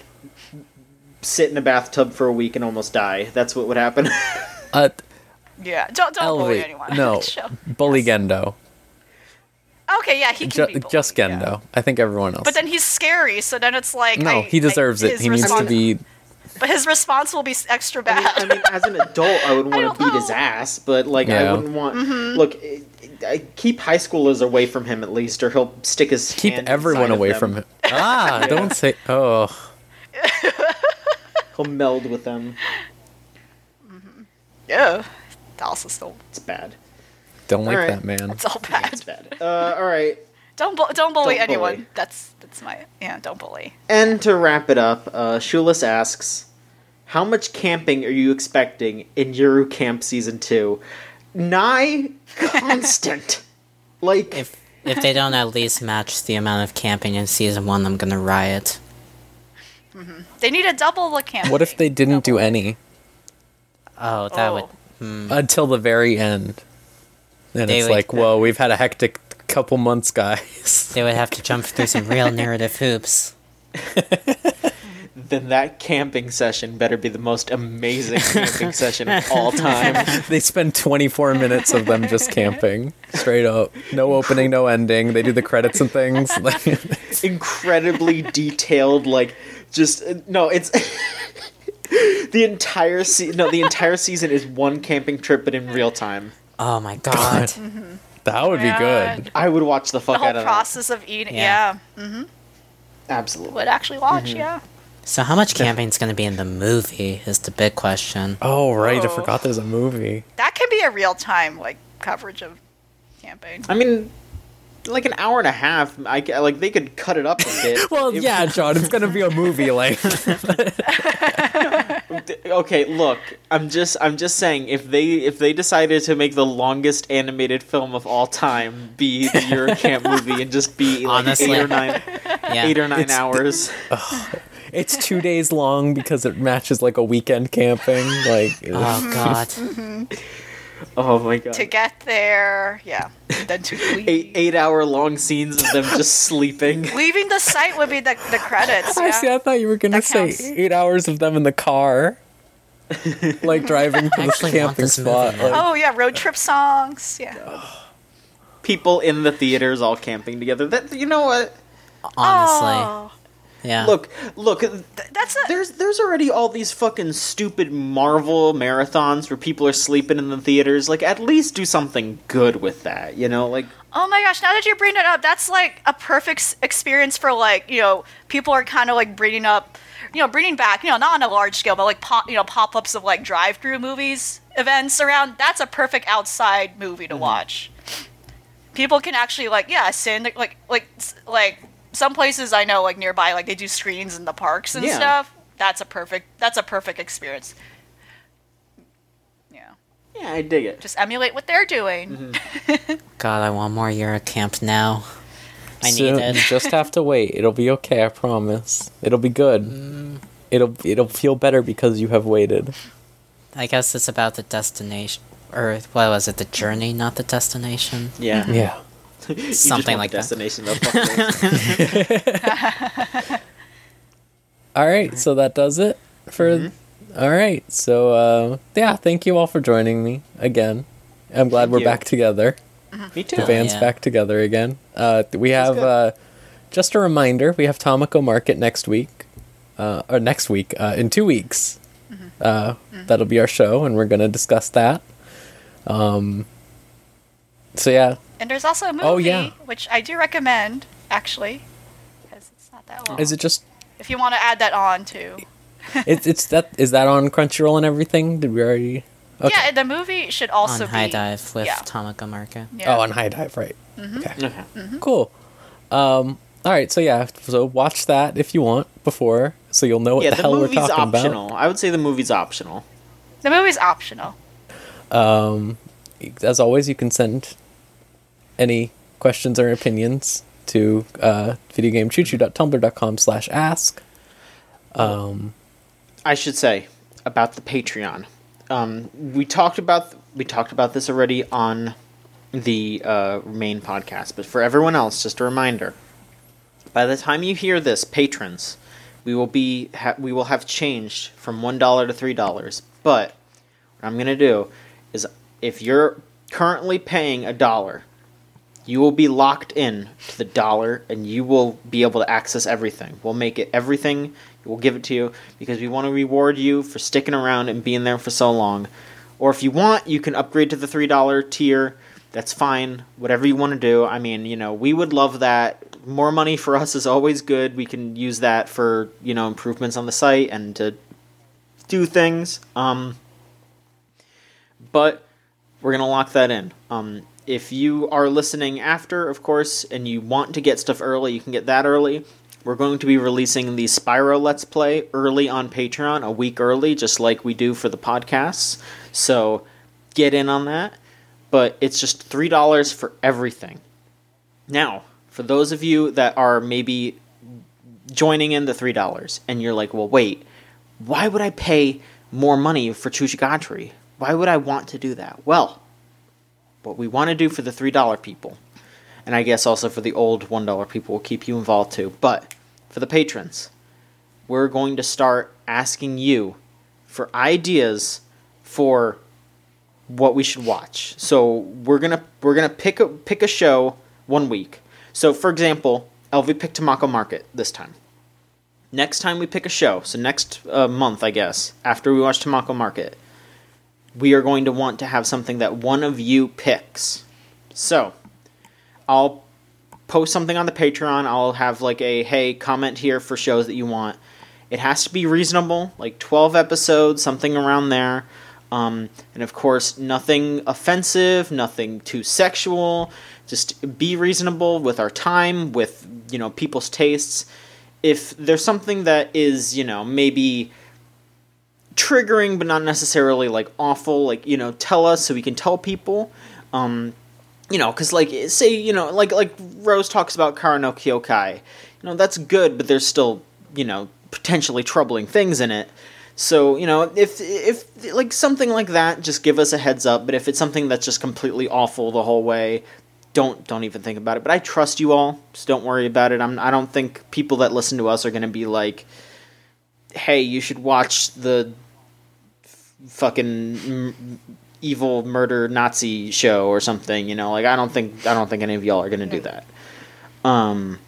sit in a bathtub for a week and almost die. That's what would happen. Uh, Yeah, don't don't bully elevate. anyone. on No, that show. bully Gendo. Okay, yeah, he can Ju- be bullied, just yeah. Gendo. I think everyone else. But then he's scary, so then it's like no, I- he deserves I- it. his He needs to response- be. But his response will be s- extra I mean, bad. I mean, as an adult, I would want to beat his ass, but like I wouldn't want. Mm-hmm. Look, I, I keep high schoolers away from him at least, or he'll stick his Keep hand everyone inside of away them. from him. Ah, don't say. Oh, He'll meld with them. yeah, also still It's bad. don't like Alright. that man. it's all bad. It's bad. Uh, all right. Don't bu- don't bully Don't anyone. bully. That's that's my yeah. Don't bully. And to wrap it up, uh, Shulis asks, "How much camping are you expecting in Yuru Camp Season 2? Nigh constant. like, If if they don't at least match the amount of camping in season one, I'm gonna riot. They need a double the camp. What if they didn't do any Oh, that Oh. would. Hmm. until the very end? And They it's would- like, whoa, we've had a hectic couple months, guys. They would have to jump through some real narrative hoops. then that camping session better be the most amazing camping session of all time. they spend 24 minutes of them just camping, straight up. No opening, no ending. They do the credits and things. Incredibly detailed, like, just uh, no. It's the entire se- no. The entire season is one camping trip, but in real time. Oh my god. That would be good. I would watch the the fuck whole out of process of eating? Yeah. Yeah, that. Absolutely. would actually watch. Mm-hmm. Yeah. So how much camping's gonna be in the movie is the big question. Oh, right. I Oh. forgot there's a movie. That can be a real time like coverage of camping. I mean, like an hour and a half. I like they could cut it up a bit. Well, It- yeah, John, it's going to be a movie. Like, okay, look, I'm just I'm just saying if they if they decided to make the longest animated film of all time be the Yuru Camp movie and just be like Honestly. eight or nine Yeah. eight or nine It's- hours. It's two days long because it matches like a weekend camping. Like, Oh God. Oh my god. to get there. Yeah, then to leave. Eight eight hour long scenes of them just sleeping. Leaving the site would be the, the credits. I see. I thought you were gonna That say counts. eight hours of them in the car, like driving to I the camping spot. Like, Oh yeah, road trip songs. Yeah. People in the theaters all camping together. That you know what? Honestly. Oh, Yeah. Look, look. that's a There's there's already all these fucking stupid Marvel marathons where people are sleeping in the theaters. Like at least do something good with that, you know? Like Oh my gosh, now that you bring it up, that's like a perfect experience for like, you know, people are kind of like bringing up, you know, bringing back, you know, not on a large scale, but like pop, you know, pop-ups of like drive-through movies, events around. That's a perfect outside movie to mm-hmm. watch. People can actually like, yeah, sit in the, like like like some places I know like nearby like they do screens in the parks and Yeah. stuff. That's a perfect that's a perfect experience. Yeah. yeah, I dig it. Just emulate what they're doing. Mm-hmm. God, I want more Eurocamp now. I so need You it. just have to wait. It'll be okay. I promise. It'll be good. Mm. It'll it'll feel better because you have waited. I guess it's about the destination, or what was it? The journey, not the destination. Yeah. Mm-hmm. Yeah. You just Something like the that. destination though, fuck it. All right. So that does it for. All right. So uh, yeah, thank you all for joining me again. I'm glad Thank we're you. back together. Me too. The band's yeah. back together again. Uh, we have uh, just a reminder. We have Tamako Market next week, uh, or next week uh, in two weeks. Uh, That'll be our show, and we're gonna discuss that. Um. So yeah, And there's also a movie, Oh, yeah. which I do recommend, actually, because it's not that long. is it just? if you want to add that on too. It's it's that is that on Crunchyroll and everything? Did we already? Okay. Yeah, the movie should also be. on High be. Dive with yeah. Tamako Market. Yeah. Oh, on HIDIVE, right? Okay. Okay. Cool. Um. All right. So yeah. So watch that if you want before, so you'll know what Yeah, the, the hell we're movie's talking optional. I would say the movie's optional. The movie's optional. Um. As always, you can send any questions or opinions to uh, videogamechoochoo.tumblr.com slash ask. Um. I should say about the Patreon. Um, we talked about we talked about this already on the uh, main podcast, but for everyone else, just a reminder: by the time you hear this, patrons, we will be ha- we will have changed from one dollar to three dollars. But what I'm gonna do is, if you're currently paying a dollar, you will be locked in to the dollar and you will be able to access everything. We'll make it everything. We'll give it to you because we want to reward you for sticking around and being there for so long. Or if you want, you can upgrade to the $3 tier. That's fine. Whatever you want to do. I mean, you know, we would love that. More money for us is always good. We can use that for, you know, improvements on the site and to do things. Um but we're gonna lock that in. Um, if you are listening after, of course, and you want to get stuff early, you can get that early. We're going to be releasing the Spyro Let's Play early on Patreon, a week early, just like we do for the podcasts. So get in on that. But it's just three dollars for everything. Now, for those of you that are maybe joining in the three dollars, and you're like, well, wait, why would I pay more money for Chuchigatri? Why would I want to do that? Well, what we want to do for the $3 people, and I guess also for the old $1 people we'll keep you involved too, but for the patrons, we're going to start asking you for ideas for what we should watch. So we're gonna we're gonna pick a pick a show one week. So for example, Elvie picked Tamako Market this time. Next time we pick a show, so next uh, month I guess, after we watch Tamako Market, we are going to want to have something that one of you picks. So, I'll post something on the Patreon. I'll have like a hey, comment here for shows that you want. It has to be reasonable, like 12 episodes, something around there. Um, and of course, nothing offensive, nothing too sexual. Just be reasonable with our time, with, you know, people's tastes. If there's something that is, you know, maybe triggering but not necessarily like awful like you know tell us so we can tell people. Um you know because like say you know like like rose talks about Kara no Kyoukai. You know that's good but there's still you know potentially troubling things in it. So you know if if like something like that just give us a heads up but if it's something that's just completely awful the whole way don't don't even think about it. But i trust you all so don't worry about it. I'm, i don't think people that listen to us are going to be like hey you should watch the fucking m- evil murder Nazi show or something. You know, like I don't think I don't think any of y'all are gonna do that. Um.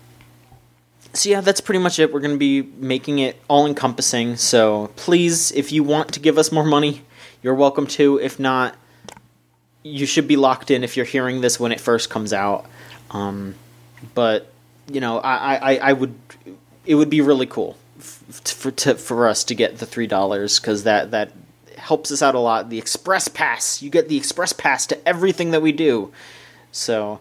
So yeah, that's pretty much it. We're gonna be making it all encompassing. So please, if you want to give us more money, you're welcome to. If not, you should be locked in if you're hearing this when it first comes out. Um, but you know, I, I, I would, it would be really cool f- for to, for us to get the three dollars because that that helps us out a lot. The express pass, you get the express pass to everything that we do. So,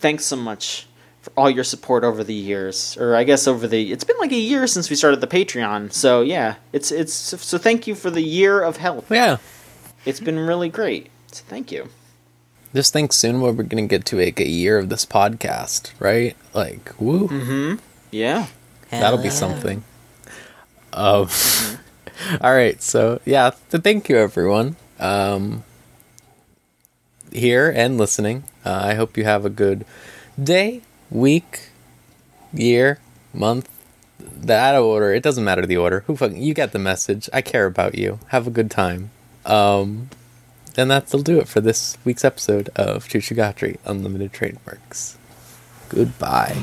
thanks so much for all your support over the years, or I guess over the. It's been like a year since we started the Patreon. So yeah, it's it's so thank you for the year of help. Yeah. It's been really great. So thank you. Just think soon we're gonna get to like a year of this podcast, right? Like, woo. Yeah. That'll be something. Um, all right, so yeah, th- thank you everyone um, here and listening. Uh, I hope you have a good day, week, year, month. The out of order, it doesn't matter the order. Who fucking you get the message. I care about you. Have a good time. Um, and that'll do it for this week's episode of Chuchugatri Unlimited Trademarks. Goodbye.